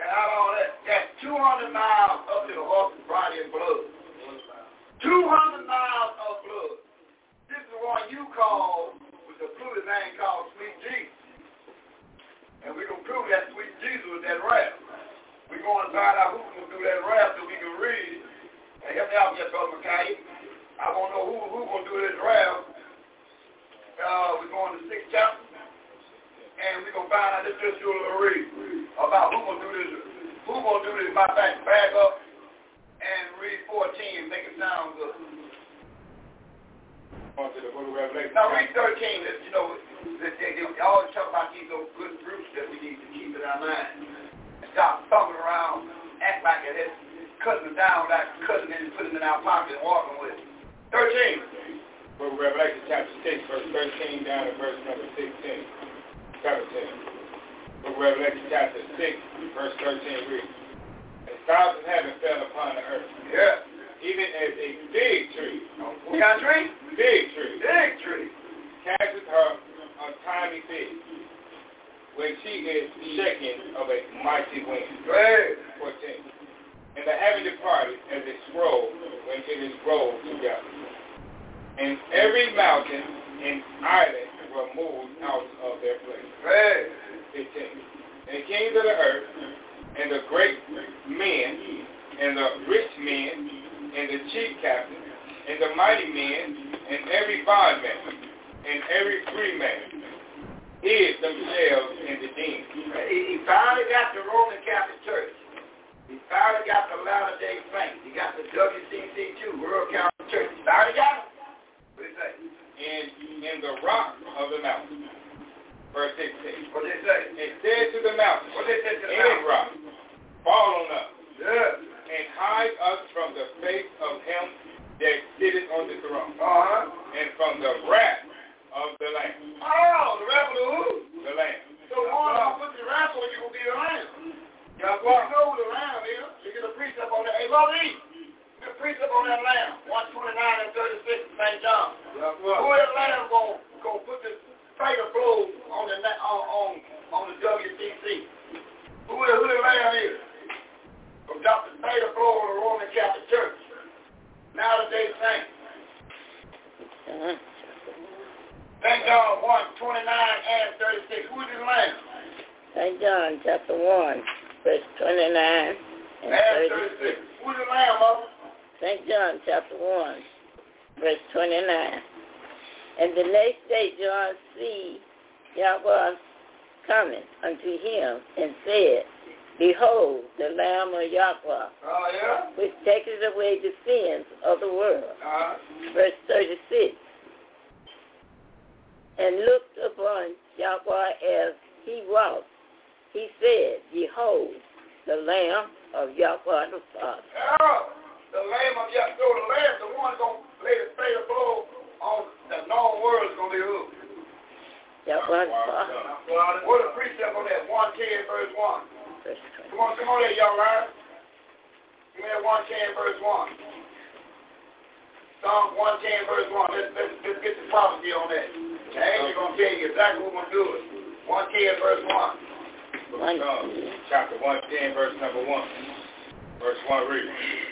And how long that? That's 200 miles up to the horse's body and blood. 200 miles of blood. This is the one you call, with the fluid name called Sweet Jesus. And we're going to prove that Sweet Jesus was that rap. We're going to find out who's going to do that rap so we can read. And help me out here, Brother McKay. I want to know who who's going to do this rap. Uh, we're going to sixth chapter. And we're going to find out this just your little read about who's going to do this. Who's going to do this? My back, back up and read 14 make it sound good. On to the book of Revelation. Now read 13. That, you know, they, they, they always talk about these those good fruits that we need to keep in our mind. Stop thumping around, act like it is cutting it down, like cutting it and putting it in our pocket and walking with it. 13. Book of Revelation chapter 6, verse 13 down to verse number 16. 17. Book Revelation chapter 6, verse 13 reads. And stars of heaven fell upon the earth. Yeah. Even as a big tree. Of tree? Big tree. Big tree. Catches her a tiny fig. When she is shaken of a mighty wind. Great. 14. And the heaven departed as a scroll when it is rolled together. And every mountain and island were moved out of their place. Great. 15. And the kings of the earth, and the great men, and the rich men, and the chief captains, and the mighty men, and every bondman, and every free man, hid themselves in the den. He, he finally got the Roman Catholic Church. He finally got the Latter Day Saints. He got the WCC2, World Catholic Church. He finally got them. What do you say? And in the rock of the mountain. Verse 16. What they say? It said to the mountain, What they say to the mountain? rock, fall on us, Yeah. and hide us from the face of him that sitteth on the throne, Uh-huh. and from the wrath of the Lamb. Oh, the rebel of who? The Lamb. So one of put the rap on you will be the lamb. You know who the lamb is. You get a precept on that. Hey, Brother get a precept on that lamb. 129 and 36 St. John. Yeah, Who that lamb going to put the fatal blow on the on on, on the WCC? Who the, who the lamb is? From Dr. Fatal blow on the Roman Catholic Church. Now the day saint. Uh-huh. St. John 1, 29 and 36. Who is this lamb? St. John chapter 1, verse 29 and And 36. 36. Who is the lamb, mother? St. John chapter 1, verse 29. And the next day John see Yahweh coming unto him and said, Behold, the Lamb of Yahweh, Oh, yeah? which taketh away the sins of the world. Uh-huh. Verse 36. And looked upon Yahweh as he walked. He said, Behold, the Lamb of Yahweh the Father. Yeah. The lamb of Yah. The lamb, the one going to lay the fatal blow on the known world is going to be who? Yahweh the Father. What a precept on that 110 verse 1. Verse Come on, come on there, young man. Give me that 110 verse 1. Psalm 110 verse 1. Let's, let's, let's get the prophecy on that. The angel going to tell you exactly who's going to do it. 110 verse 1. One. Psalms, chapter 110, verse number 1. Verse 1 reads.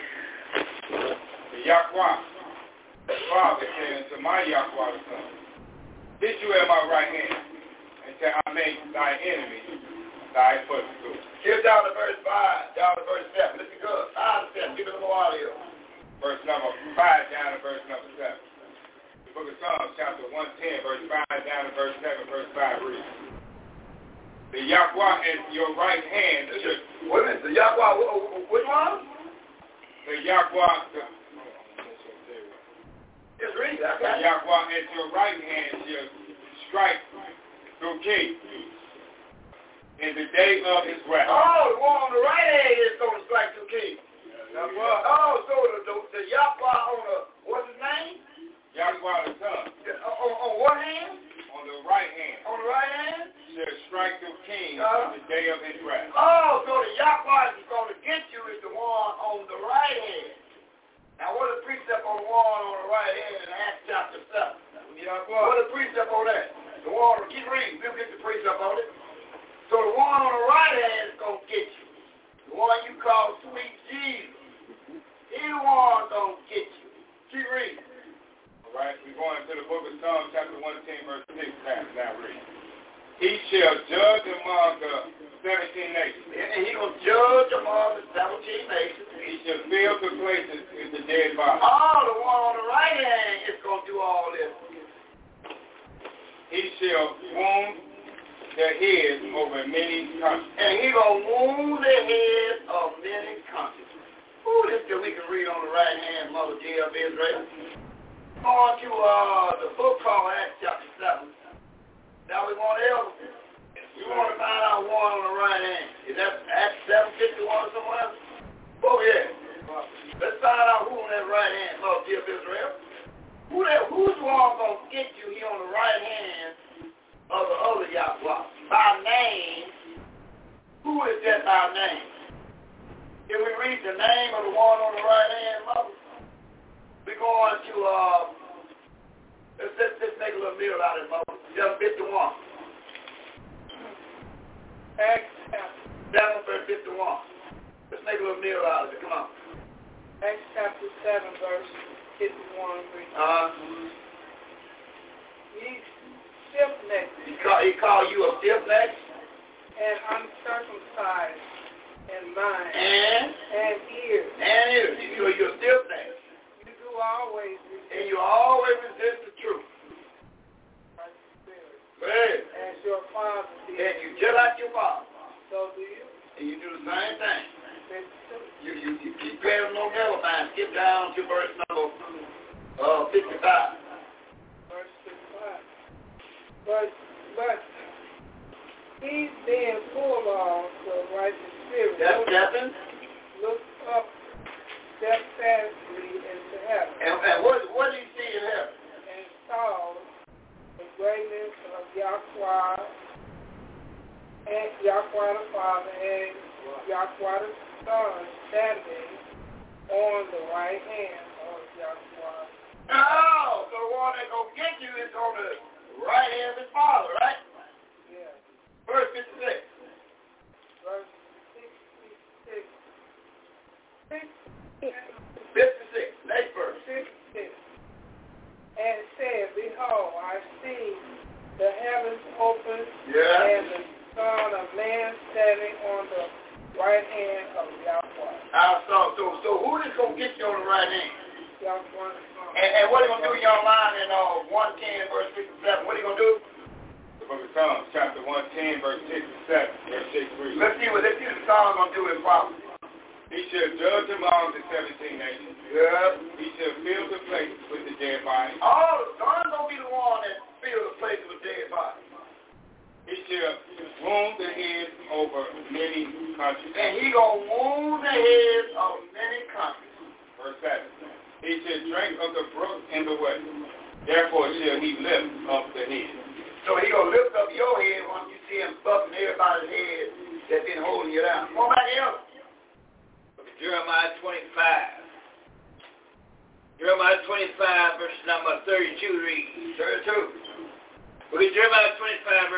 The Yahweh, the Father said unto my Yahweh the Son, Sit you at my right hand, until I make thy enemies thy footstool. Get down to verse 5, down to verse 7. Listen good. 5 to 7. Give it a little here. Verse number 5 down to verse number 7. The book of Psalms, chapter 110, verse 5 down to verse 7, verse 5 reads. The Yahweh at your right hand a minute. The Yahweh, wh- wh- which one? The Yahweh, the, Just read. I the got. Yahweh at your right hand shall strike through kings in the day of his wrath. Oh, the one on the right hand is going to strike two kings. Oh, so the, the, the Yahweh on the, what's his name? Yahweh the Son, The- On, on what hand? on the right hand, On the right hand? shall strike through kings Uh-huh. in the day of his wrath. Oh, so the Yahweh is going to get you is the one on the right hand. Now, what is the precept on the one on the right hand? Acts chapter seven. What the precept on that? The one, keep reading. We'll get the precept on it. So the one on the right hand is going to get you. The one you call sweet Jesus. He the one going to get you. Keep reading. All right, we're going to the book of Psalms, chapter 110, verse 6. Now, now read. He shall judge among the 17 nations. And he to judge among the 17 nations. He shall fill the places with the dead bodies. Oh, the one on the right hand is going to do all this. He shall wound their heads over many countries. And he to wound the heads of many countries. Ooh, this that we can read on the right hand, Mother Dear of Israel. On to uh, the book called Acts chapter 7. Now we want else. We want to find out one on the right hand. Is that Acts 751 somewhere? Oh, yeah. Let's find out who on that right hand, Mother Dear Israel. Who that, who's the one going to get you here on the right hand of the other Yahweh? By name. Who is that by name? Can we read the name of the one on the right hand, Mother? We're going to, uh, let's, let's, let's make a little meal out of it. Just 51. Acts 7 verse 51. Let's make a little meal out of it. Come on. Acts chapter 7, verse 51. reads, Uh, Ye stiff-necked he call, he call you a stiff neck and uncircumcised in mind and, and ears. and ears. You're, you're a stiff neck. You do always And you always resist the truth. Spirit, as your father And you just like your father. So do you. And you do the same thing. You, you, you keep going no mind. Skip down to verse number uh, 55. verse 55. But, but he being full of the righteous spirit, That's looked, looked up steadfastly into heaven And, and what, what do you see in heaven? and saw the greatness of Yahweh and Yahweh the Father and Yahweh the Son standing on the right hand of Yahweh. Oh, so the one that gonna get you is on the right hand of his father, right? Yeah. Verse 56. Verse 66. 56. Next verse. 66. And said, Behold, I see the heavens open and the Son of Man standing on the right hand of. I saw. So, so who is gonna get you on the right hand? And, what are you gonna do in your mind in uh, 110 verse 67? What are you gonna do? The book of Psalms, chapter 110, verse 6 and 7. Verse 6. Let's see what let's see the song gonna do in prophecy. He shall judge among the 17 nations. Yeah. He shall fill the places with the dead bodies. Oh, son gonna be the one that fill the place with dead bodies. He shall wound the heads over many countries. And he gonna wound the heads of many countries. Verse 7. He shall drink of the brook in the way. Therefore shall he lift up the head. So he gonna lift up your head once you see him busting everybody's head that's been holding you down. Come on back here. Look at Jeremiah 25. Jeremiah 25, verse number 32 reads. 32. Look at Jeremiah 25,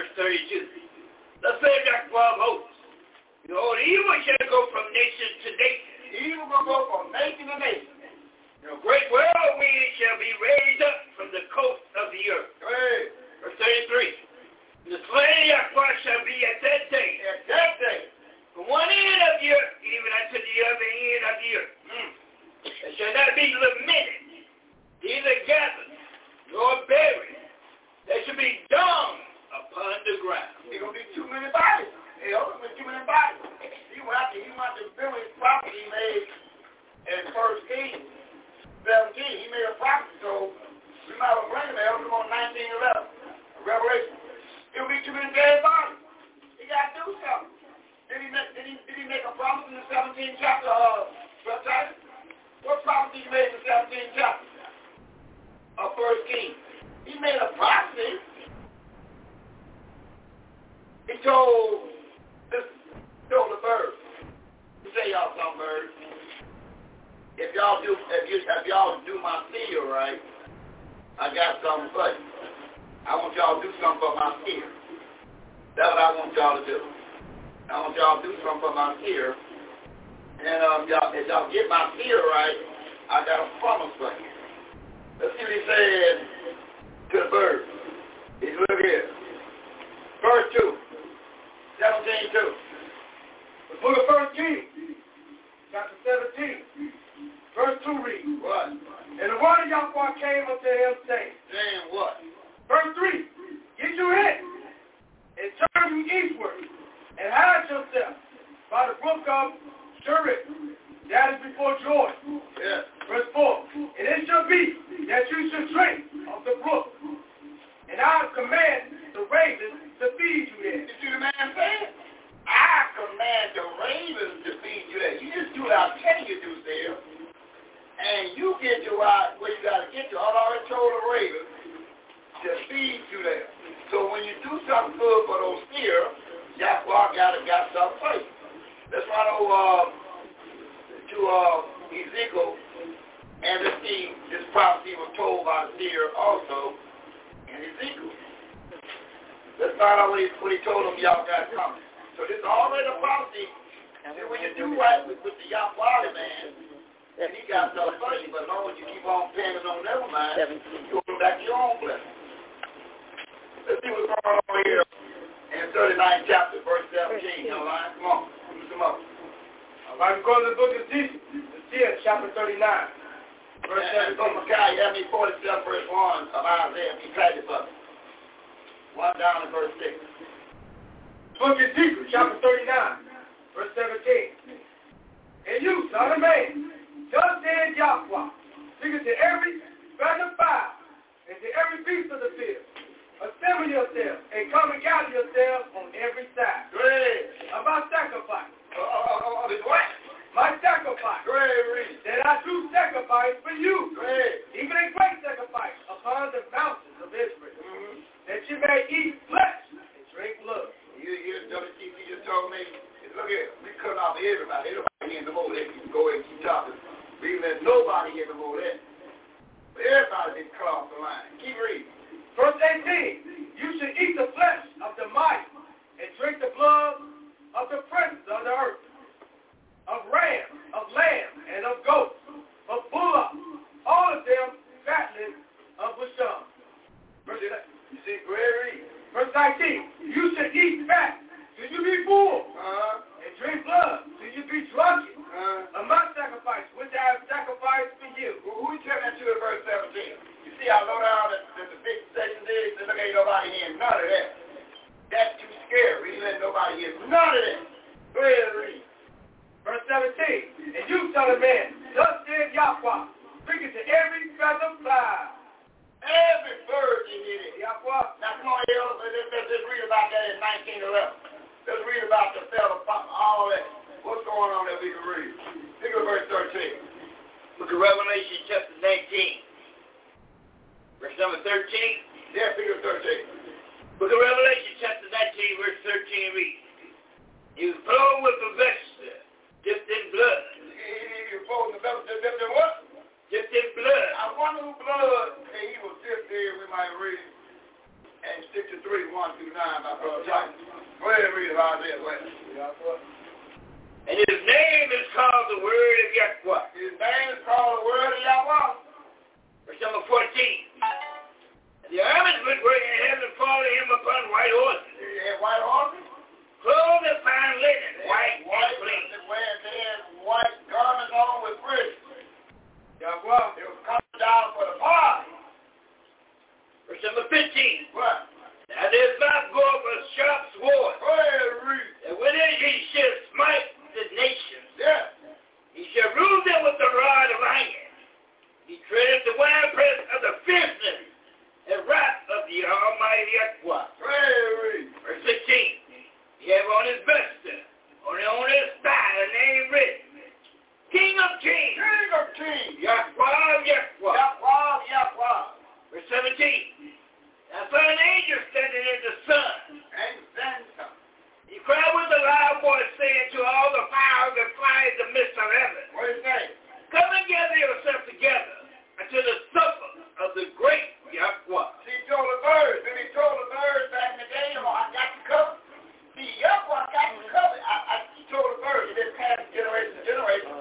the Almighty Akwa. Praise. Verse 16. He have on his vesture, on, on his thigh, a name written. King of kings. King of kings. Yakwa, Yakwa. Yakwa, Yakwa. Verse 17. And saw an angel standing in the sun. And sun. He cried with a loud voice, saying to all the fowls that fly in the midst of heaven. What is that? Come and gather yourself together unto the birds. Remember he told the birds back in the day, oh, I got you covered. The young I got you covered. I, I, he told the birds. It just passed generation to generation.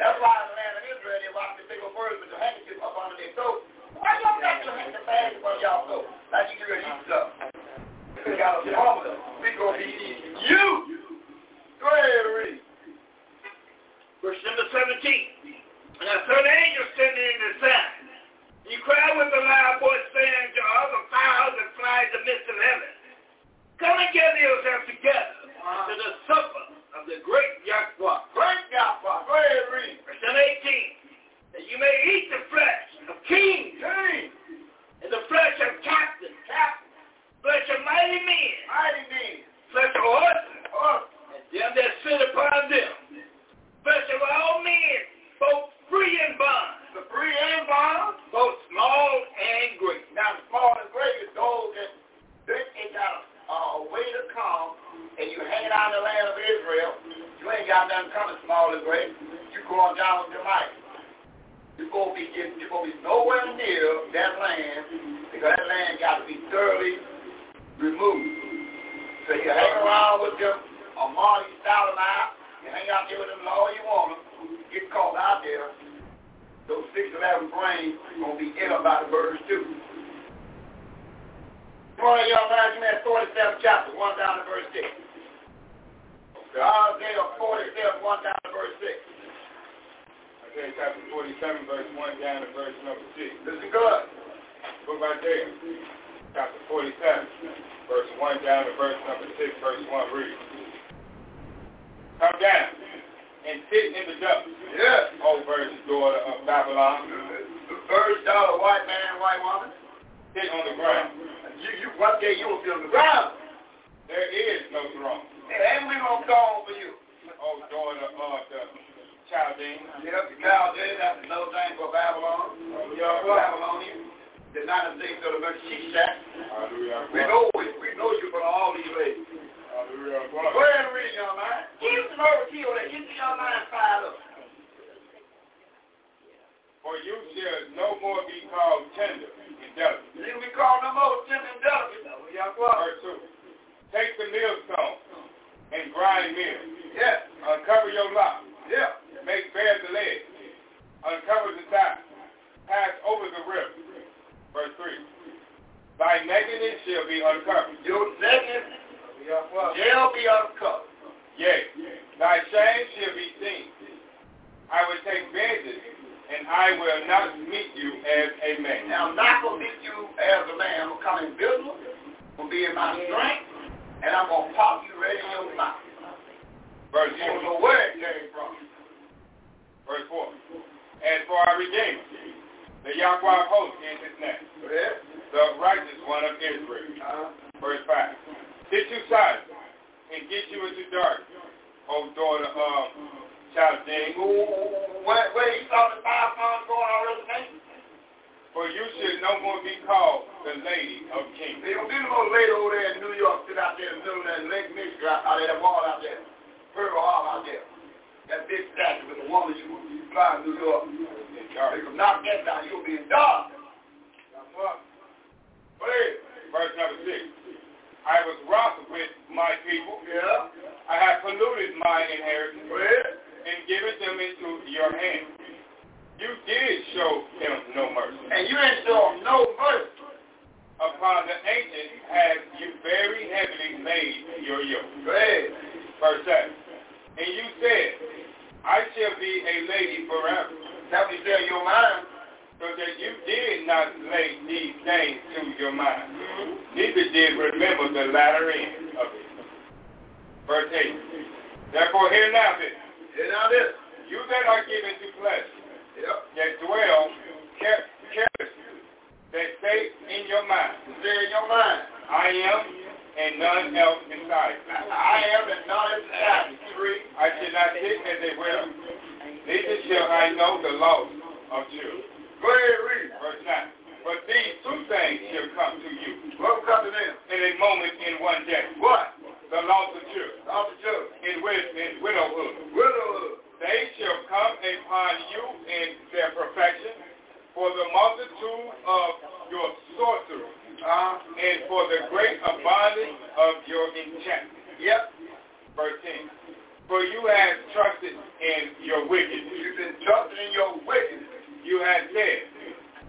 That's why in the land of Israel, they watch the single birds with the handkerchief up under their throat. Why y'all got your handkerchief fast in front of y'all throat? Like you can really eat stuff. You got a small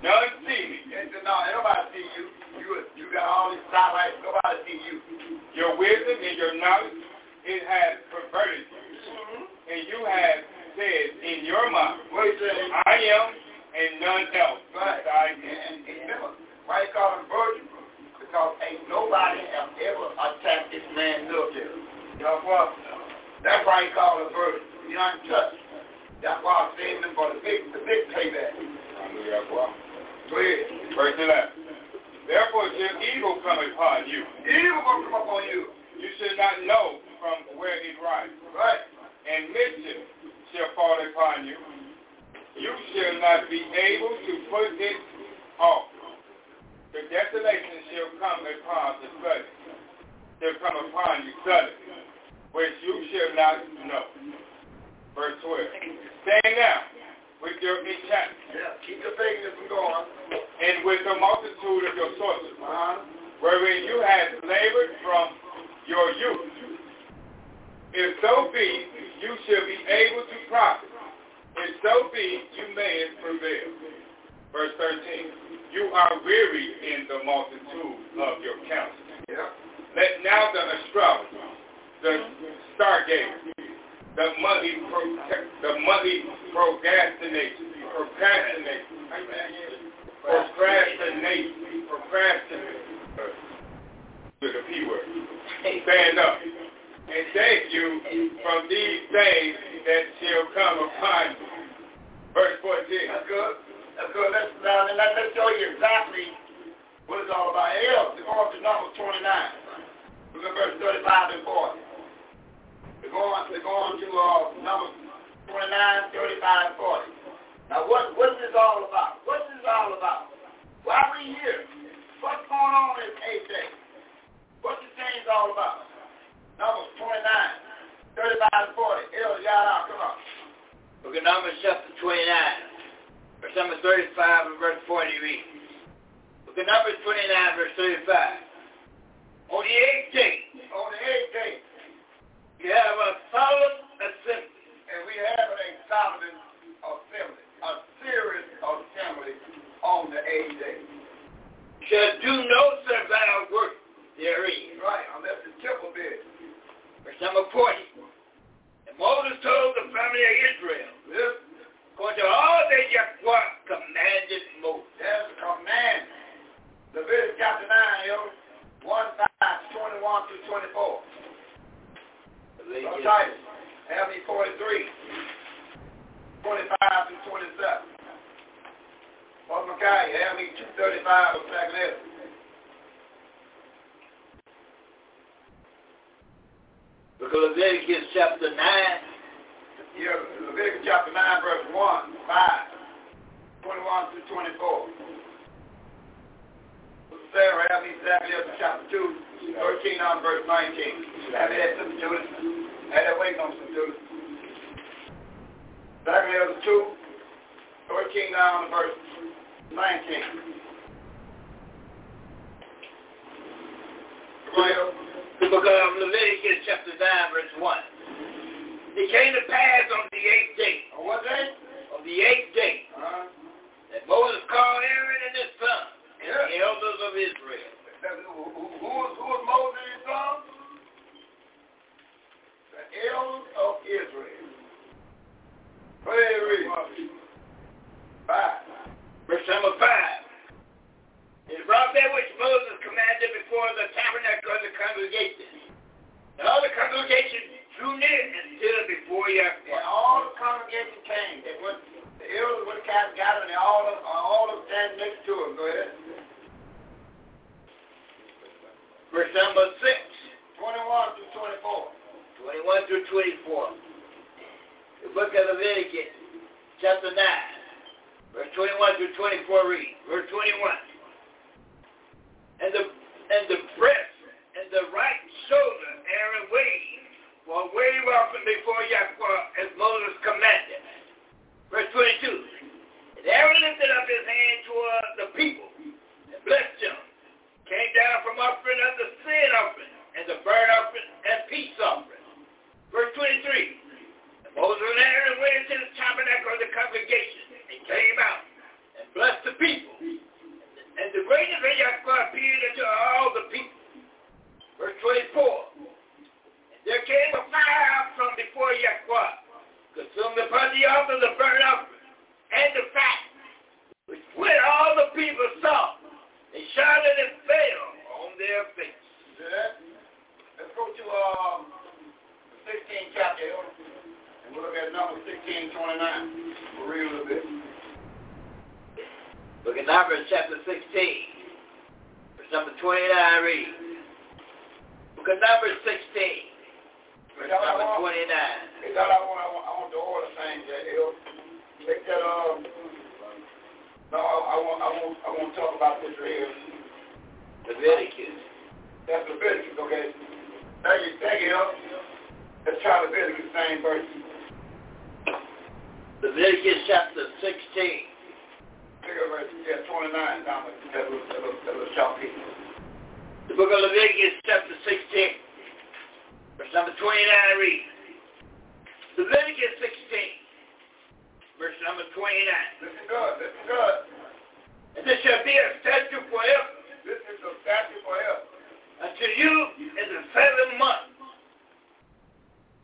none Leviticus. That's Leviticus, okay? Thank you, thank you. Let's try Leviticus, same verse. Leviticus chapter 16. Verse yeah, 29 down there. That was, that was, that was. The book of Leviticus chapter 16. Verse number 29 reads. Leviticus 16. Verse number 29. Listen good, listen good. And this shall be a statute forever. This is a statute forever. Unto you in the seventh month.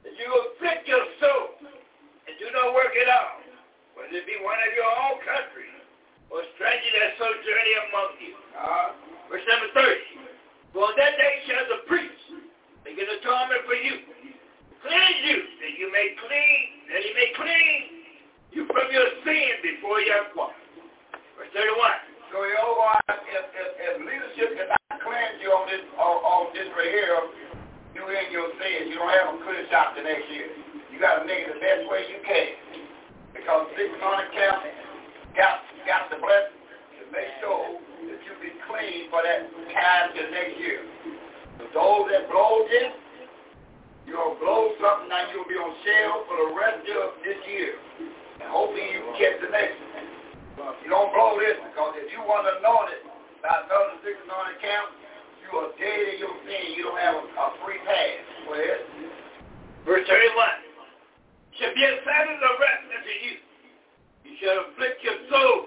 That you afflict your soul and do not work at all, whether it be one of your own country or a stranger that sojourning among you. Uh, Verse number 30. For on that day shall the priest make an atonement for you, cleanse you, that you may clean, that he may clean you from your sin before your Yahweh. Verse 31. So Jehovah, if, if, if leadership cannot cleanse you on this, on, on this right here, you in your sins. You don't have a clear shot the next year. You got to make it the best way you can. Because six hundred camp got got the blessing to make sure that you be clean for that time to next year. For those that blow this, you'll blow something now you'll be on sale for the rest of this year. And hopefully you catch the next one. You don't blow this because if you want to know it by another six hundred camp, you are dead in your sin. You don't have a, a free pass. Ahead. Verse 31. Shall be a Sabbath of rest unto you. You shall afflict your soul.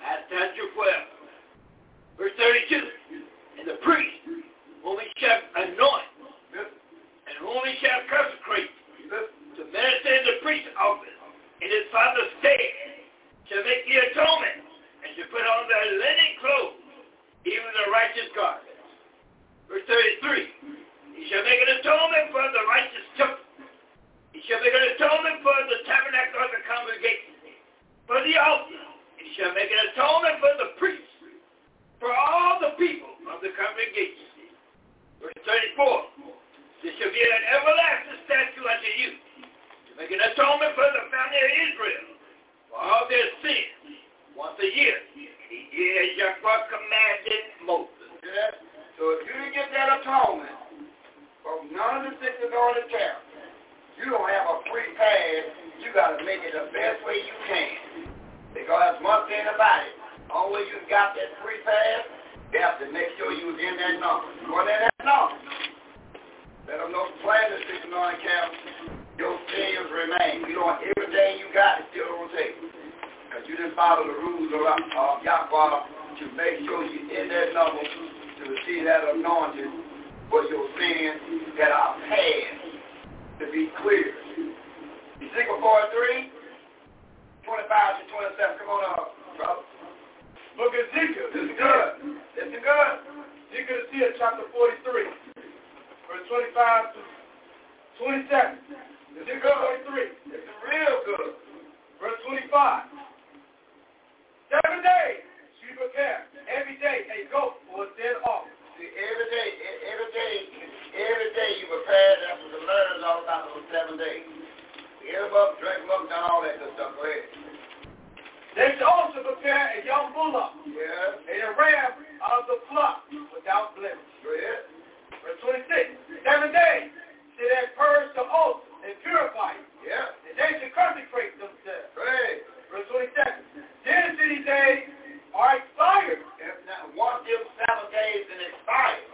I stand you forever. Verse 32. And the priest, whom he shall anoint, and whom he shall consecrate, to minister in the priest's office, in his father's stead, shall make the atonement, and to put on their linen clothes, even the righteous garments. Verse 33. He shall make an atonement for the righteous temple. He shall make an atonement for the tabernacle of the congregation, for the altar. He shall make an atonement for the priests, for all the people of the congregation. Verse 34. This shall be an everlasting statute unto you, to make an atonement for the family of Israel, for all their sins, once a year. As Yahweh commanded Moses. Yeah. So if you didn't get that atonement from none of the six on the camp, you don't have a free pass. You got to make it the best way you can. Because one thing about it, only you got that free pass, you have to make sure you was in that number. You in that number. Let them know plan the six on camp. Your sins remain. You don't everything you got is still table. Because you didn't follow the rules of uh, Yahweh to make sure you're in that number to receive that anointing for your sins that are past to be clear. Ezekiel 43, 25 to 27. Come on up, brother. Look at Ezekiel. This is good. This is good. Ezekiel is here, chapter 43, verse 25 to 27. This is good. 43, This is real good. verse 25. Seven days she prepared every day a goat for a sin offering. See, every day, every day, every day you prepare them for the learners all about those seven days. Get them up, drink them up, done all that good stuff. Go ahead. They should also prepare a young bullock Yeah. and a ram of the flock without blemish. Go ahead. Verse 26. Seven days should they purge the oath and purify them. Yeah. And they should consecrate themselves. Right. Verse 27. Then city days are expired. If one them seven days and expired.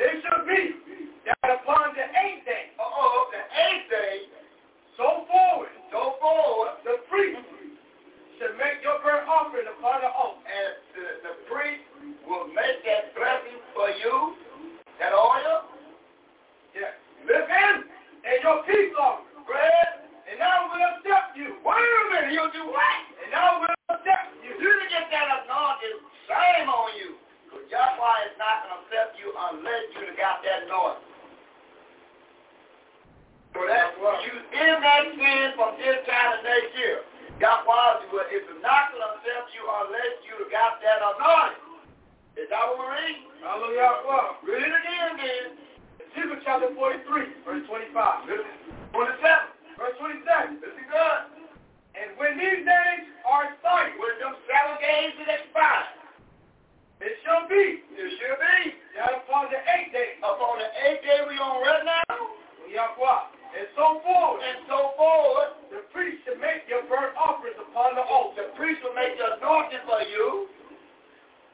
They should be that upon the eighth day. Uh-oh, the eighth day. So forward. So forward. The priest should make your burnt offering upon the altar. And the, the priest will make that blessing for you, that oil. Yes. Live in and your peace offering, bread, and now we'll accept you. Wait a minute, you'll do what? And now we'll accept you. You to get that anointing, shame on you. Because Yahweh is not going to accept you unless you got that anointing. So that's what you in that sin from this time to next year. Yahweh is not going to accept you unless you got that anointing. Is that what we read? Hallelujah. Read it again, then. Ezekiel chapter 43, verse 25. Listen. 27. Verse 27. Listen good. And when these days are started, When them seven days is expired, it shall be it should be. that upon the eighth day Upon the eighth day we on right now, of Yahweh, and so forth, and so forth. the priest shall make your burnt offerings upon the altar, the priest will make the anointing for you,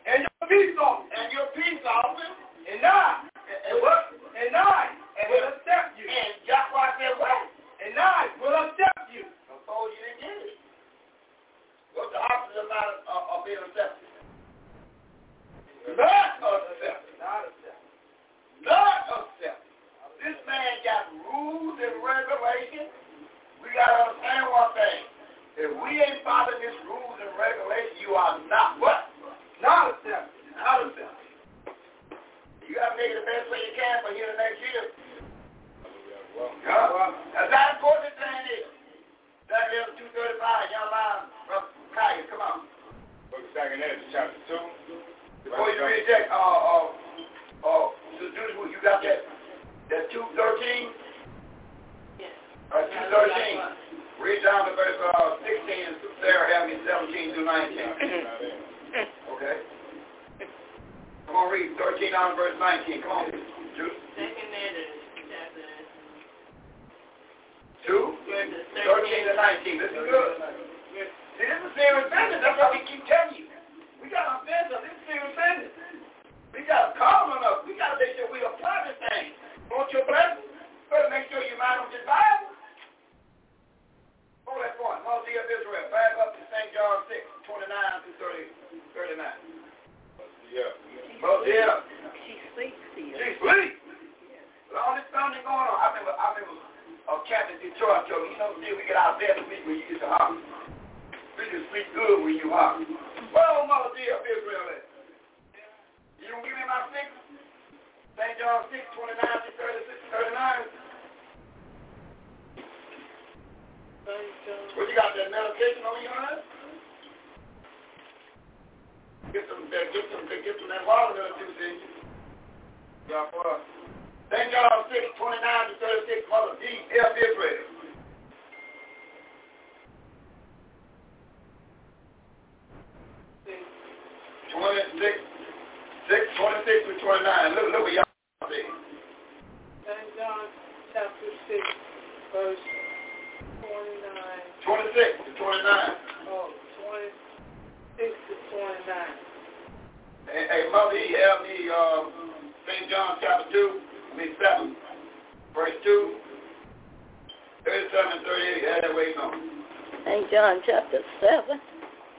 and your peace offering, and your peace offering, and I, and, and what? And I will accept you, And Yahweh said what? and I will accept you. Suppose you didn't get it. What's the opposite of, of, uh, of being accepted? Not accepted. Not accept. Not accepted. This man got rules and regulations. We got to understand one thing. If we ain't following these rules and regulations, you are not what? Not accept. Not accepted. You got to make it the best way you can for here the next year. Huh? That's how important this thing is. That is 235, young man from Kaya, come on. Book of Second Ezra, chapter 2. Before you read that, uh, uh, uh, Suzuki, you got that, that 213? Yes. Uh, 213. Read down to verse uh, 16 and Sarah have me 17 through 19. [LAUGHS] Okay? Come on, read 13 down to verse 19. Come on. Two. Second Ezra, chapter 2, 13 to 19. Listen good. See, this is serious business. That's why we keep telling you. We got to understand something. This is serious business. We got to call on us. We got to make sure we apply this thing. Want your blessing? Better make sure you mind on this Bible. Hold that point. Moses of Israel. Back up to St. John 6, 29 through 30, 39. Yeah. Moses. She speaks to you. She sleep. With all this thunder going on. I remember, I remember uh, Captain Detroit told me, you know, see, we get our best sleep when you get to house. We can sleep good when you hot. Well, Mother dear of Israel? You don't give me my six? St. John 6, 29 to 36, 39. What you got, that medication on your hand? Get some, uh, get some, get some that water there too, see? Yeah, for St. John 6, 29 to 36, Mother D, F. Israel. Twenty-six, six, twenty-six to twenty-nine. Look, look what y'all say. St. John chapter 6, verse 29. Twenty-six to twenty-nine. Oh, 26 to 29. Hey, hey Mother, he help me, uh, St. John chapter 2, I mean 7, verse 2, 37 and 38, had that waiting on. St. John chapter 7.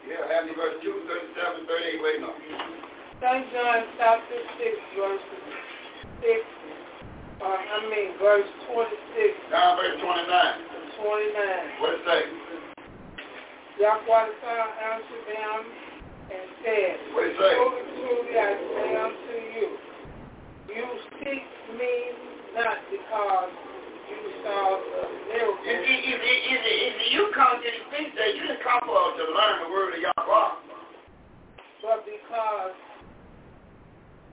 Yeah, have me verse 2, 37, 38 waiting on. St. John chapter 6, verse 6, uh, I mean verse 26 Down verse 29. to 29. What it say? Yahweh the Son answered them and said, What it say? Truly, truly, I say unto you, you seek me not because you saw the is it, you come to things that you didn't come for to learn the word of Yahweh. but because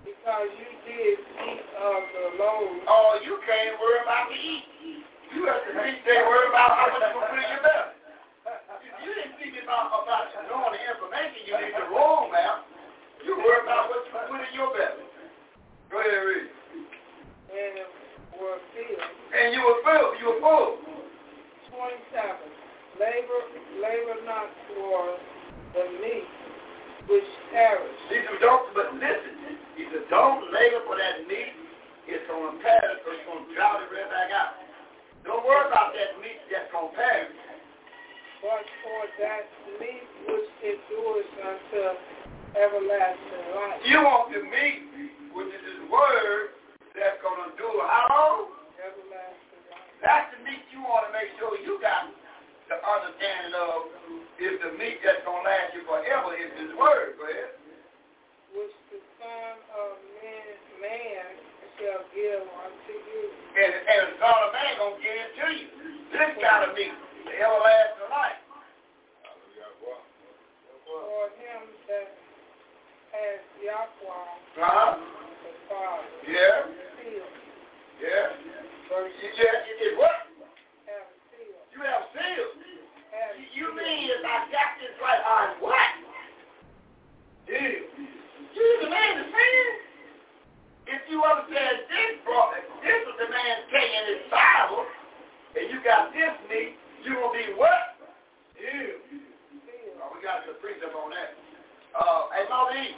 because you did eat of the loaves Oh, you can't worry about to eat. You have to think they worry about how much you put in your belly. You didn't think about, about knowing the information you need to roll, man. You worry about what you put in your belly. Go ahead, read. and were filled. And you were filled. You were full. 27. Labor, labor not for the meat which perish, He said, don't, but listen. He said, don't labor for that meat. It's going to perish or it's going to drought it right back out. Don't worry about that meat that's going to perish. But for that meat which endures unto everlasting life. You want the meat, which is his word, that's going to do how long? Everlasting life. That's the meat you want to make sure you got the understanding of is the meat that's going to last you forever is his word. Go ahead. Which the Son of Man, man shall give unto you. And, and the Son of Man gonna give it to you. This kind of meat, the everlasting life. For him that has Yahweh Uh-huh. the Father Yeah. sealed, Yeah. verse You, yeah, you did what? have sealed, You have sealed. have You- You sealed. mean if I got this right on what? Yeah. You the man is saying. If you understand this brought this is the man taking his Bible, and you got this meat, you will be what? Oh, we got the precept on that. Uh, hey, Moses,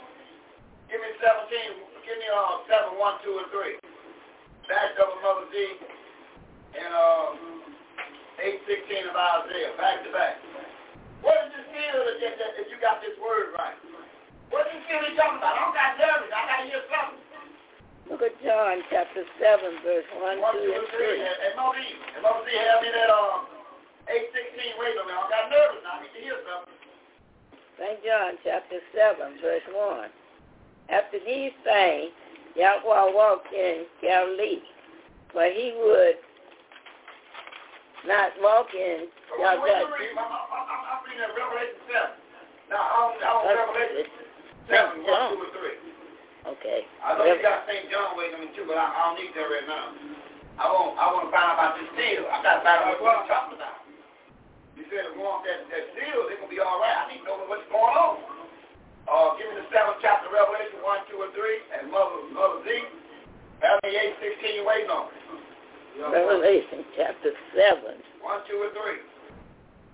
give me 17, give me uh, 7, 1, 2, and 3. Back up Mother Z, and uh, 8, 16 of Isaiah, back to back. What is this deal that, that, that, if you got this word right? What is this deal he talking about? I don't got nervous. I got to hear something. Look at John chapter 7, verse 1, 2, 1, 2, and and 3. 3. And, and Moses, and Moses, have me that uh, 8, 16, wait a minute. I got nervous. I need to hear something. St. John chapter 7, verse 1. After these things, Yahweh walked in Galilee, but he would not walk in oh, So what, what you Yahweh. I'm, I'm, I'm, I'm reading that Revelation 7. Now, I'm, I'm uh, Revelation 7, 1, 2, and 3. Okay. I know you got St. John waiting on me too, but I, I don't need that right now. I want I want to find out about this deal. I got to find out what you're talking about. You said if we want that, that deal, they're going to be all right. I need to know what's going on. Uh, give me the seventh chapter of Revelation 1, 2, and 3, and Mother, Mother Z. Have me 8, 16 waiting on me. Revelation chapter 7. 1, 2, and 3.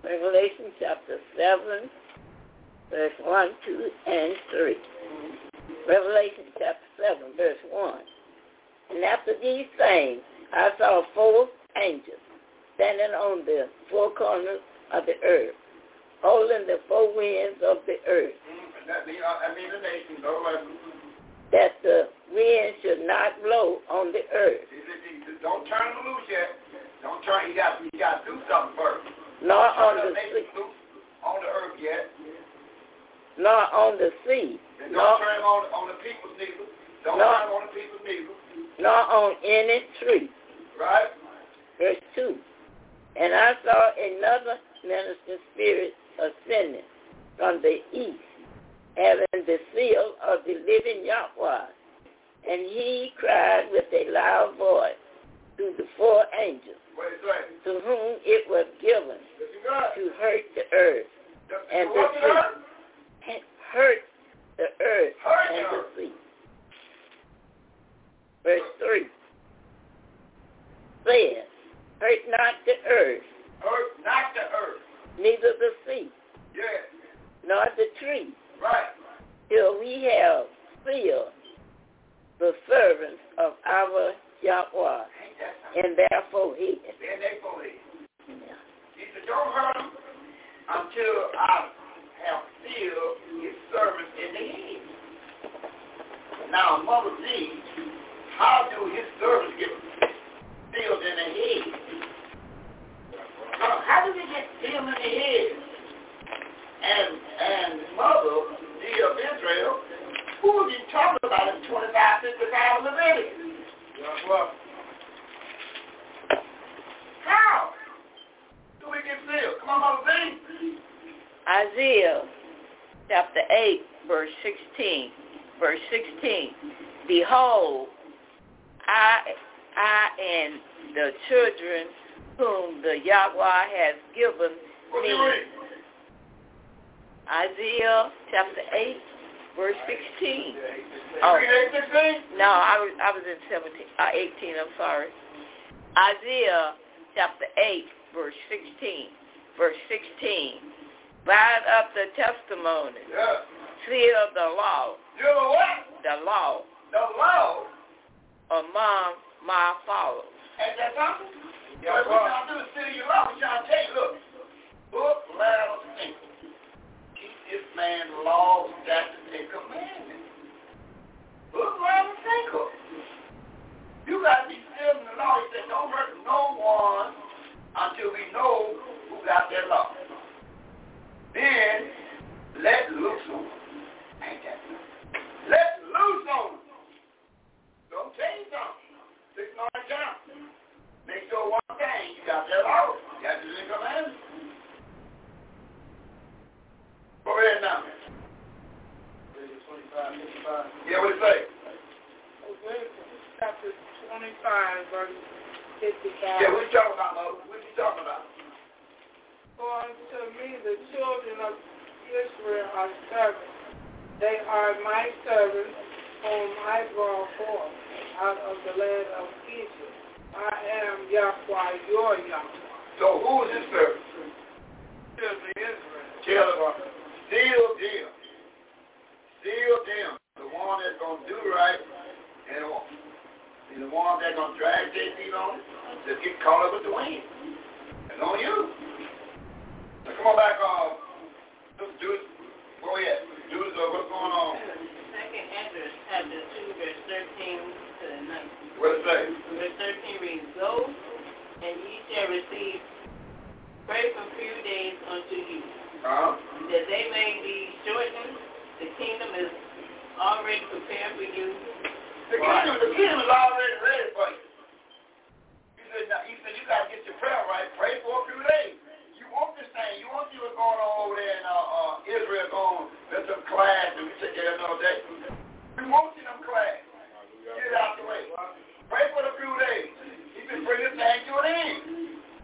Revelation chapter 7, verse 1, 2, and 3. Revelation chapter 7, verse 1. And after these things, I saw four angels standing on the four corners of the earth, holding the four winds of the earth, that means that means the nation. No, that the wind should not blow on the earth, don't turn them loose yet. Don't turn. You got you got to do something first. nor on the sea, on the earth yet. nor on the sea, And don't turn on on the people's neither. Don't turn on the people's neither. nor on any tree. Right? Verse 2. And I saw another minister spirit ascending from the east, having the seal of the living Yahweh. And he cried with a loud voice to the four angels, to whom it was given to hurt the earth and the sea, hurt the earth and the sea. Verse 3 says, Hurt not the earth, Hurt not the earth. neither the sea, Yeah. nor the tree, Right. till we have sealed the servants of our Yahweh Ain't that something? in their forehead. Then they believe. Yeah. He said, don't hurt him until I have sealed his servants in the head. Now, Mother Z, how do his servants get sealed in the head? How, how do they get sealed in the head? And and Mother Z of Israel, who are you talking about in 25, 55 Leviticus? How? Do we get sealed? Come on, Mother Z. Isaiah chapter 8, verse 16. Verse 16. Behold, I, I and the children whom the Yahweh has given me. Isaiah chapter 8, verse 16. Oh. 816? No, I was I was in 17, uh, 18. I'm sorry. Isaiah chapter 8, verse 16. Verse 16. Bind up the testimony, Yeah. seal the law, You know what? the law The law. among my followers. Yeah, right. We're trying to the city of law. We're trying to you, look, book, letter, thinking. Keep this man law, statutes, and commandments. Book, letter, thinker. You got to be still in the said, don't hurt no one until we know who got that law. Then let loose on Ain't Let loose on Don't change them. Six nine down. Make sure one Okay, you got that out. Got the. Go ahead now, man. Yeah, what say? Chapter 25, verse 55. Yeah, what you talking about, What you talking about? For unto me the children of Israel are servants. They are my servants whom I brought forth out of the land of Egypt. I am Yahweh, your Yahweh. So who is this servant? Children of Israel. Tell them. Still them. Still them. The one that's going to do right and the one, and the one that's going to drag their feet on it, just get caught up with the wind. It's on you. Now come on back on. Uh, do it. Where we at? Do it. Uh, what's going on? Second Ezra chapter 2, verse 13 to 19. What it say? Verse 13 reads, Go, and ye shall receive pray for a few days unto you, Uh-huh. that they may be shortened. The kingdom is already prepared for you. The kingdom, the kingdom is already ready for you. You said, now, you said you got to get your prayer right. Pray for a few days. You want this thing. You want to see what's going on over there in uh, uh, Israel going, let them class and we care of another day. We won't see them class. Get it out the way. Pray for the few days. He can bring this thing to an end.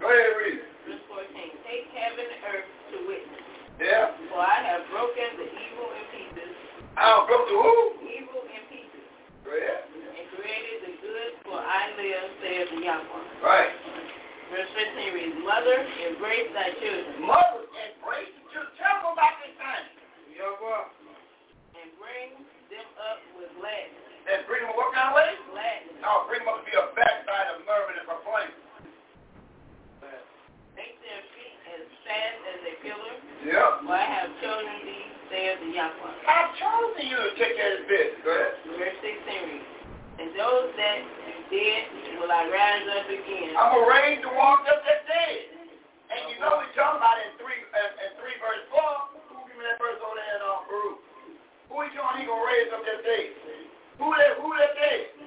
Go ahead, read it. Verse 14, Take heaven and earth to witness, Yeah. for I have broken the evil in pieces, I don't go to who? evil in pieces, Go ahead. and created the good, for I live, saith the Yahweh. Right. Verse 15 reads, Mother, embrace thy children, Mothers, embrace the children. Tell them about this thing. Yahweh. and bring them up with gladness. And bring them what kind of way? Gladness. No, bring them up to be a backside of murmuring and complaining. Make their feet as fast as a pillar, Yeah. for I have chosen thee, saith the Yahweh. I've chosen you to take care of this business. Go ahead. Verse 16 And those that did will I rise up again. I'm going to raise the ones up that's dead. And you know we talking about in 3, in, in 3 verse 4. Who give me that verse over there in uh, Baruch? Who he going he to raise up that dead? Who that, who that dead?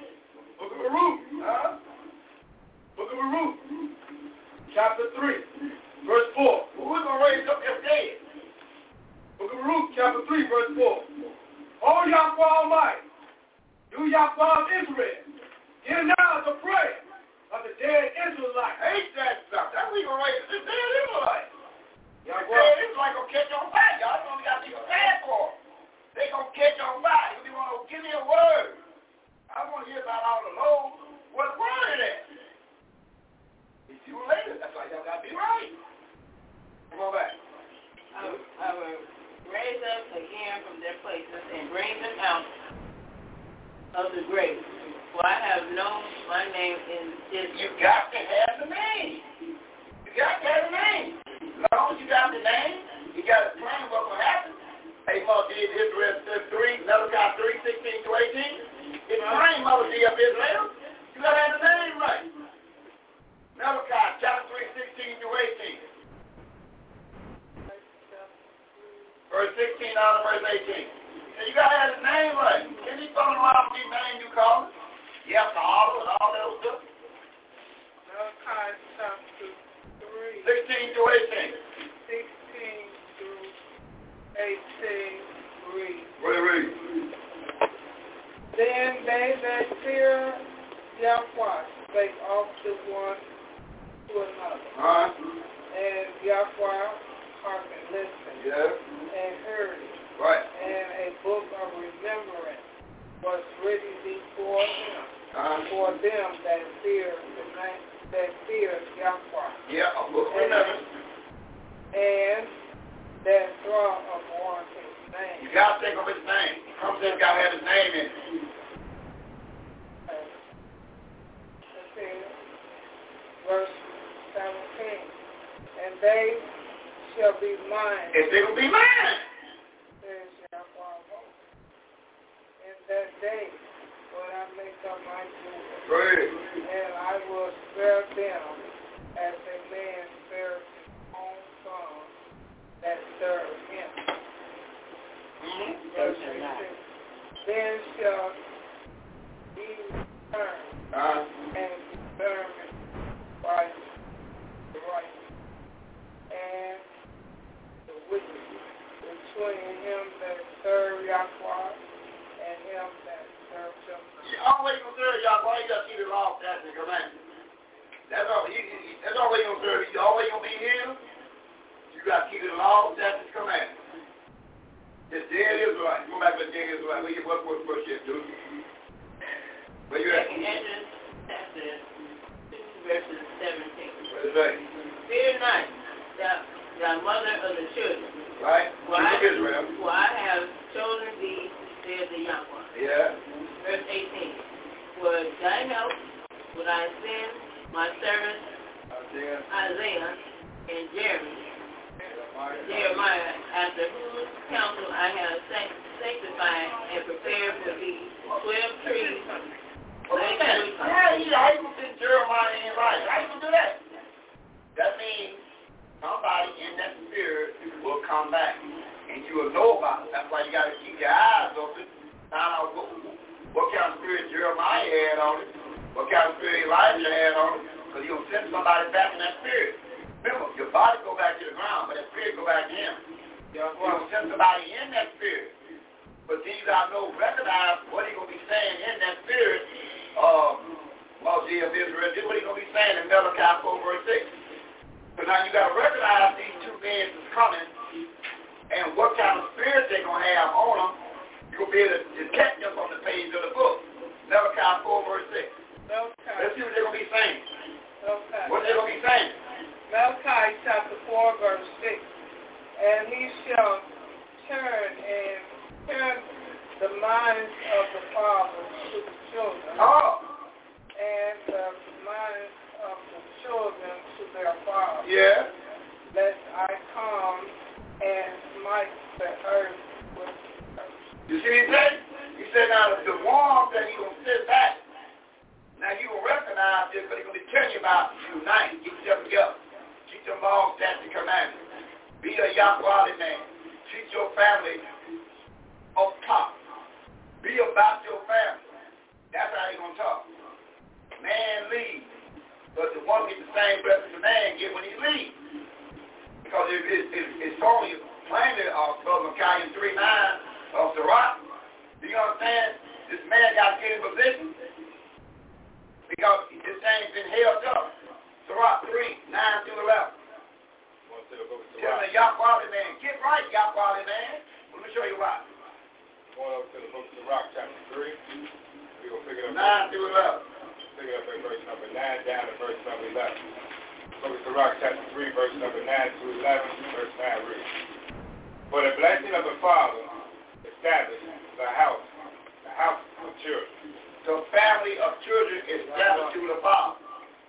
The family of children is established to the father.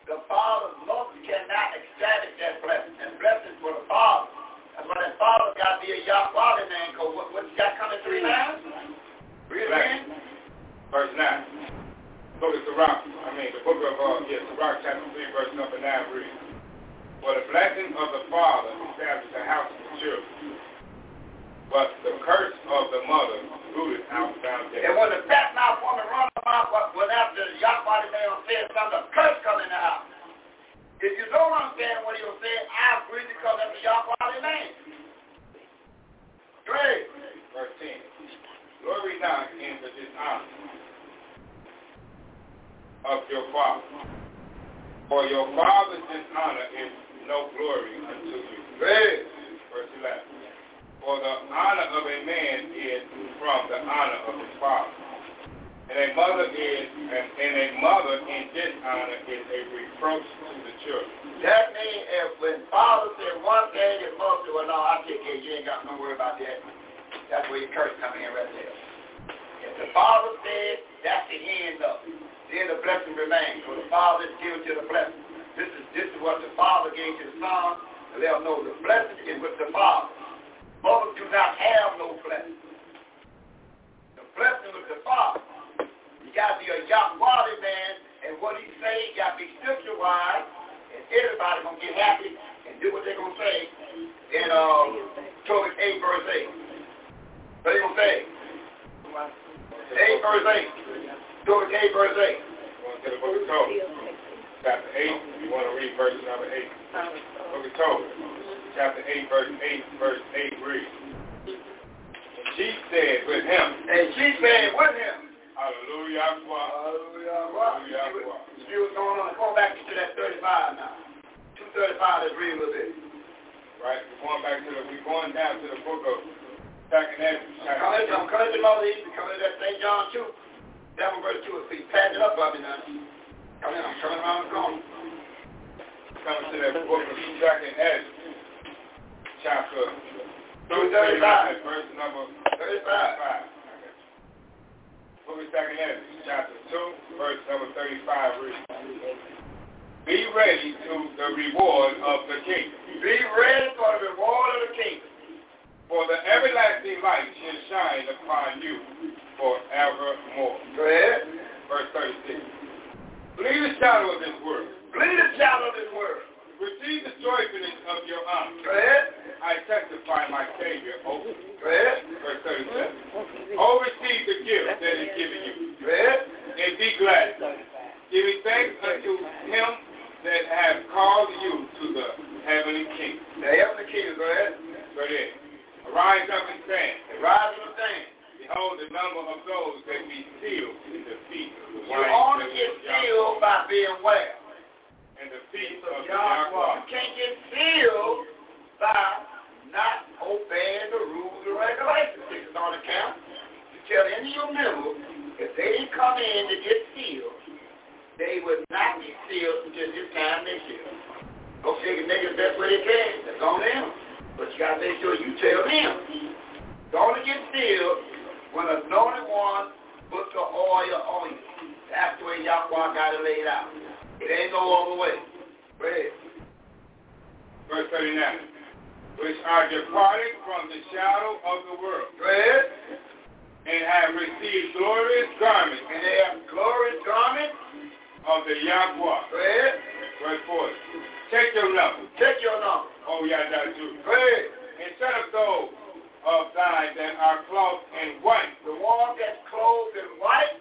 The father's mother cannot establish that blessing. That blessing for the father. That's why that father got to be a Yahweh man, because what, what you got coming through now? Read it again. Verse 9. Book of Sirach, I mean, the book of, uh, yeah, Sirach, chapter 3, verse number 9 reads. For the blessing of the father established the house of the children. But the curse of the mother rooted out foundation. And when the fat mouth woman runs but when after Yahweh man said something, the curse come in the house. If you don't understand what he was saying, I agree because that's a Yahweh man. Great. Verse 10. Glory not in the dishonor of your father. For your father's dishonor is no glory unto you. Great. Verse 11. For the honor of a man is from the honor of his father. And a mother is, and, and a mother in dishonor is a reproach to the children. That means if when father said one thing and mother said, well, no, I take care. You ain't got no worry about that. That's where your curse coming in right there. If the father said, that's the end of it. Then the blessing remains. So the father is given to the blessing. This is this is what the father gave to the son. Let them know the blessing is with the father. Mothers do not have no blessing. The blessing with the father. You got to be a Yahweh man, and what he say, you got to be scripture wise, and everybody gonna get happy and do what they're gonna say in um, Tobit 8 verse 8. What they gonna say? 8 verse 8. Tobit 8 verse 8. Going to the book of Tobit, chapter 8. You want to read verse number 8. Book of Tobit, chapter 8, verse 8, verse 8 reads. And she said with him, And she said with him, Hallelujah. Hallelujah. Hallelujah. See what's going on. Go back to that 35 now. 235, let's read a little bit. Right, we're going back to the, we're going down to the book of Second Ezra. I'm coming to Moses, coming to that St. John 2. That one verse 2, if he pass it up, I'll be done. Come in, I'm coming around the corner. Coming to that book of Second Ezra, chapter 235. verse number 35. Book of Second Ezra, chapter 2, verse number 35 reads. Be ready to the reward of the kingdom. Be ready for the reward of the kingdom. For the everlasting light shall shine upon you forevermore. Go ahead. Verse 36. Believe the shadow of this word. Believe the shadow of this word. Receive the joyfulness of your honor. Go ahead. I testify my Savior over. Go ahead. Verse 37. Oh, receive the gift that is given you. Go ahead. And be glad. Giving thanks unto him that have called you to the heavenly kingdom. The heavenly kingdom, go ahead. Arise up and stand. Arise up and stand. Behold the number of those that be sealed in the feet of the You only get sealed by being well. And the feet of Yahweh. You can't get sealed by not obeying the rules and regulations. This is on account. You tell any of your members, if they didn't come in to get sealed, they would not be sealed until this time next year. Go take a nigga the best way they can. That's on them. But you gotta make sure you tell them. Only get sealed when an anointed one puts the oil on you. That's the way Yahweh got it laid out. It ain't no other way. Go ahead. Verse 39. Which are departed from the shadow of the world. Go ahead. And have received glorious garments. And they have glorious garments of the Yahweh. Go ahead. Verse 40. Take your number. Take your number. Oh, yeah, that's true. Go ahead. And set up those of thine that are clothed in white. The one that's clothed in white.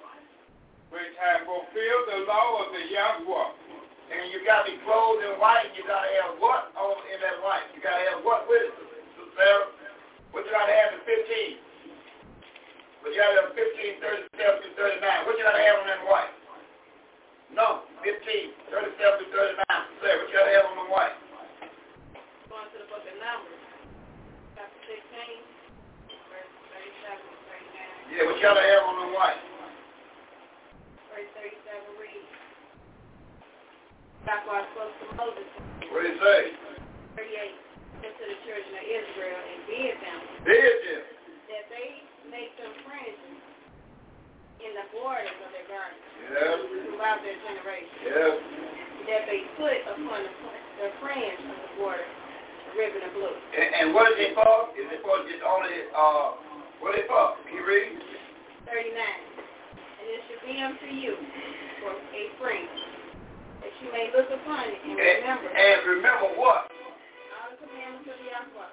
Which have fulfilled the law of the Yahweh. And you got to be clothed in white. You got to have what on in that white? You got to have what with it, Sarah? What you got to have in 15? What you got to have in 15, 37 through 39? What you got to have on that white? No, 15, 37 to 39. Sarah, what you got to have on the white? Going to the book of Numbers, chapter 16, verse 37 to 39. Yeah, what you got to have on the white? Verse 37 reads, Likewise spoke to Moses. What did it say? 38, into the children of Israel and bid them Bid them. that they make them fringes in the borders of their garments Yes. throughout their generations. Yes. That they put upon the, the fringe of the border ribbon of blue. And, and what is it for? Is it for just only, uh, what is it for? Can you read? 39. And it should be unto you for a fringe, that you may look upon it and And, remember and remember what? all the commandments of Yahweh.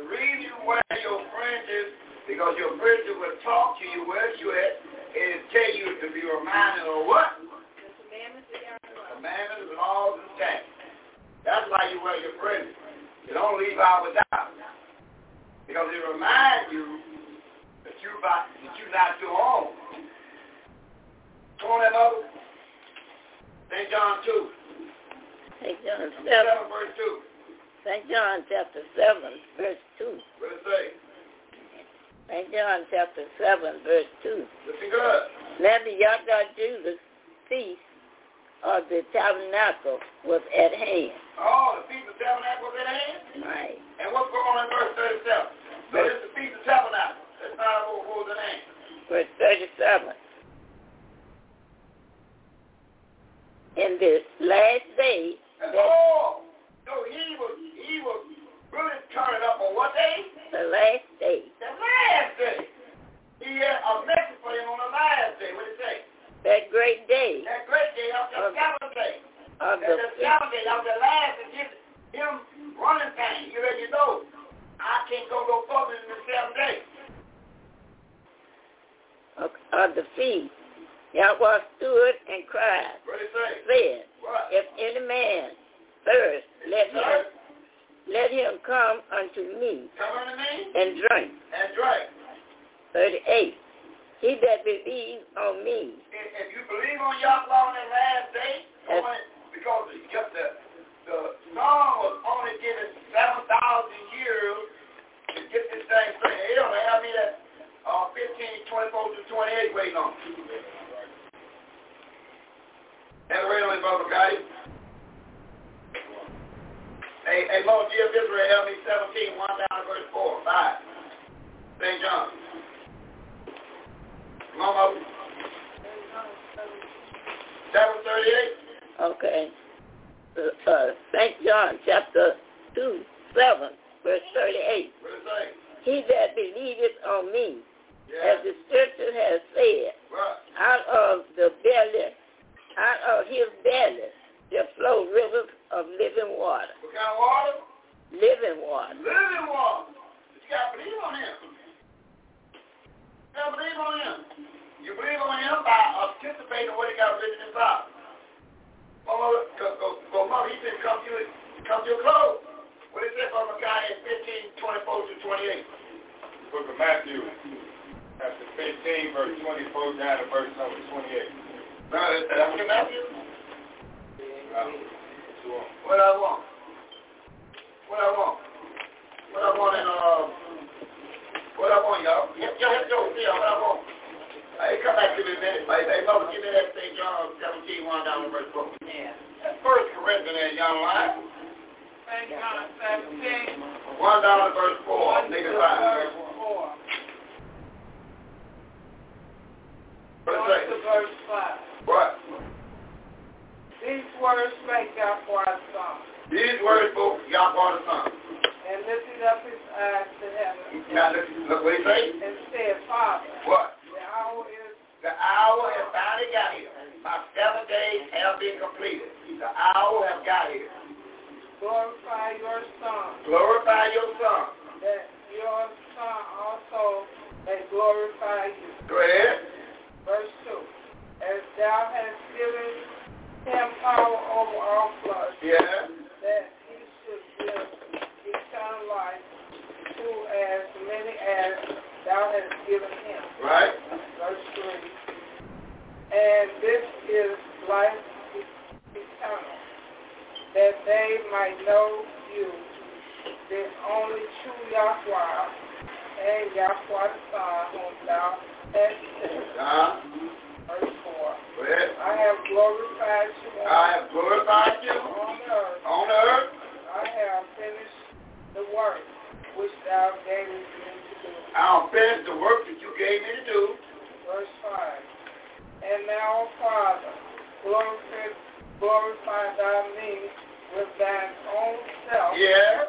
The reason you wear your fringes, because your fringes will talk to you where you at, and tell you to be reminded of what? The commandments of Yahweh. Commandments, laws, and statutes. That's why you wear your fringes. You don't leave out without. Because it reminds you that you're, about that you're not your own. Come on, that other. St. John 2. St. John 7, 7 verse 2. St. John chapter 7, verse 2. What does it say? St. John chapter 7, verse 2. Listen good. Now the Yahweh Judah feast of the tabernacle was at hand. Oh, the Feast of Tabernacle was at hand? Right. And what's going on in verse 37? So this is the Feast of Tabernacle. That's not what was at hand. Verse 37. In this last day, that oh, so he was he was really turning up on what day? the last day, The last day. He had a message for him on the last day. What did it say? that great day That great day of the Sabbath day. of the the Sabbath day of the last and give him running thing. You already know. I can't go no further than the seventh day. of, of the feast, Yahweh stood and cried, What did it say? said? If any man thirst, let him let him come unto me Come unto me and drink. and drink. 38. He that believes on me. If, if you believe on Yahweh on that last day, only, because just the, the song was only given 7,000 years to get this thing straight. They don't have me that uh, 15, 24 to 28 waiting on. And wait on me, brother guy. Hey, hey, Lord, give Israel, me 17, 1 down to verse 4, 5. St. John. Come on, Moses. 738. Okay. Uh, uh, St. John chapter 2, 7, verse 38. What does? He that believeth on me, Yeah. as the scripture has said, Right. out of the belly, out uh, of his belly, there flow rivers of living water. What kind of water? Living water. Living water. You got to believe on him. You got to believe on him. You believe on him by anticipating what he got written in his Bible. Mama, go, go, go, mama, he said come to it, come to your clothes. What is it from a guy in 15, 24 to 28? Book of Matthew, chapter 15, verse 24 down to verse number 28. Now, is that what I want? What I want? What I want in, uh, what I want, y'all? Y'all have to see what I want. Hey, come back to me a minute. Hey, hey, mother, give me that St. John 17, 1 down to verse 4. Yeah. That's First Corinthians, young line. St. John 17, 1 down to verse 4, 1 nigga 5. verse 4. What 1 it to say? verse 5. What? These words spake Yahweh's son, These words spoke Yahweh the Son. and lifted up his eyes to heaven, Now, look, look what he say. and said, Father, What? the hour is The hour has finally got here. My seven days have been completed. The hour has got here. glorify your son, Glorify your Son. that your son also may glorify you. Go ahead. Verse 2. As thou hast given him power over all flesh, Yeah. that he should give eternal life to as many as thou hast given him. Right? Verse 3. And this is life eternal, that they might know you, the only true Yahweh, and Yahweh the Son, whom thou Uh-huh. Verse 4. Go. I have glorified you I have glorified you on earth. on earth. I have finished the work which thou gavest me to do. I'll finish the work that you gave me to do. Verse 5. And now, Father, glorify, glorify thou me with thine own self, Yeah.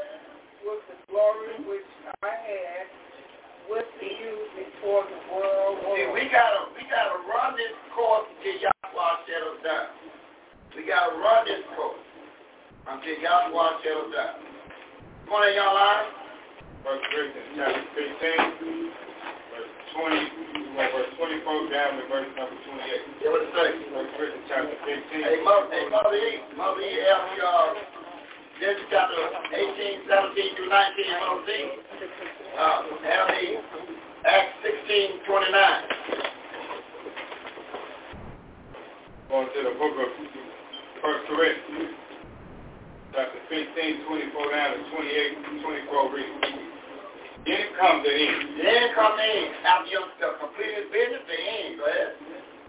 with the glory which I had with you before the world See, we gotta we gotta run this course until Yahweh settles down. We gotta run this course until Yahweh settles down. Come on in, y'all line. First Corinthians chapter 15, verse 20, you want verse 24 down to verse number 28. Yeah, what it say? First Corinthians chapter 15. Hey, Mother, hey, Mother E, Mother E, help me, uh, Genesis chapter 18, 17 through 19, Mother E. Uh, me, Acts 16, 29. Going to the book of First Corinthians, chapter 15, 24 down to 28, 24 read. Then it comes to end, Then come in, after you have completed business, the end, go ahead.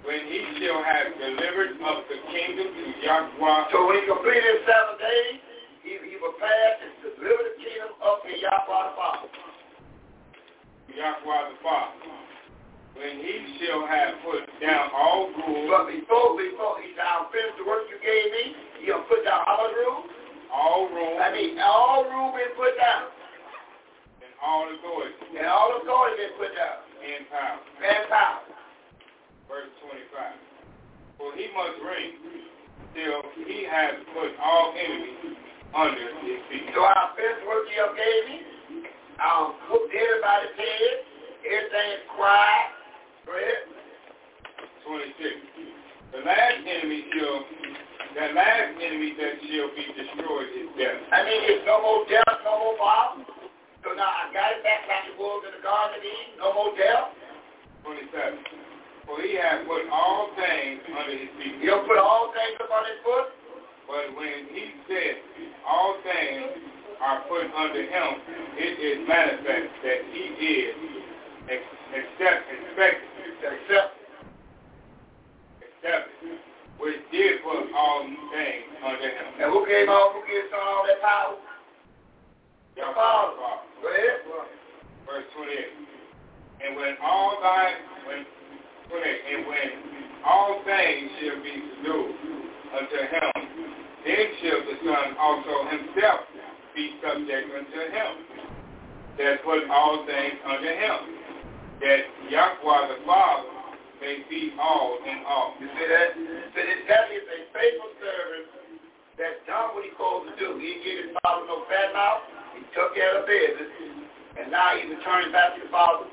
when he shall have delivered up the kingdom to Yahweh, So when he completed seven days, he, he prepared to deliver the kingdom up to Yahweh the Father. Yahweh the Father. When he shall have put down all rules, But before, before he said, I'll finish the work you gave me, he gonna put down all the rules. all rules, I mean, all rules been put down. and all authority And all authority been put down. and power. And power. Verse 25. For he must reign till he has put all enemies under his feet. So I'll finish work you gave me. I'll put everybody's head. Everything is quiet. Go ahead. 26. The last enemy shall, the last enemy that shall be destroyed is death. I mean, it's no more death, no more power. So now I got it back like it was in the Garden of Eden. No more death. 27. For he hath put all things under his feet. He'll put all things upon his foot. But when he said all things are put under him, it is manifest that he is ex- accept, expected, Accept. accepted, which did put all things under him. And who gave all, who gave son all that power? The Father. Go ahead. Verse 28. And when all thy, when, 28, and when all things shall be subdued unto him, then shall the Son also himself be subject unto him. That put all things under him, that Yahweh the Father may be all in all. You see that? So that that is a faithful servant that's done what he's supposed to do. He didn't give his father no fat mouth. He took care of business. And now he's returning back to the father.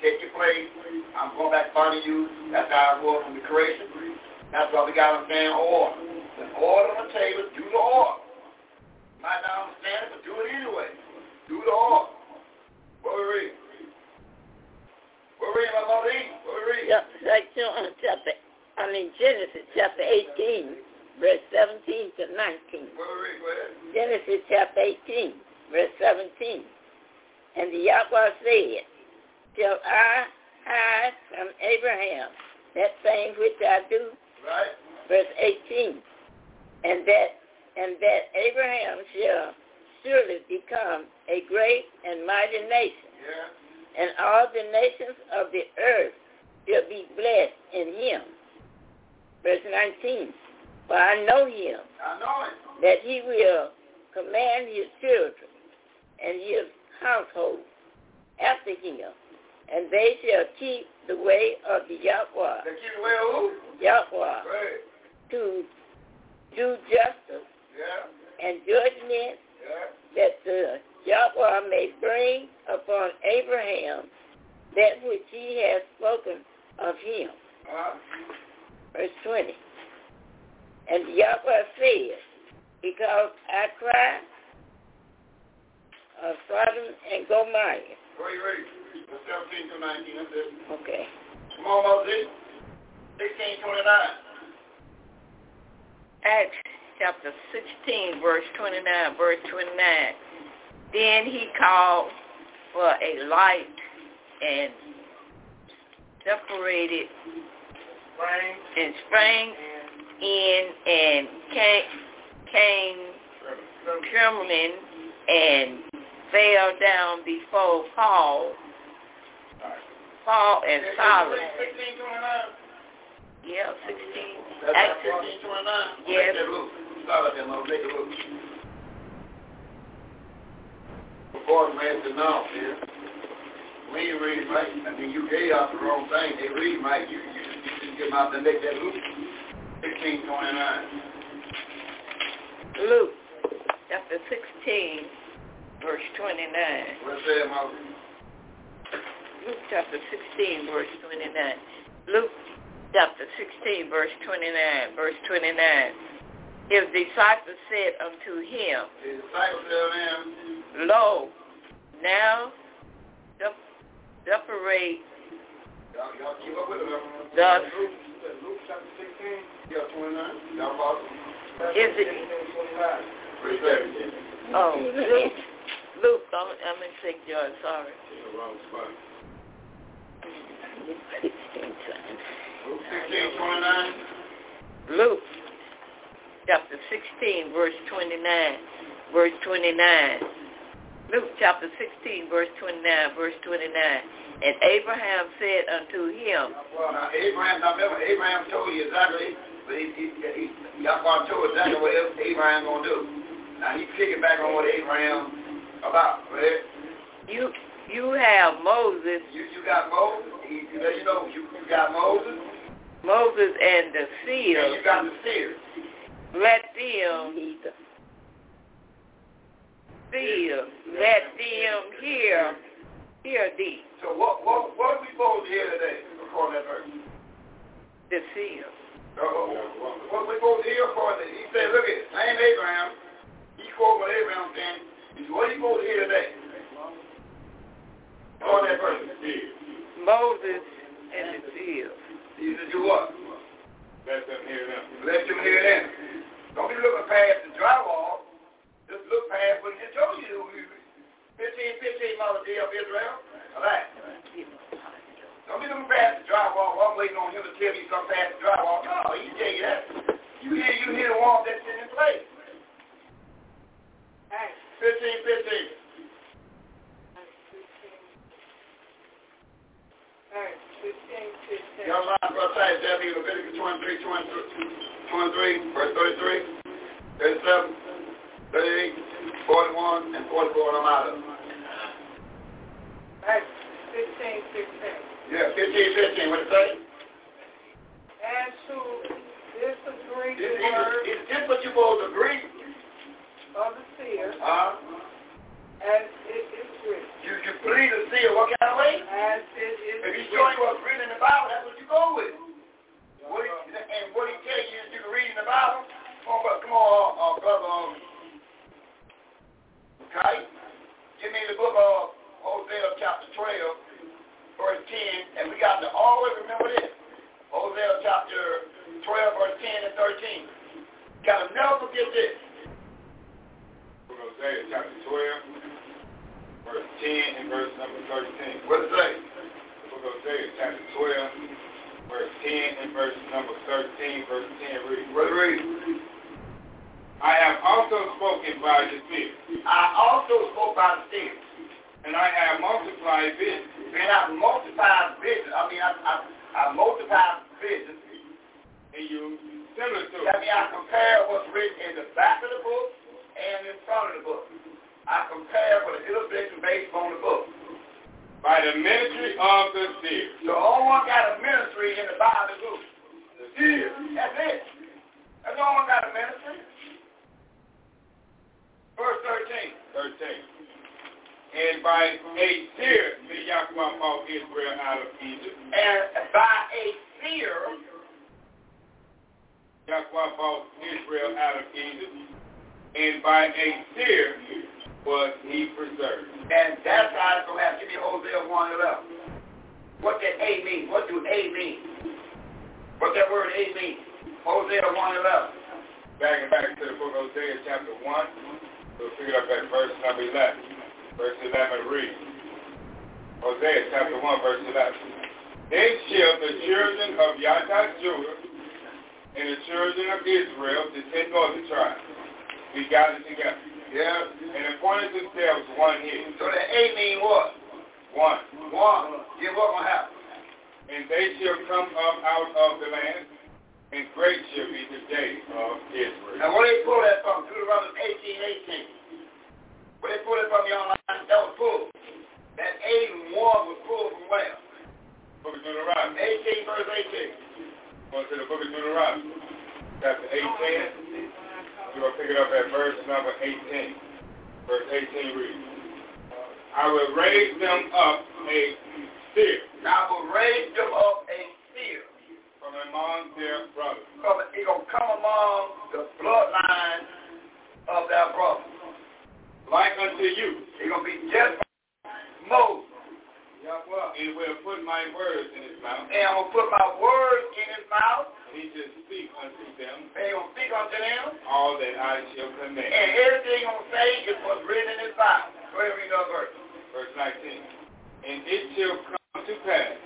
Take your place. I'm going back under you. That's how it was from the creation. That's why we got to understand order. The order on the table, do the. You might not understand it, but do it anyway. Do the order. What we read? What we read, my mother? What we read? Yeah, like John chapter, I mean Genesis chapter 18, verse 17 to 19. What we read? Go ahead. Genesis chapter 18, verse 17. And the Yahweh said, Shall I hide from Abraham that thing which I do? Right? Verse 18. And that and that Abraham shall surely become a great and mighty nation, Yeah. and all the nations of the earth shall be blessed in him. Verse 19. For I know him, I know it. that he will command his children and his household after him, and they shall keep the way of the Yahweh, They keep away who? Yahweh, Right. to do justice Yeah. and judgment Yeah. that the Yahweh may bring upon Abraham that which he has spoken of him. Uh-huh. Verse 20. And Yahweh said, Because I cry of Sodom and Gomorrah. You ready? 17 to 19. Okay. Come on, Moses. 16, 29. Acts chapter 16, verse 29, verse 29. Then he called for a light and separated Frank and sprang in and came, came trembling and fell down before Paul, Paul and Silas. 16, 29. Yeah, 16. That's Acts 16, 29. Yes. Make that. Start up there, Moses. Make it look. Before the man said, no, man. When you read right, I mean, you gave out the wrong thing. They read right. You, you, you just get them out and make that look. 16, 29. Luke chapter 16, verse 29. What's that, Moses? Luke chapter 16, verse 29. Luke chapter 16, verse 29, verse 29. His disciples said unto him, The disciples tell them, Lo, now sep- separate y'all, y'all keep up with them. thus Luke chapter 16, Yeah, 29. Y'all follow? is it, 29. Verse 17. oh, Luke, Luke, I'm, I'm in St. John, sorry. [LAUGHS] the wrong spot. Luke 16. Luke 16, 29. Luke chapter 16, verse 29, verse 29. Luke chapter 16, verse 29, verse 29. And Abraham said unto him, Well, now Abraham, now remember, Abraham told you exactly, but he, he, he, Yahweh told exactly what Abraham going to do. Now he's kicking back on what Abraham about, right? You you have Moses, You, you got Moses, he, he you know, you, you got Moses, Moses and the and seer. you got the seer. Let them seer, let them hear, hear thee, So what, what, what are we supposed to hear today, according to that verse? the seer. Uh, what, we supposed to hear according to, he said, look at, it. same Abraham, he quoted what Abraham saying, he said, what are you supposed to hear today? To that verse. Moses and the Seal. You to do what? Let them hear them. Let them hear them. Don't be looking past the drywall. Just look past what he told you. 15, 15 miles a day of Israel. All right. Don't be looking past the drywall. While I'm waiting on him to tell me something past the drywall. No, he tell you that. You hear, you hear the wall that's in place. Acts 15, 15. Acts 15, 15. Young man, brother, say that be Leviticus 23, 23, 23, verse 33, 37, 38, 41, and 44, and I'm out of it. Acts 15, 16. Yeah, 15, 15, what it say? And to disagree Is, the is, word is this what you supposed to agree? of the seer, Huh? as it is written. You, you plead to see it what kind of way? As it is If he's showing you what's written in the Bible, that's what you go with. And what he tell you is you can read in the Bible. Come on, brother, come on, uh, uh, brother. Um, okay? Give me the book of Hosea chapter 12, verse 10, and we got to always remember this. Hosea chapter 12, verse 10 and 13. Got to never forget this. Hosea, chapter 12, verse 10 and verse number 13. What it say? The book of Hosea, chapter 12, verse 10 and verse number 13, verse 10 reads. What it read? I have also spoken by the Spirit, I also spoke by the Spirit. and I have multiplied visions, And I have multiplied business. I mean, I, I, I multiplied business. and you similar to I mean, I compare what's written in the back of the book and in front of the book. I compare for the illustration based on the book. By the ministry of the seer. So all one got a ministry in the Bible who? The seer. That's it. That's all one got a ministry. Verse 13. 13. And by a seer did Yahweh brought Israel out of Egypt. And by a seer, Yahweh brought Israel out of Egypt. And by a seer was he preserved. and that's how it's going to have to be Hosea 1 11. What that A mean? What do A mean? What that word A mean? Hosea 1 11. Back and back to the book of Hosea chapter 1. We'll pick it up at verse number 11. Verse 11 reads. Hosea chapter 1 verse 11. Then shall the children of Yadah Judah and the children of Israel, the ten northern tribes, be gathered together, Yeah. and appointed themselves one year. So the A mean what? One. One. Yeah, what to happen? And they shall come up out of the land, and great shall be the day of Israel. Now, where they pull that from? Deuteronomy 18, 18. Where they pull it from, y'all? That was pulled. That A one was pulled from where? Book of Deuteronomy. 18 verse 18. Going to the book of Deuteronomy, chapter 18. We're going to pick it up at verse number 18. Verse 18 reads, I will raise them up a seer I will raise them up a seer. from among their brothers. Come, he going to come among the bloodline of their brothers. Like unto you, He going to be just like Moses. and will put my words in his mouth, And I'm to put my words in his mouth. And he shall speak unto them And he going to speak unto them. all that I shall command. And everything he going to say is what's written in his Bible. Go ahead read another verse. Verse 19. And it shall come to pass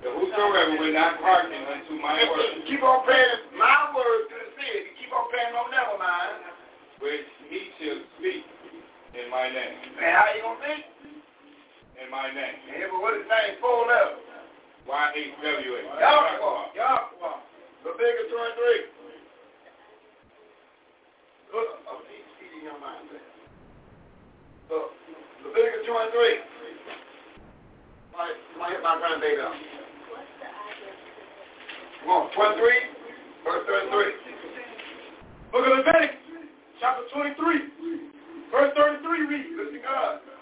that whosoever will not hearken unto my If words, keep on paying my words to the city, keep on paying no never mind, which he shall speak in my name, man, how you gonna think? in my name. And it was what his name four letters. Y-H-W-A. Yahweh, Yahweh. Leviticus 23. Look, oh, he, he in your mind there. Look, Leviticus 23. Somebody, somebody hit my grandbaby up. Come on, 23, verse 33. Book of Leviticus, chapter 23, verse 33 reads, Listen God.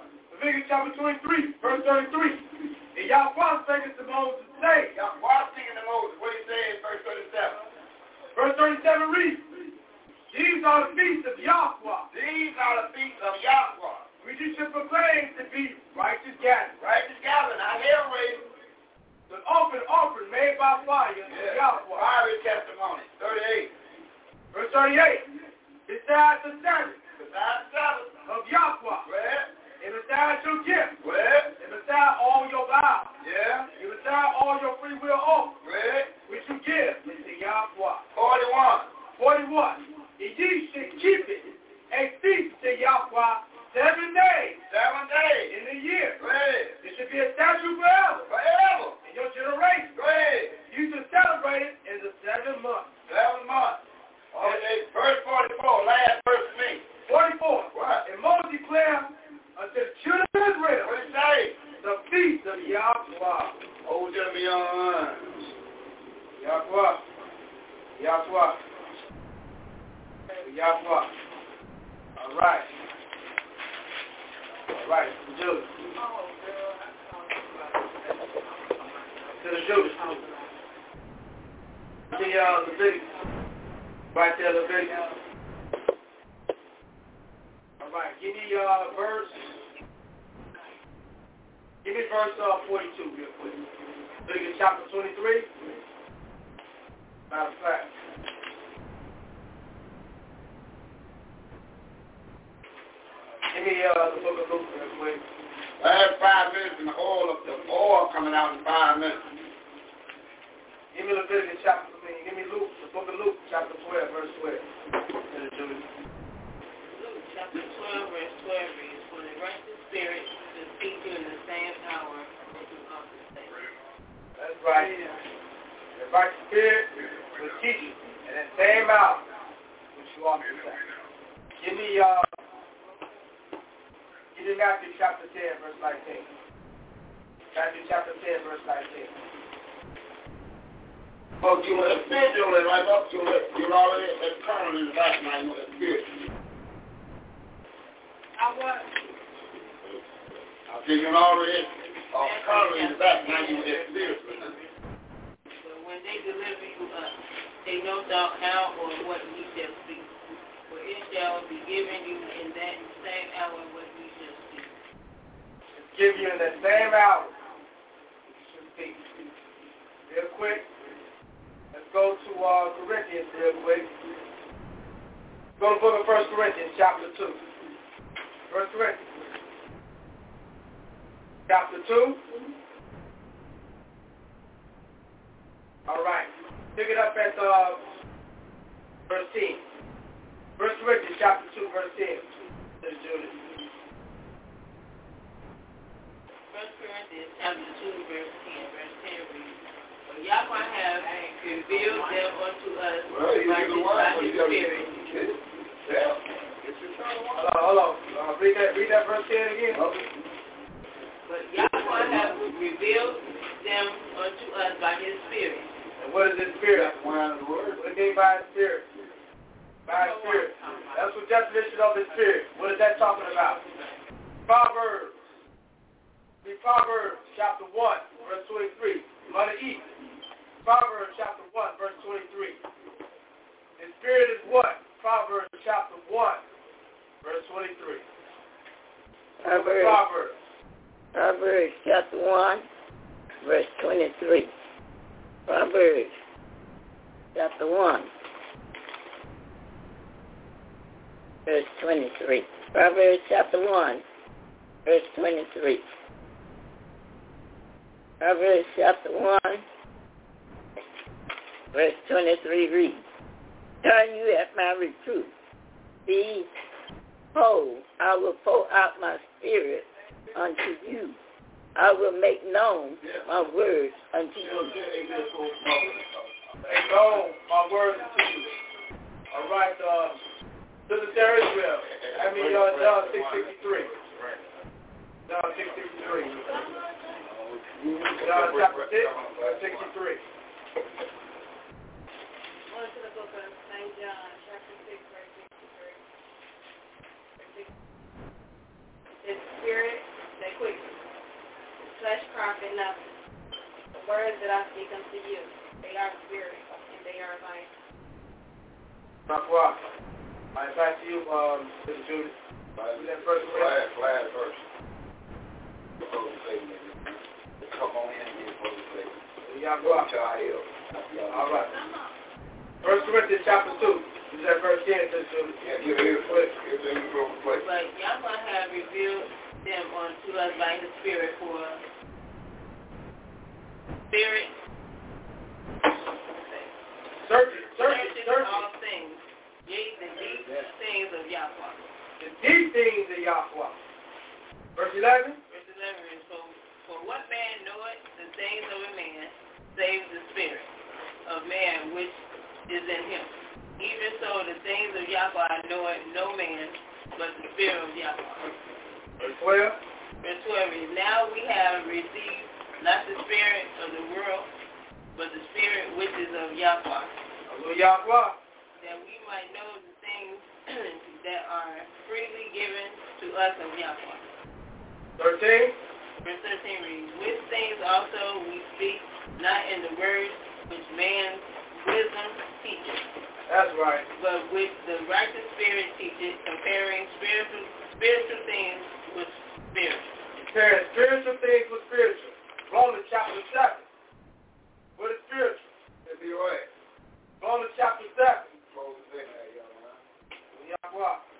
Leviticus chapter 23, verse 33. And Yahweh spake unto Moses, say, Y'all, why speaking to Moses? What he say in verse 37? verse 37 reads, These are the feasts of Yahweh, These are the feet of Yahweh. which you should proclaim to be righteous gathering. Righteous gathering. I hear raising. The open offering made by fire to Yeah. Yahweh. Fiery testimony. 38. Verse 38. Besides the Sabbath Besides the Sabbath. of Yahweh, Well, and besides your gift, and besides all your vows, yeah, and besides all your free will oaths, well, which you give to Yahweh. 41. 41. And ye should keep it a feast to Yahweh seven days Seven days. in the year. Ahead. It should be a statute forever Forever. in your generation. Ahead. You should celebrate it in the seventh month. Seven months. Okay, verse 44, last verse to me. 44. What? And Moses declared the children of Israel the feast of Yahweh. Oh, it's on. Yahweh. Yahweh. Yahweh. All right. All right. Judas. To the Judas. The, uh, Leviticus. Right there, Leviticus. All right. Give me, y'all uh, verse. Give me verse, uh, 42 real quick. Leviticus chapter 23. Matter of fact. Give me uh, the book of Luke real quick. Last five minutes and the oil of the oil coming out in five minutes. Give me Leviticus chapter, I mean, give me Luke, the book of Luke, chapter 12, verse 12. Let it do it. Luke chapter 12, verse 12 reads, For the righteous spirit will speak to you in the same hour that you ought to say. Right. The right spirit will teach you in that same hour which you ought to say. Give me, uh, give me Matthew chapter 10, verse 19. Matthew chapter 10, verse 19. Oh, you spiritual is right up to it. You're already eternal in the back now, you spirit. I was. I said you're already eternal in the back now, you know, that spirit. But when they deliver you up, they know not how or what we shall speak. For it shall be given you in that same hour what we shall speak. give you in the same hour. You should speak. Real quick. Let's go to uh, Corinthians real quick. Go to the book of First Corinthians, chapter 2. First Corinthians. Chapter 2. All right. Pick it up at uh, verse 10. First Corinthians, chapter 2, verse 10. Let's do this. First Corinthians chapter 2, verse 10. Verse 10 reads, For Yahweh have revealed them unto us Well, by the his, word, by but his gotta Spirit. Yeah. It's. Hold on, hold on. Uh, read that, read that verse 10 again. Okay. But Yahweh have revealed them unto us by his Spirit. And what is his spirit? That's one of the word. What do you mean by his spirit? By his spirit. That's what definition of his spirit. What is that talking about? Proverbs. Read Proverbs chapter 1, verse 23. Mother Eve. Proverbs chapter 1, verse 23. His spirit is what? Proverbs chapter 1, verse 23. Proverbs, Proverbs. Chapter 1, verse 23. Proverbs chapter 1, verse 23. Proverbs chapter 1, verse 23. Proverbs chapter 1, verse 23 reads, Turn you at my reproof. Behold, I will pour out my spirit unto you. I will make known my words unto you. Make known my words to you. All right, uh, Sister Sarah Israel. I mean, uh, John 663. John 663. John chapter 6, verse 63. Going to the book of St. John, chapter 6, verse 63. The spirit that quickens, the flesh profit nothing. The words that I speak unto you, they are spirit, and they are life. Not what? I invite you, um, Sister Judith. Read that first verse. Last, last verse. come on in and get what we. Y'all go out. All right. First Corinthians chapter 2. Is that verse 10 to Yeah, give it here quick. Give it here quick. But Yahweh have revealed them unto us by the Spirit for Spirit Searching, searching, searching all things, yea, the deep things of Yahweh. The deep things of Yahweh. Verse 11. Verse 11 is, for, for what man knoweth the things of a man, save the spirit of man which is in him. Even so, the things of Yahweh knoweth no man, but the spirit of Yahweh. Verse 12. Verse 12 is, now we have received not the spirit of the world, but the spirit which is of Yahweh, Hallelujah, Yahweh. that we might know the things [CLEARS THROAT] that are freely given to us of Yahweh. 13. Verse 13 reads, Which things also we speak, not in the words which man's wisdom teaches, That's right. but which the righteous spirit teaches, comparing spiritual spiritual things with spiritual. Comparing spiritual things with spiritual. Romans chapter 7. What is spiritual? It'll be right. Romans chapter 7. Close the thing there, young man. Yahweh.